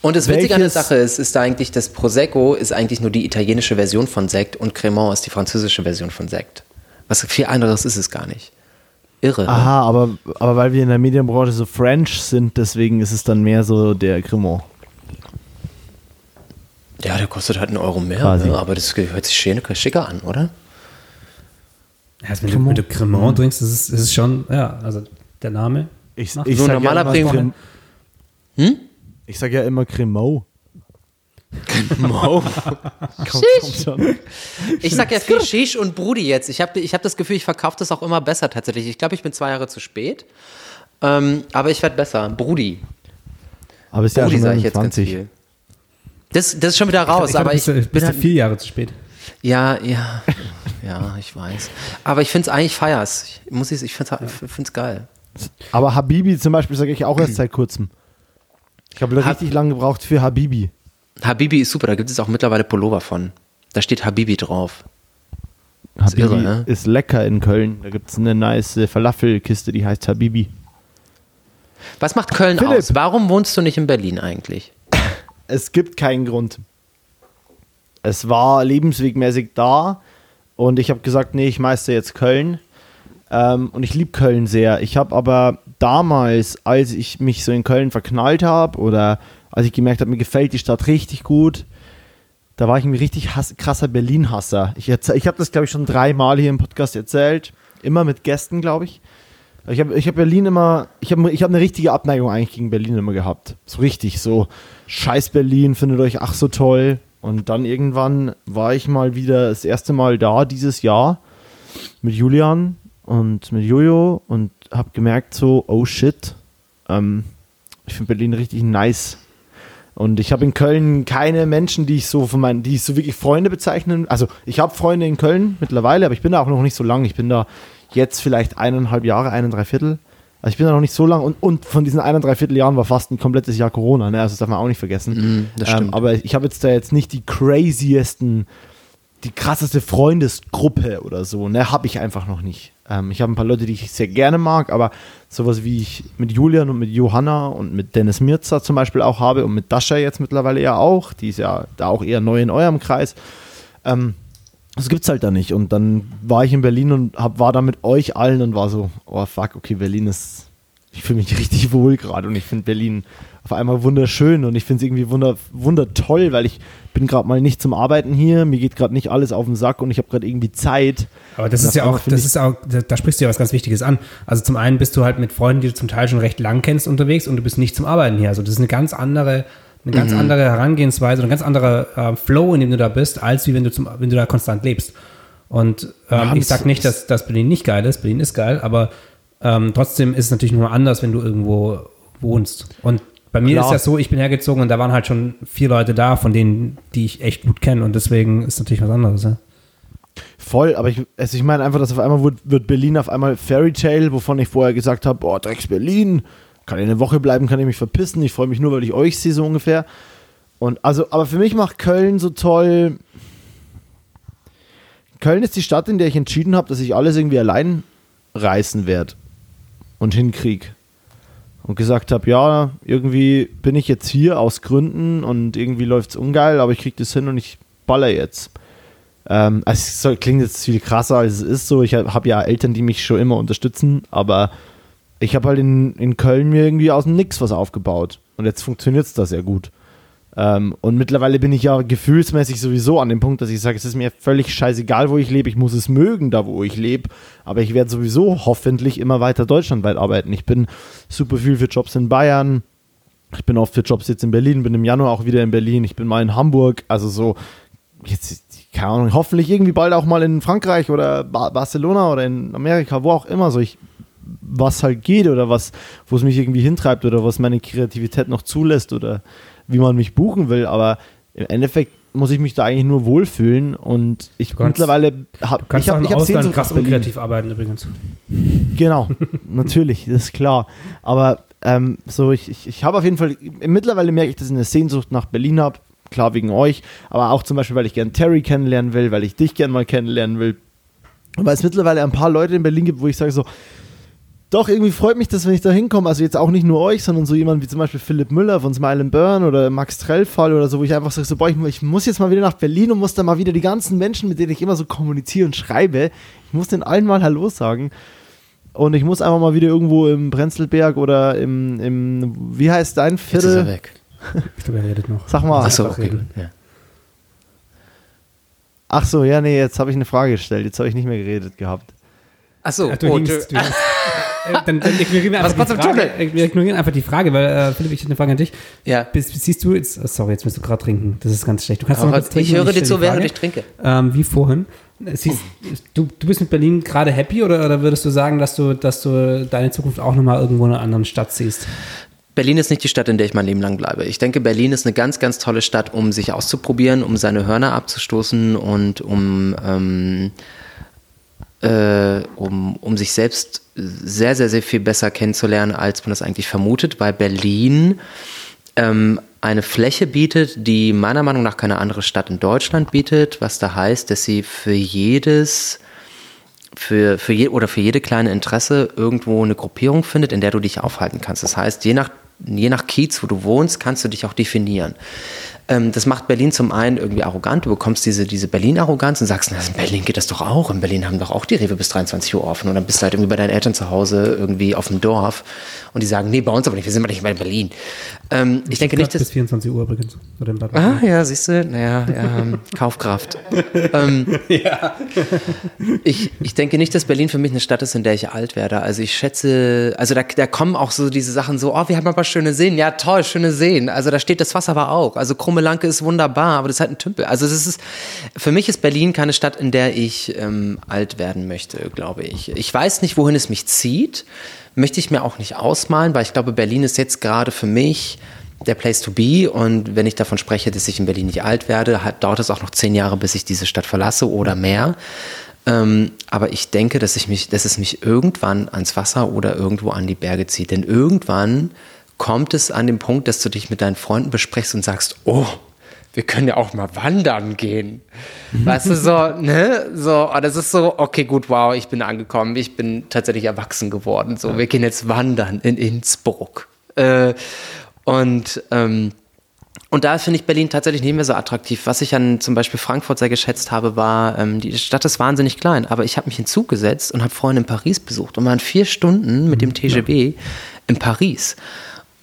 Und das Witzige an der Sache ist, ist da eigentlich, das Prosecco ist eigentlich nur die italienische Version von Sekt und Cremant ist die französische Version von Sekt. Was viel anderes ist es gar nicht. Irre. Ne? Aha, ne? aber, aber weil wir in der Medienbranche so French sind, deswegen ist es dann mehr so der Cremant. Ja, der kostet halt einen Euro mehr, ne? aber das hört sich schicker an, oder? Also wenn, du, wenn du Cremant mhm. trinkst, das ist, das ist schon, ja, also der Name. Ich, ich so ein normaler ja Premium. Hm? Ich sage ja immer Cremant. Mo. ich sag ja viel Shish und Brudi jetzt. Ich habe ich hab das Gefühl, ich verkaufe das auch immer besser tatsächlich. Ich glaube, ich bin zwei Jahre zu spät. Ähm, aber ich werde besser. Brudi. Aber ist ja Brudi sage ich jetzt ganz viel. Das, das ist schon wieder raus. Ich, ich aber ich bist, bin halt, vier Jahre zu spät. Ja, ja. Ja, ich weiß. Aber ich finde es eigentlich feiers. Ich, muss ich, ich finde es geil. Aber Habibi zum Beispiel sage ich auch erst seit kurzem. Ich habe richtig lange gebraucht für Habibi. Habibi ist super, da gibt es auch mittlerweile Pullover von. Da steht Habibi drauf. Habibi irre, ne? ist lecker in Köln. Da gibt es eine nice Falafelkiste, die heißt Habibi. Was macht Köln Philipp. aus? Warum wohnst du nicht in Berlin eigentlich? Es gibt keinen Grund. Es war lebenswegmäßig da und ich habe gesagt, nee, ich meister jetzt Köln. Ähm, und ich liebe Köln sehr. Ich habe aber damals, als ich mich so in Köln verknallt habe oder als ich gemerkt habe, mir gefällt die Stadt richtig gut, da war ich ein richtig hass, krasser Berlin-Hasser. Ich, ich habe das, glaube ich, schon dreimal hier im Podcast erzählt. Immer mit Gästen, glaube ich. Ich habe ich hab Berlin immer, ich habe ich hab eine richtige Abneigung eigentlich gegen Berlin immer gehabt. So richtig, so scheiß Berlin, findet euch ach so toll. Und dann irgendwann war ich mal wieder das erste Mal da dieses Jahr mit Julian und mit Jojo und habe gemerkt so, oh shit, ähm, ich finde Berlin richtig nice. Und ich habe in Köln keine Menschen, die ich so von meinen, die ich so wirklich Freunde bezeichnen. Also ich habe Freunde in Köln mittlerweile, aber ich bin da auch noch nicht so lang. Ich bin da jetzt vielleicht eineinhalb Jahre, eineinhalb Viertel. Also ich bin da noch nicht so lang und, und von diesen eineinhalb Viertel Jahren war fast ein komplettes Jahr Corona, ne? Also das darf man auch nicht vergessen. Mm, ähm, aber ich habe jetzt da jetzt nicht die craziesten, die krasseste Freundesgruppe oder so, ne? Habe ich einfach noch nicht. Ähm, ich habe ein paar Leute, die ich sehr gerne mag, aber sowas wie ich mit Julian und mit Johanna und mit Dennis Mirza zum Beispiel auch habe und mit Dasha jetzt mittlerweile ja auch, die ist ja da auch eher neu in eurem Kreis. Ähm, das gibt's halt da nicht. Und dann war ich in Berlin und hab, war da mit euch allen und war so, oh fuck, okay, Berlin ist, ich fühle mich richtig wohl gerade und ich finde Berlin auf einmal wunderschön und ich finde es irgendwie wunder, wundertoll, weil ich bin gerade mal nicht zum Arbeiten hier, mir geht gerade nicht alles auf den Sack und ich habe gerade irgendwie Zeit. Aber das Und ist ja auch, das ist auch, da, da sprichst du ja was ganz Wichtiges an. Also zum einen bist du halt mit Freunden, die du zum Teil schon recht lang kennst, unterwegs und du bist nicht zum Arbeiten hier. Also das ist eine ganz andere, eine ganz andere Herangehensweise und ein ganz anderer äh, Flow, in dem du da bist, als wie wenn du zum, wenn du da konstant lebst. Und ähm, Ja, ich das sag nicht, dass, dass Berlin nicht geil ist. Berlin ist geil, aber ähm, trotzdem ist es natürlich nur anders, wenn du irgendwo wohnst. Und bei mir Klar. ist ja so, ich bin hergezogen und da waren halt schon vier Leute da, von denen, die ich echt gut kenne und deswegen ist natürlich was anderes. Ja? Voll, aber ich, also ich meine einfach, dass auf einmal wird, wird Berlin auf einmal Fairy Tale, wovon ich vorher gesagt habe, oh, Drecks Berlin, kann ich eine Woche bleiben, kann ich mich verpissen, ich freue mich nur, weil ich euch sehe, so ungefähr. Und also, aber für mich macht Köln so toll. Köln ist die Stadt, in der ich entschieden habe, dass ich alles irgendwie allein reißen werde und hinkrieg. Und gesagt habe, ja, irgendwie bin ich jetzt hier aus Gründen und irgendwie läuft es ungeil, aber ich krieg das hin und ich baller jetzt. Ähm, also es klingt jetzt viel krasser, als es ist so. Ich habe ja Eltern, die mich schon immer unterstützen, aber ich habe halt in, in Köln mir irgendwie aus dem Nix was aufgebaut. Und jetzt funktioniert es da sehr gut. Ähm, und mittlerweile bin ich ja gefühlsmäßig sowieso an dem Punkt, dass ich sage, es ist mir völlig scheißegal, wo ich lebe. Ich muss es mögen, da wo ich lebe. Aber ich werde sowieso hoffentlich immer weiter deutschlandweit arbeiten. Ich bin super viel für Jobs in Bayern. Ich bin oft für Jobs jetzt in Berlin, bin im Januar auch wieder in Berlin. Ich bin mal in Hamburg. Also so, jetzt, keine Ahnung, hoffentlich irgendwie bald auch mal in Frankreich oder ba Barcelona oder in Amerika, wo auch immer. So, ich, was halt geht oder was, wo es mich irgendwie hintreibt oder was meine Kreativität noch zulässt oder wie man mich buchen will. Aber im Endeffekt muss ich mich da eigentlich nur wohlfühlen und ich kannst- mittlerweile habe Du ich habe ich hab Sehnsucht krass unkreativ arbeiten übrigens. Genau, natürlich, das ist klar. Aber ähm, so, ich, ich, ich habe auf jeden Fall, mittlerweile merke ich, dass ich eine Sehnsucht nach Berlin habe. Klar, wegen euch, aber auch zum Beispiel, weil ich gern Terry kennenlernen will, weil ich dich gern mal kennenlernen will. Und weil es mittlerweile ein paar Leute in Berlin gibt, wo ich sage so, doch, irgendwie freut mich das, wenn ich da hinkomme. Also jetzt auch nicht nur euch, sondern so jemand wie zum Beispiel Philipp Müller von Smile and Burn oder Max Trellfall oder so, wo ich einfach sage, so, boah, ich, mu- ich muss jetzt mal wieder nach Berlin und muss da mal wieder die ganzen Menschen, mit denen ich immer so kommuniziere und schreibe, ich muss den allen mal Hallo sagen. Und ich muss einfach mal wieder irgendwo im Prenzlberg oder im, im wie heißt dein Jetzt ist er Viertel? weg. Ich glaube, er redet noch. Sag mal. Achso, okay. reden. Ja. Ach so, ja, nee, jetzt habe ich eine Frage gestellt. Jetzt habe ich nicht mehr geredet gehabt. Achso, Ach, du oh, hingst, du- du hingst. Äh, dann, dann ignorieren wir Was einfach die du im Frage. äh, Wir ignorieren einfach die Frage, weil äh, Philipp, ich hätte eine Frage an dich. Ja. Bist, siehst du jetzt, oh, sorry, jetzt musst du gerade trinken. Das ist ganz schlecht. Du kannst noch Aber kurz trinken. ich höre dir zu, die während ich trinke. Ähm, wie vorhin. Siehst, du, du bist mit Berlin gerade happy oder, oder würdest du sagen, dass du, dass du deine Zukunft auch nochmal irgendwo in einer anderen Stadt siehst? Berlin ist nicht die Stadt, in der ich mein Leben lang bleibe. Ich denke, Berlin ist eine ganz, ganz tolle Stadt, um sich auszuprobieren, um seine Hörner abzustoßen und um, ähm, äh, um, um sich selbst sehr, sehr, sehr viel besser kennenzulernen, als man das eigentlich vermutet, weil Berlin ähm, eine Fläche bietet, die meiner Meinung nach keine andere Stadt in Deutschland bietet, was da heißt, dass sie für jedes für, für je, oder für jede kleine Interesse irgendwo eine Gruppierung findet, in der du dich aufhalten kannst. Das heißt, je nach, je nach Kiez, wo du wohnst, kannst du dich auch definieren. Ähm, das macht Berlin zum einen irgendwie arrogant. Du bekommst diese, diese Berlin-Arroganz und sagst, na, in Berlin geht das doch auch. In Berlin haben doch auch die Rewe bis 23 Uhr offen. Und dann bist du halt irgendwie bei deinen Eltern zu Hause irgendwie auf dem Dorf. Und die sagen, nee, bei uns aber nicht, wir sind aber nicht mehr in Berlin. Ähm, ich denke nicht, dass... Bis 24 Uhr übrigens. Ah, ja, siehst du, naja, ja, ähm, Kaufkraft. ähm, ja. ich, ich denke nicht, dass Berlin für mich eine Stadt ist, in der ich alt werde. Also ich schätze, also da, da kommen auch so diese Sachen so, oh, wir haben aber schöne Seen. Ja, toll, schöne Seen. Also da steht das Wasser aber auch. Also Krumme Lanke ist wunderbar, aber das ist halt ein Tümpel. Also das ist, für mich ist Berlin keine Stadt, in der ich ähm, alt werden möchte, glaube ich. Ich weiß nicht, wohin es mich zieht möchte ich mir auch nicht ausmalen, weil ich glaube, Berlin ist jetzt gerade für mich der Place to be. Und wenn ich davon spreche, dass ich in Berlin nicht alt werde, dauert es auch noch zehn Jahre, bis ich diese Stadt verlasse oder mehr. Ähm, aber ich denke, dass, ich mich, dass es mich irgendwann ans Wasser oder irgendwo an die Berge zieht. Denn irgendwann kommt es an den Punkt, dass du dich mit deinen Freunden besprichst und sagst, oh, wir können ja auch mal wandern gehen. Weißt du, so, ne? So, oh, das ist so, okay, gut, wow, ich bin angekommen, ich bin tatsächlich erwachsen geworden. So, wir gehen jetzt wandern in Innsbruck. Äh, und, ähm, und da finde ich Berlin tatsächlich nicht mehr so attraktiv. Was ich an zum Beispiel Frankfurt sehr geschätzt habe, war, ähm, die Stadt ist wahnsinnig klein, aber ich habe mich in Zug gesetzt und habe Freunde in Paris besucht und waren vier Stunden mit dem TGB in Paris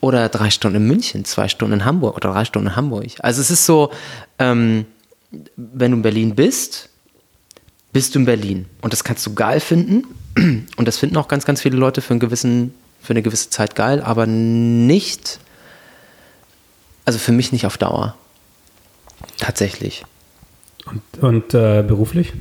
oder drei Stunden in München, zwei Stunden in Hamburg oder drei Stunden in Hamburg. Also es ist so, ähm, wenn du in Berlin bist, bist du in Berlin. Und das kannst du geil finden. Und das finden auch ganz, ganz viele Leute für, einen gewissen, für eine gewisse Zeit geil, aber nicht, also für mich nicht auf Dauer. Tatsächlich. Und, und äh, beruflich?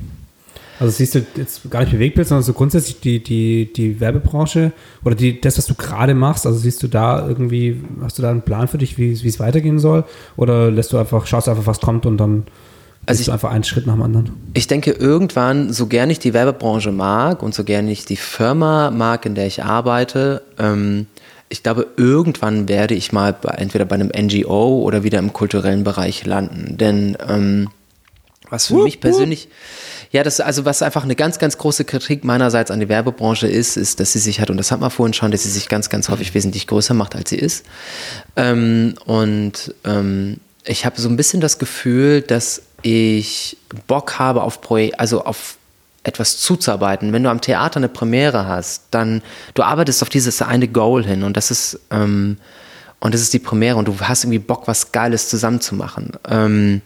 Also siehst du jetzt gar nicht Bewegtbild, sondern so grundsätzlich die, die, die Werbebranche oder die, das, was du gerade machst, also siehst du da irgendwie, hast du da einen Plan für dich, wie, wie es weitergehen soll? Oder lässt du einfach, schaust einfach, was kommt und dann also ich, einfach einen Schritt nach dem anderen? Ich denke, irgendwann, so gern ich die Werbebranche mag und so gern ich die Firma mag, in der ich arbeite, ähm, ich glaube, irgendwann werde ich mal bei, entweder bei einem NGO oder wieder im kulturellen Bereich landen. Denn ähm, was für uh, mich persönlich, uh. Ja, das also was einfach eine ganz, ganz große Kritik meinerseits an die Werbebranche ist, ist, dass sie sich hat, und das hat man vorhin schon, dass sie sich ganz, ganz häufig wesentlich größer macht, als sie ist. Ähm, und ähm, ich habe so ein bisschen das Gefühl, dass ich Bock habe auf Projekt, also auf etwas zuzuarbeiten. Wenn du am Theater eine Premiere hast, dann du arbeitest auf dieses eine Goal hin und das ist ähm, und das ist die Premiere und du hast irgendwie Bock, was Geiles zusammenzumachen. Ähm,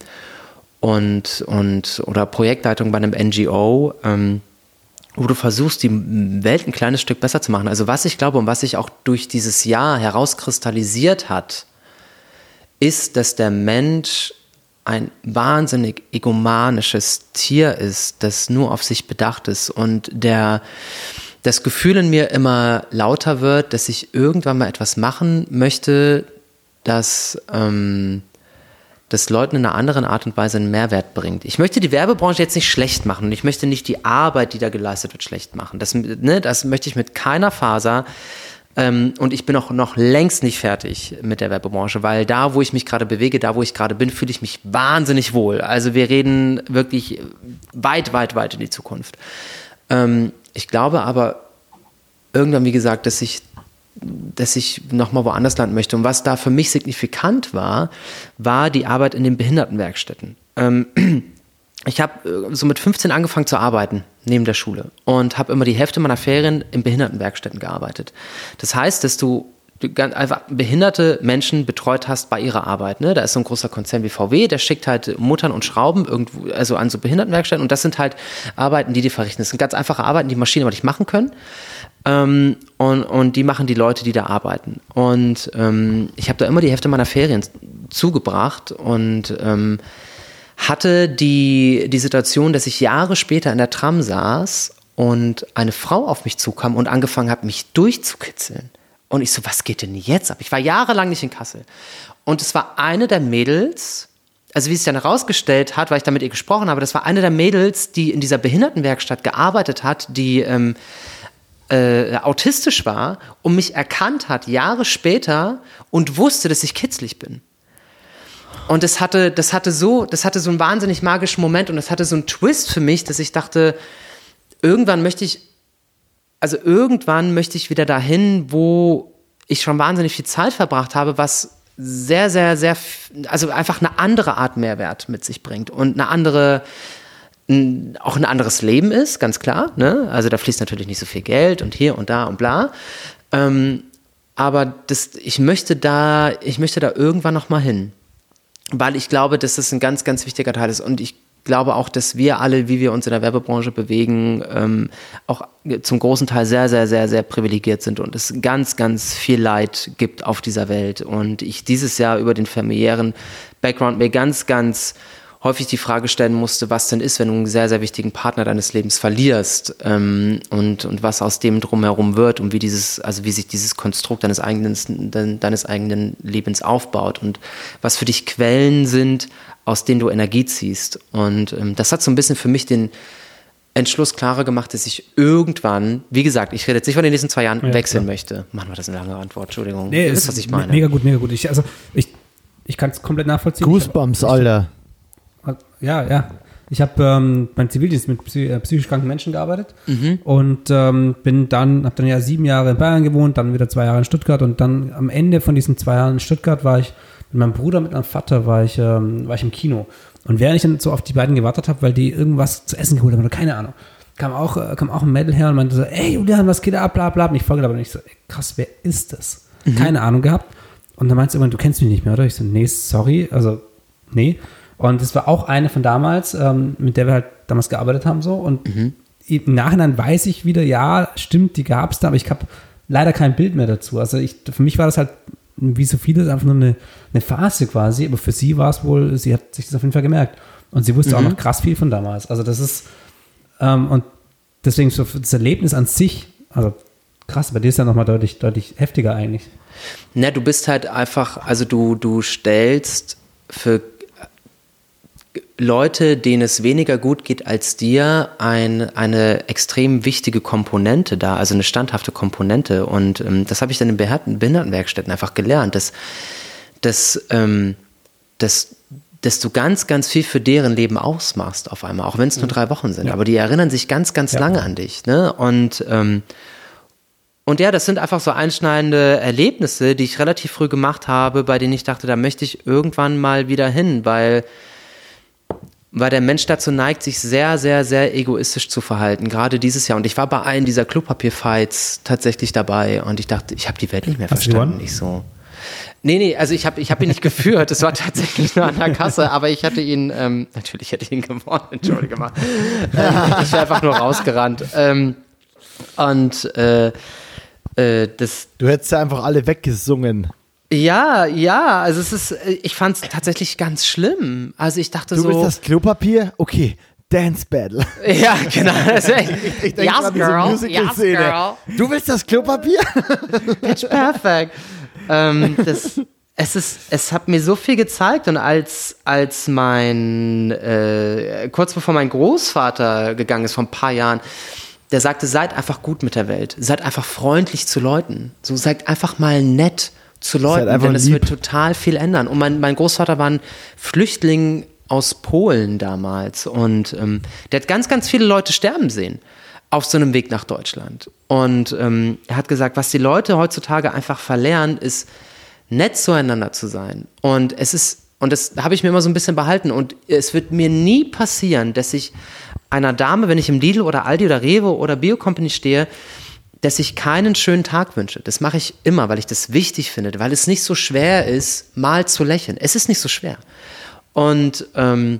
und, und oder Projektleitung bei einem NGO, ähm, wo du versuchst, die Welt ein kleines Stück besser zu machen. Also was ich glaube und was sich auch durch dieses Jahr herauskristallisiert hat, ist, dass der Mensch ein wahnsinnig egomanisches Tier ist, das nur auf sich bedacht ist und der das Gefühl in mir immer lauter wird, dass ich irgendwann mal etwas machen möchte, das ähm, das Leuten in einer anderen Art und Weise einen Mehrwert bringt. Ich möchte die Werbebranche jetzt nicht schlecht machen und ich möchte nicht die Arbeit, die da geleistet wird, schlecht machen. Das, ne, das möchte ich mit keiner Faser. Ähm, und ich bin auch noch längst nicht fertig mit der Werbebranche, weil da, wo ich mich gerade bewege, da, wo ich gerade bin, fühle ich mich wahnsinnig wohl. Also wir reden wirklich weit, weit, weit in die Zukunft. Ähm, ich glaube aber irgendwann, wie gesagt, dass sich dass ich nochmal woanders landen möchte. Und was da für mich signifikant war, war die Arbeit in den Behindertenwerkstätten. Ähm, ich habe äh, so mit 15 angefangen zu arbeiten neben der Schule und habe immer die Hälfte meiner Ferien in Behindertenwerkstätten gearbeitet. Das heißt, dass du einfach behinderte Menschen betreut hast bei ihrer Arbeit. Ne? Da ist so ein großer Konzern wie VW, der schickt halt Muttern und Schrauben irgendwo, also an so Behindertenwerkstätten und das sind halt Arbeiten, die die verrichten. Das sind ganz einfache Arbeiten, die Maschinen aber nicht machen können. Ähm, und, und die machen die Leute, die da arbeiten. Und ähm, ich habe da immer die Hälfte meiner Ferien zugebracht und ähm, hatte die, die Situation, dass ich Jahre später in der Tram saß und eine Frau auf mich zukam und angefangen hat, mich durchzukitzeln. Und ich so, was geht denn jetzt ab? Ich war jahrelang nicht in Kassel. Und es war eine der Mädels, also wie es dann herausgestellt hat, weil ich da mit ihr gesprochen habe, das war eine der Mädels, die in dieser Behindertenwerkstatt gearbeitet hat, die ähm, äh, autistisch war und mich erkannt hat, Jahre später, und wusste, dass ich kitzlig bin. Und das hatte, das hatte so, das hatte so einen wahnsinnig magischen Moment und das hatte so einen Twist für mich, dass ich dachte, irgendwann möchte ich, also irgendwann möchte ich wieder dahin, wo ich schon wahnsinnig viel Zeit verbracht habe, was sehr, sehr, sehr, also einfach eine andere Art Mehrwert mit sich bringt und eine andere, auch ein anderes Leben ist, ganz klar. Ne? Also da fließt natürlich nicht so viel Geld und hier und da und bla. Ähm, aber das, ich möchte da, ich möchte da irgendwann noch mal hin, weil ich glaube, dass das ein ganz, ganz wichtiger Teil ist und ich glaube auch, dass wir alle, wie wir uns in der Werbebranche bewegen, ähm, auch zum großen Teil sehr, sehr, sehr, sehr privilegiert sind und es ganz, ganz viel Leid gibt auf dieser Welt. Und ich dieses Jahr über den familiären Background mir ganz, ganz häufig die Frage stellen musste, was denn ist, wenn du einen sehr, sehr wichtigen Partner deines Lebens verlierst ähm, und, und was aus dem drumherum wird und wie dieses, also wie sich dieses Konstrukt deines eigenen, deines eigenen Lebens aufbaut und was für dich Quellen sind, aus denen du Energie ziehst. Und ähm, das hat so ein bisschen für mich den Entschluss klarer gemacht, dass ich irgendwann, wie gesagt, ich rede jetzt nicht von den nächsten zwei Jahren, ja, wechseln klar. möchte. Machen wir das eine lange Antwort, Entschuldigung. Nee, ist, was ich meine. Mega gut, mega gut. Ich, also, ich, ich kann es komplett nachvollziehen. Goosebumps, Alter. Ja, ja. Ich habe ähm, beim Zivildienst mit äh, psychisch kranken Menschen gearbeitet mhm. und ähm, bin dann, habe dann ja sieben Jahre in Bayern gewohnt, dann wieder zwei Jahre in Stuttgart und dann am Ende von diesen zwei Jahren in Stuttgart war ich mit meinem Bruder, mit meinem Vater war ich, ähm, war ich im Kino. Und während ich dann so auf die beiden gewartet habe, weil die irgendwas zu essen geholt haben oder keine Ahnung, kam auch, äh, kam auch ein Mädel her und meinte so, ey Julian, was geht da ab, bla bla. Und ich folge aber nicht so, ey, krass, wer ist das? Mhm. Keine Ahnung gehabt. Und dann meinte sie irgendwann, du kennst mich nicht mehr, oder? Ich so, nee, sorry, also, nee. Und das war auch eine von damals, ähm, mit der wir halt damals gearbeitet haben so. Und mhm. im Nachhinein weiß ich wieder, ja, stimmt, die gab es da, aber ich habe leider kein Bild mehr dazu. Also ich, für mich war das halt, wie so vieles, einfach nur eine, eine Phase quasi. Aber für sie war es wohl, sie hat sich das auf jeden Fall gemerkt. Und sie wusste mhm. auch noch krass viel von damals. Also das ist, ähm, und deswegen so das Erlebnis an sich, also krass, bei dir ist ja nochmal deutlich, deutlich heftiger eigentlich. Na, du bist halt einfach, also du, du stellst für Leute, denen es weniger gut geht als dir, ein, eine extrem wichtige Komponente da, also eine standhafte Komponente. Und ähm, das habe ich dann in Behindertenwerkstätten einfach gelernt, dass, dass, ähm, dass, dass du ganz, ganz viel für deren Leben ausmachst auf einmal, auch wenn es nur mhm. drei Wochen sind. Ja. Aber die erinnern sich ganz, ganz ja. lange an dich. Ne? Und ähm, und ja, das sind einfach so einschneidende Erlebnisse, die ich relativ früh gemacht habe, bei denen ich dachte, da möchte ich irgendwann mal wieder hin, weil weil der Mensch dazu neigt, sich sehr, sehr, sehr egoistisch zu verhalten, gerade dieses Jahr. Und ich war bei allen dieser Klopapierfights tatsächlich dabei und ich dachte, ich habe die Welt nicht mehr Hast verstanden. Nicht so. Nee, nee, also ich habe ich hab ihn nicht geführt, es war tatsächlich nur an der Kasse, aber ich hatte ihn, ähm, natürlich hätte ich ihn gewonnen, entschuldige mal. Ähm, ich wäre einfach nur rausgerannt. Ähm, und äh, äh, das. Du hättest ja einfach alle weggesungen. Ja, ja, also es ist, äh, ich fand es tatsächlich ganz schlimm. Also ich dachte du so. Du willst das Klopapier? Okay. Dance Battle. Ja, genau. Ich, ich denke yes, girl. Yes, girl. Du willst das Klopapier? Pitch perfect. ähm, das, es ist, es hat mir so viel gezeigt und als, als mein, äh, kurz bevor mein Großvater gegangen ist, vor ein paar Jahren, der sagte, seid einfach gut mit der Welt, seid einfach freundlich zu Leuten, so seid einfach mal nett zu Leuten, halt denn es wird total viel ändern. Und mein, mein Großvater war ein Flüchtling aus Polen damals und ähm, der hat ganz, ganz viele Leute sterben sehen auf so einem Weg nach Deutschland. Und ähm, er hat gesagt, was die Leute heutzutage einfach verlernen, ist nett zueinander zu sein. Und es ist, und das habe ich mir immer so ein bisschen behalten. Und es wird mir nie passieren, dass ich einer Dame, wenn ich im Lidl oder Aldi oder Rewe oder Biocompany stehe, dass ich keinen schönen Tag wünsche. Das mache ich immer, weil ich das wichtig finde, weil es nicht so schwer ist, mal zu lächeln. Es ist nicht so schwer. Und, ähm,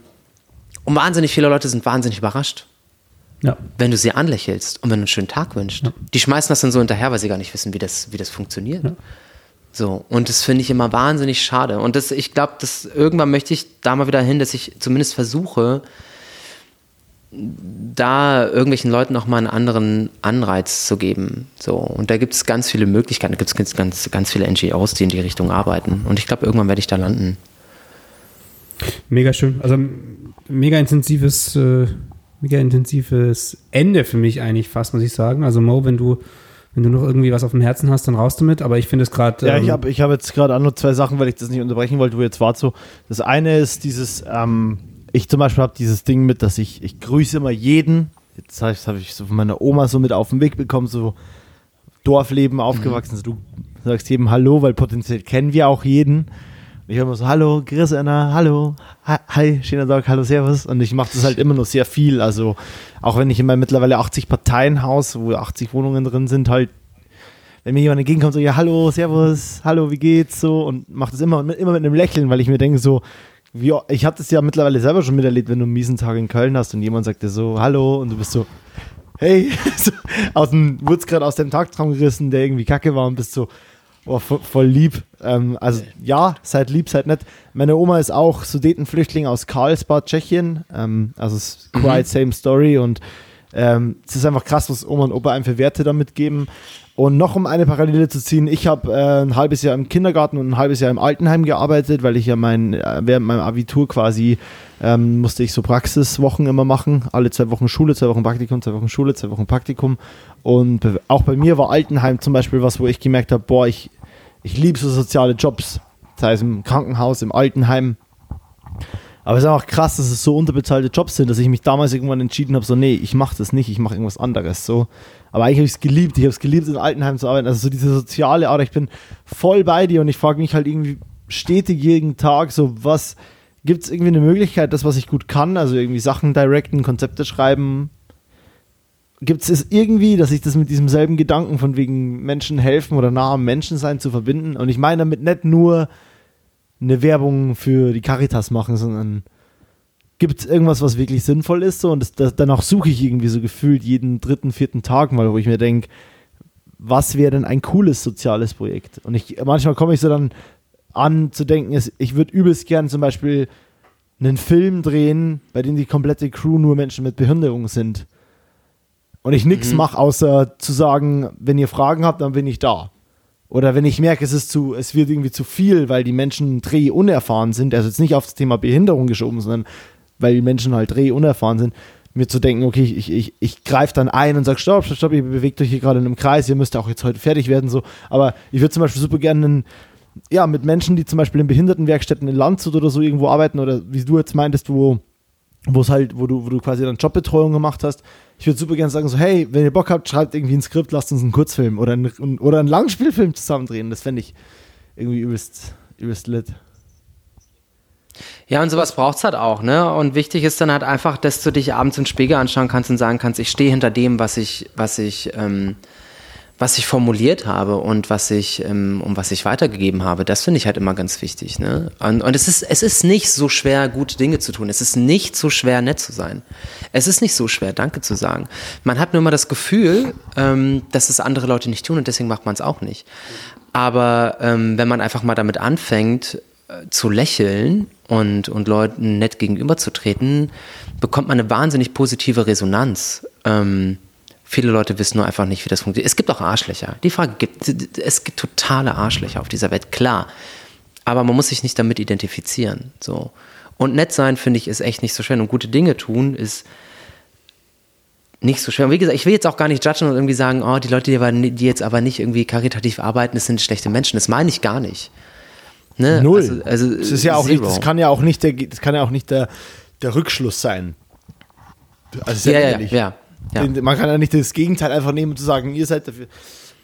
und wahnsinnig viele Leute sind wahnsinnig überrascht. Ja. Wenn du sie anlächelst und wenn du einen schönen Tag wünschst. Ja. Die schmeißen das dann so hinterher, weil sie gar nicht wissen, wie das, wie das funktioniert. Ja. So, und das finde ich immer wahnsinnig schade. Und das, ich glaube, dass irgendwann möchte ich da mal wieder hin, dass ich zumindest versuche, da irgendwelchen Leuten noch mal einen anderen Anreiz zu geben. So, und da gibt es ganz viele Möglichkeiten, da gibt es ganz, ganz viele NGOs, die in die Richtung arbeiten. Und ich glaube, irgendwann werde ich da landen. Mega schön. Also mega intensives, äh, mega intensives Ende für mich eigentlich fast, muss ich sagen. Also Mo, wenn du Wenn du noch irgendwie was auf dem Herzen hast, dann raus damit. Aber ich finde es gerade. Ja, ähm, ich habe ich hab jetzt gerade auch nur zwei Sachen, weil ich das nicht unterbrechen wollte, wo jetzt war so. Das eine ist dieses, ähm, ich zum Beispiel habe dieses Ding mit, dass ich, ich grüße immer jeden. Jetzt habe hab ich so von meiner Oma so mit auf den Weg bekommen, so Dorfleben aufgewachsen. Mhm. Du sagst jedem Hallo, weil potenziell kennen wir auch jeden. Ich höre immer so, hallo, Chris Anna, hallo, hi, schöner Tag, hallo, servus. Und ich mache das halt immer noch sehr viel. Also auch wenn ich in meinem mittlerweile 80 Parteien-Haus, wo 80 Wohnungen drin sind, halt, wenn mir jemand entgegenkommt, so, ja, hallo, servus, hallo, wie geht's, so, und mache das immer, immer mit einem Lächeln, weil ich mir denke, so, wie, ich habe das ja mittlerweile selber schon miterlebt, wenn du einen miesen Tag in Köln hast und jemand sagt dir so, hallo, und du bist so, hey, so, aus dem, wurdest gerade aus dem Tagtraum gerissen, der irgendwie kacke war und bist so, Oh, voll, voll lieb. Ähm, also ja, seid lieb, seid nett. Meine Oma ist auch Sudetenflüchtling aus Karlsbad, Tschechien. Ähm, also es ist quite mhm. same story und ähm, es ist einfach krass, was Oma und Opa einem für Werte damit geben. Und noch um eine Parallele zu ziehen, ich habe äh, ein halbes Jahr im Kindergarten und ein halbes Jahr im Altenheim gearbeitet, weil ich ja mein, äh, während meinem Abitur quasi ähm, musste ich so Praxiswochen immer machen. Alle zwei Wochen Schule, zwei Wochen Praktikum, zwei Wochen Schule, zwei Wochen Praktikum. Und auch bei mir war Altenheim zum Beispiel was, wo ich gemerkt habe, boah, ich, ich liebe so soziale Jobs. Sei es im Krankenhaus, im Altenheim. Aber es ist einfach krass, dass es so unterbezahlte Jobs sind, dass ich mich damals irgendwann entschieden habe, so, nee, ich mache das nicht, ich mache irgendwas anderes. So. Aber eigentlich habe ich es geliebt. Ich habe es geliebt, in Altenheim zu arbeiten. Also so diese soziale Art. Ich bin voll bei dir und ich frage mich halt irgendwie stetig jeden Tag so, was gibt es irgendwie eine Möglichkeit, das, was ich gut kann, also irgendwie Sachen directen, Konzepte schreiben, gibt es irgendwie, dass ich das mit diesem selben Gedanken von wegen Menschen helfen oder nah am Menschen sein zu verbinden? Und ich meine damit nicht nur eine Werbung für die Caritas machen, sondern gibt es irgendwas, was wirklich sinnvoll ist? So? Und das, das, danach suche ich irgendwie so gefühlt jeden dritten, vierten Tag mal, wo ich mir denke, was wäre denn ein cooles soziales Projekt? Und ich manchmal komme ich so dann an zu denken, ich würde übelst gern zum Beispiel einen Film drehen, bei dem die komplette Crew nur Menschen mit Behinderung sind und ich nichts mhm. mache, außer zu sagen, wenn ihr Fragen habt, dann bin ich da. Oder wenn ich merke, es ist zu, es wird irgendwie zu viel, weil die Menschen dreh unerfahren sind, also jetzt nicht auf das Thema Behinderung geschoben, sondern weil die Menschen halt dreh unerfahren sind, mir zu denken, okay, ich, ich, ich greife dann ein und sage, stopp, stopp, stopp, ihr bewegt euch hier gerade in einem Kreis, ihr müsst auch jetzt heute fertig werden, so. Aber ich würde zum Beispiel super gerne einen, ja, mit Menschen, die zum Beispiel in Behindertenwerkstätten in Landshut oder so irgendwo arbeiten oder wie du jetzt meintest, wo wo es halt, wo du, wo du quasi dann Jobbetreuung gemacht hast. Ich würde super gerne sagen, so, hey, wenn ihr Bock habt, schreibt irgendwie ein Skript, lasst uns einen Kurzfilm oder, ein, oder einen Langspielfilm zusammen drehen. Das fände ich irgendwie übelst, übelst lit. Ja, und sowas braucht es halt auch, ne? Und wichtig ist dann halt einfach, dass du dich abends im Spiegel anschauen kannst und sagen kannst, ich stehe hinter dem, was ich, was ich, ähm, was ich formuliert habe und was ich, ähm, um was ich weitergegeben habe, das finde ich halt immer ganz wichtig. Ne? Und, und es, ist, es ist nicht so schwer, gute Dinge zu tun. Es ist nicht so schwer, nett zu sein. Es ist nicht so schwer, Danke zu sagen. Man hat nur immer das Gefühl, ähm, dass es andere Leute nicht tun und deswegen macht man es auch nicht. Aber ähm, wenn man einfach mal damit anfängt, äh, zu lächeln und, und Leuten nett gegenüberzutreten, bekommt man eine wahnsinnig positive Resonanz. Ähm, Viele Leute wissen nur einfach nicht, wie das funktioniert. Es gibt auch Arschlöcher. Die Frage gibt es gibt totale Arschlöcher auf dieser Welt, klar. Aber man muss sich nicht damit identifizieren. So. Und nett sein, finde ich, ist echt nicht so schwer. Und gute Dinge tun ist nicht so schwer. Und wie gesagt, ich will jetzt auch gar nicht judgen und irgendwie sagen, oh, die Leute, die, die jetzt aber nicht irgendwie karitativ arbeiten, das sind schlechte Menschen. Das meine ich gar nicht. Ne? Null. Also, also das ist ja auch nicht, das kann ja auch nicht der, das kann ja auch nicht der, der Rückschluss sein. Also ja, ja, ja, ja. Man kann ja nicht das Gegenteil einfach nehmen und zu sagen, ihr seid dafür.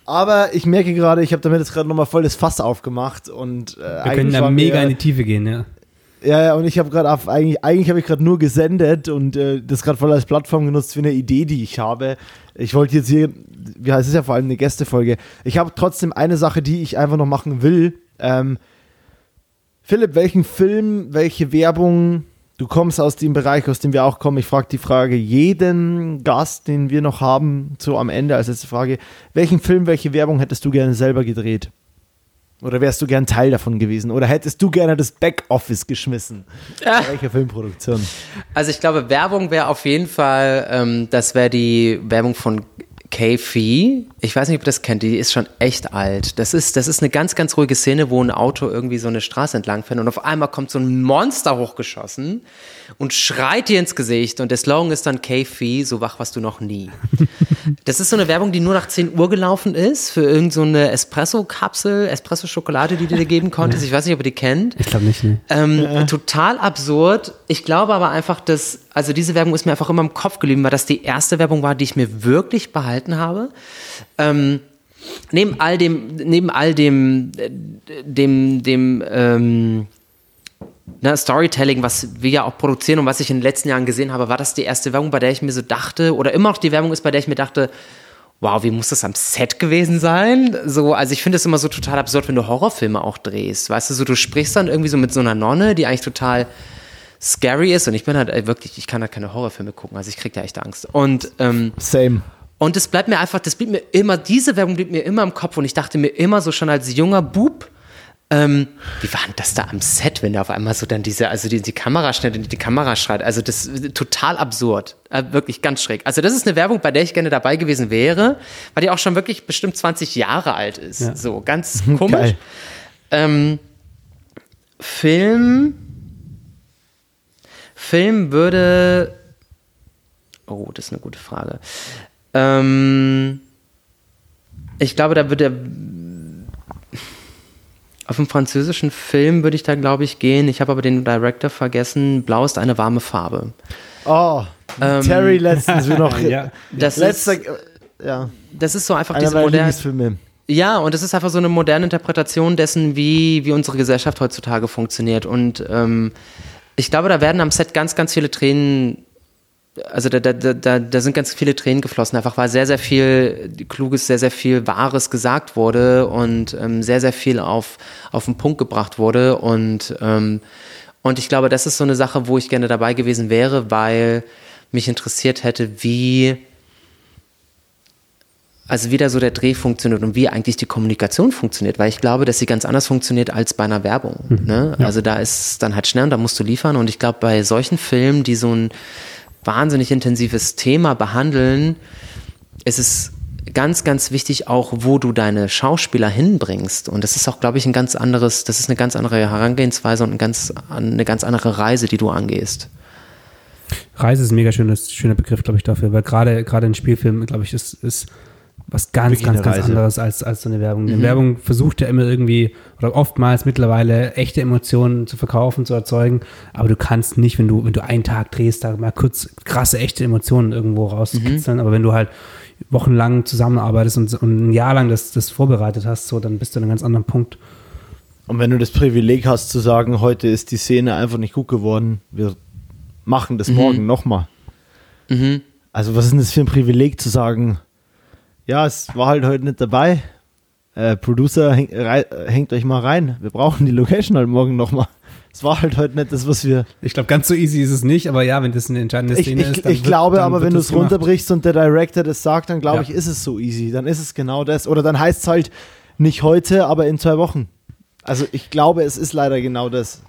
Aber ich merke gerade, ich habe damit jetzt gerade nochmal voll das Fass aufgemacht und äh, wir können da mega in die Tiefe gehen, ja. Ja, ja, und ich habe gerade eigentlich, eigentlich habe ich gerade nur gesendet und äh, das gerade voll als Plattform genutzt für eine Idee, die ich habe. Ich wollte jetzt hier, ja, es ist ja vor allem eine Gästefolge. Ich habe trotzdem eine Sache, die ich einfach noch machen will. Ähm, Philipp, welchen Film, welche Werbung Du kommst aus dem Bereich, aus dem wir auch kommen. Ich frage die Frage jeden Gast, den wir noch haben, so am Ende als letzte Frage. Welchen Film, welche Werbung hättest du gerne selber gedreht? Oder wärst du gern Teil davon gewesen? Oder hättest du gerne das Backoffice geschmissen? Ja. Welche Filmproduktion? Also ich glaube, Werbung wäre auf jeden Fall, ähm, das wäre die Werbung von K-Fee. Ich weiß nicht, ob ihr das kennt, die ist schon echt alt. Das ist, das ist eine ganz, ganz ruhige Szene, wo ein Auto irgendwie so eine Straße entlang fährt und auf einmal kommt so ein Monster hochgeschossen und schreit dir ins Gesicht und der Slogan ist dann K-Fee, so wach warst du noch nie. Das ist so eine Werbung, die nur nach 10 Uhr gelaufen ist für irgendeine so Espresso-Kapsel, Espresso-Schokolade, die du dir geben konntest. Ich weiß nicht, ob ihr die kennt. Ich glaube nicht, ne. Ähm, ja. Total absurd. Ich glaube aber einfach, dass, also diese Werbung ist mir einfach immer im Kopf geblieben, weil das die erste Werbung war, die ich mir wirklich behalten habe. Ähm, neben all dem, neben all dem, dem, dem, ähm, ne, Storytelling, was wir ja auch produzieren und was ich in den letzten Jahren gesehen habe, war das die erste Werbung, bei der ich mir so dachte, oder immer noch die Werbung ist, bei der ich mir dachte, wow, wie muss das am Set gewesen sein? So, also ich finde es immer so total absurd, wenn du Horrorfilme auch drehst. Weißt du, so du sprichst dann irgendwie so mit so einer Nonne, die eigentlich total scary ist und ich bin halt ey, wirklich, ich kann halt keine Horrorfilme gucken, also ich krieg da echt Angst. Und ähm, Same. Und es bleibt mir einfach, das blieb mir immer, diese Werbung blieb mir immer im Kopf und ich dachte mir immer so schon als junger Bub, ähm, wie war denn das da am Set, wenn da auf einmal so dann diese, also die, die Kamera schnell die Kamera schreit? Also das ist total absurd. Äh, wirklich ganz schräg. Also das ist eine Werbung, bei der ich gerne dabei gewesen wäre, weil die auch schon wirklich bestimmt 20 Jahre alt ist. Ja. So, ganz komisch. Ähm, Film. Film würde. Oh, das ist eine gute Frage. Ähm, ich glaube, da würde auf einen französischen Film würde ich da, glaube ich, gehen. Ich habe aber den Director vergessen. Blau ist eine warme Farbe. Oh, ähm, Terry letztens noch. ja. Das Letzter, ist, ja. Das ist so einfach Einer diese moderne. Ja, und das ist einfach so eine moderne Interpretation dessen, wie, wie unsere Gesellschaft heutzutage funktioniert. Und ähm, ich glaube, da werden am Set ganz, ganz viele Tränen also da, da, da, da sind ganz viele Tränen geflossen, einfach weil sehr, sehr viel Kluges, sehr, sehr viel Wahres gesagt wurde und ähm, sehr, sehr viel auf, auf den Punkt gebracht wurde. Und, ähm, und ich glaube, das ist so eine Sache, wo ich gerne dabei gewesen wäre, weil mich interessiert hätte, wie, also wie da so der Dreh funktioniert und wie eigentlich die Kommunikation funktioniert, weil ich glaube, dass sie ganz anders funktioniert als bei einer Werbung. Mhm. Ne? Ja. Also da ist dann halt schnell und da musst du liefern und ich glaube, bei solchen Filmen, die so ein wahnsinnig intensives Thema behandeln, ist es ganz, ganz wichtig auch, wo du deine Schauspieler hinbringst. Und das ist auch, glaube ich, ein ganz anderes, das ist eine ganz andere Herangehensweise und ein ganz, eine ganz andere Reise, die du angehst. Reise ist ein mega schönes, schöner Begriff, glaube ich, dafür, weil gerade, gerade in Spielfilmen, glaube ich, ist, ist was ganz, ganz, ganz anderes als, als so eine Werbung. Mhm. Eine Werbung versucht ja immer irgendwie oder oftmals mittlerweile echte Emotionen zu verkaufen, zu erzeugen, aber du kannst nicht, wenn du, wenn du einen Tag drehst, da mal kurz krasse, echte Emotionen irgendwo rauskitzeln, mhm. aber wenn du halt wochenlang zusammenarbeitest und, und ein Jahr lang das, das vorbereitet hast, so, dann bist du an einem ganz anderen Punkt. Und wenn du das Privileg hast zu sagen, heute ist die Szene einfach nicht gut geworden, wir machen das mhm. morgen nochmal. Mhm. Also was ist denn das für ein Privileg zu sagen, ja, es war halt heute nicht dabei. Äh, Producer, häng, rei, hängt euch mal rein. Wir brauchen die Location halt morgen nochmal. Es war halt heute nicht das, was wir. Ich glaube, ganz so easy ist es nicht, aber ja, wenn das eine entscheidende Szene ich, ich, ist. Dann ich wird, glaube dann aber, wenn du es runterbrichst und der Director das sagt, dann glaube ja. ich, ist es so easy. Dann ist es genau das. Oder dann heißt es halt nicht heute, aber in zwei Wochen. Also ich glaube, es ist leider genau das.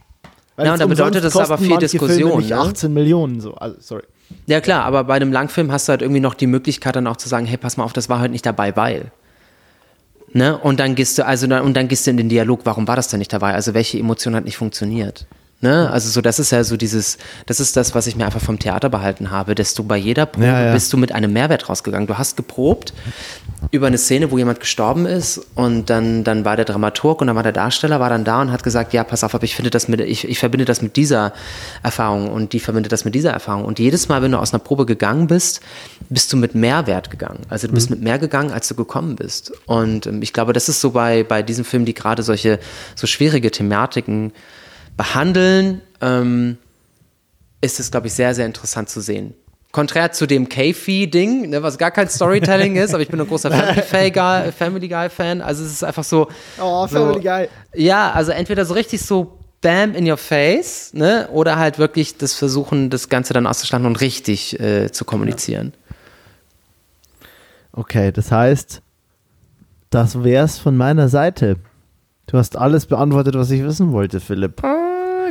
Weil ja, und da bedeutet das aber viel Diskussion. Nicht ne? 18 Millionen, so. Also, sorry. Ja klar, aber bei einem Langfilm hast du halt irgendwie noch die Möglichkeit dann auch zu sagen, hey, pass mal auf, das war heute nicht dabei, weil. Ne? Und dann gehst du, also und dann gehst du in den Dialog, warum war das denn nicht dabei? Also welche Emotion hat nicht funktioniert? Ne? Also so, das ist ja so dieses, das ist das, was ich mir einfach vom Theater behalten habe, dass du bei jeder Probe ja, ja. bist du mit einem Mehrwert rausgegangen. Du hast geprobt über eine Szene, wo jemand gestorben ist und dann, dann war der Dramaturg und dann war der Darsteller, war dann da und hat gesagt, ja, pass auf, aber ich finde das mit, ich, ich verbinde das mit dieser Erfahrung und die verbindet das mit dieser Erfahrung. Und jedes Mal, wenn du aus einer Probe gegangen bist, bist du mit Mehrwert gegangen. Also du bist mhm. mit mehr gegangen, als du gekommen bist. Und ähm, ich glaube, das ist so bei, bei diesen Filmen, die gerade solche so schwierige Thematiken behandeln, ähm, ist es, glaube ich, sehr, sehr interessant zu sehen. Konträr zu dem K-Fee-Ding, ne, was gar kein Storytelling ist, aber ich bin ein großer Family Guy-Fan. Also es ist einfach so. Oh, Family so, Guy. Ja, also entweder so richtig so Bam in your face, ne? Oder halt wirklich das Versuchen, das Ganze dann auszuschlagen und richtig äh, zu kommunizieren. Okay, das heißt, das wär's von meiner Seite. Du hast alles beantwortet, was ich wissen wollte, Philipp.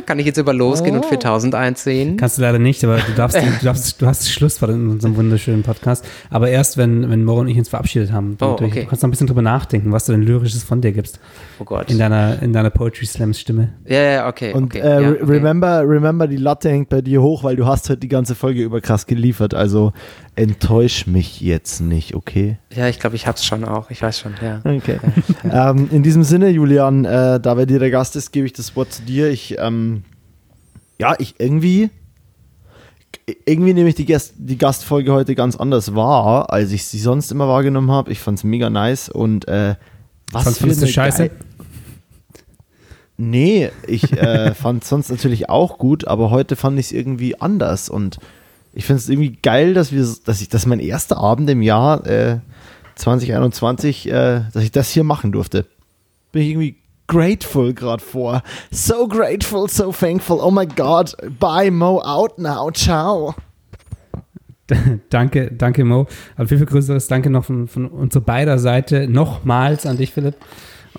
Kann ich jetzt über losgehen und 4000 einziehen? Kannst du leider nicht, aber du darfst, du, darfst, du hast das Schlusswort in unserem wunderschönen Podcast. Aber erst, wenn, wenn Mo und ich uns verabschiedet haben. Oh, Du- okay. Du kannst noch ein bisschen drüber nachdenken, was du denn Lyrisches von dir gibst. Oh Gott. In deiner, in deiner Poetry Slams Stimme. Ja, ja, okay. Und okay, äh, ja, okay. remember, remember, die Latte hängt bei dir hoch, weil du hast heute die ganze Folge über krass geliefert. Also enttäusch mich jetzt nicht, okay? Ja, ich glaube, ich hab's schon auch. Ich weiß schon, ja. Okay. ähm, in diesem Sinne, Julian, äh, da wer dir der Gast ist, gebe ich das Wort zu dir. Ich, ähm, ja, ich irgendwie, irgendwie nehme ich die, Gast, die Gastfolge heute ganz anders wahr, als ich sie sonst immer wahrgenommen habe. Ich fand es mega nice und äh, was Fandst- für fandest du eine scheiße? geil- Nee, ich äh, fand sonst natürlich auch gut, aber heute fand ich es irgendwie anders und ich finde es irgendwie geil, dass wir, dass ich, dass mein erster Abend im Jahr äh, 2021, äh, dass ich das hier machen durfte. Bin ich irgendwie grateful gerade vor. So grateful, so thankful. Oh my God, bye Mo, out now, ciao. danke, danke Mo. Aber viel, viel größeres Danke noch von, von unserer beider Seite nochmals an dich, Philipp.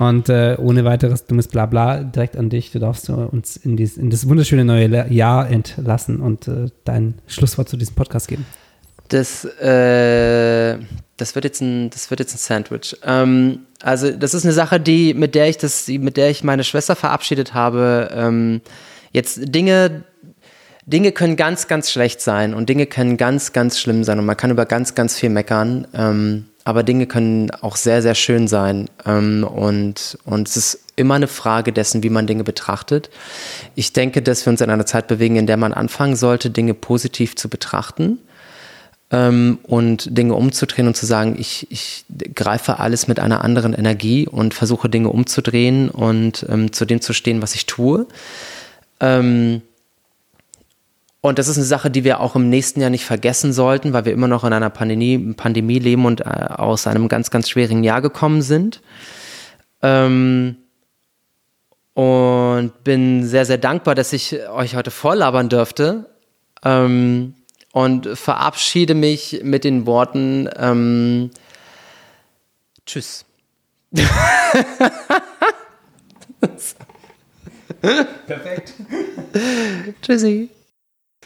Und äh, ohne weiteres dummes Blabla direkt an dich. Du darfst uns in, dies, in das wunderschöne neue Jahr entlassen und äh, dein Schlusswort zu diesem Podcast geben. Das, äh, das wird jetzt ein, das wird jetzt ein Sandwich. Ähm, also das ist eine Sache, die mit der ich das, mit der ich meine Schwester verabschiedet habe. Ähm, jetzt Dinge, Dinge können ganz, ganz schlecht sein und Dinge können ganz, ganz schlimm sein und man kann über ganz, ganz viel meckern. Ähm, aber Dinge können auch sehr, sehr schön sein. Ähm, und, und es ist immer eine Frage dessen, wie man Dinge betrachtet. Ich denke, dass wir uns in einer Zeit bewegen, in der man anfangen sollte, Dinge positiv zu betrachten ähm, und Dinge umzudrehen und zu sagen, ich, ich greife alles mit einer anderen Energie und versuche Dinge umzudrehen und ähm, zu dem zu stehen, was ich tue. Ähm, und das ist eine Sache, die wir auch im nächsten Jahr nicht vergessen sollten, weil wir immer noch in einer Pandemie, Pandemie leben und äh, aus einem ganz, ganz schwierigen Jahr gekommen sind. Ähm, und bin sehr, sehr dankbar, dass ich euch heute vorlabern dürfte. Ähm, und verabschiede mich mit den Worten ähm, Tschüss. Perfekt. Tschüssi.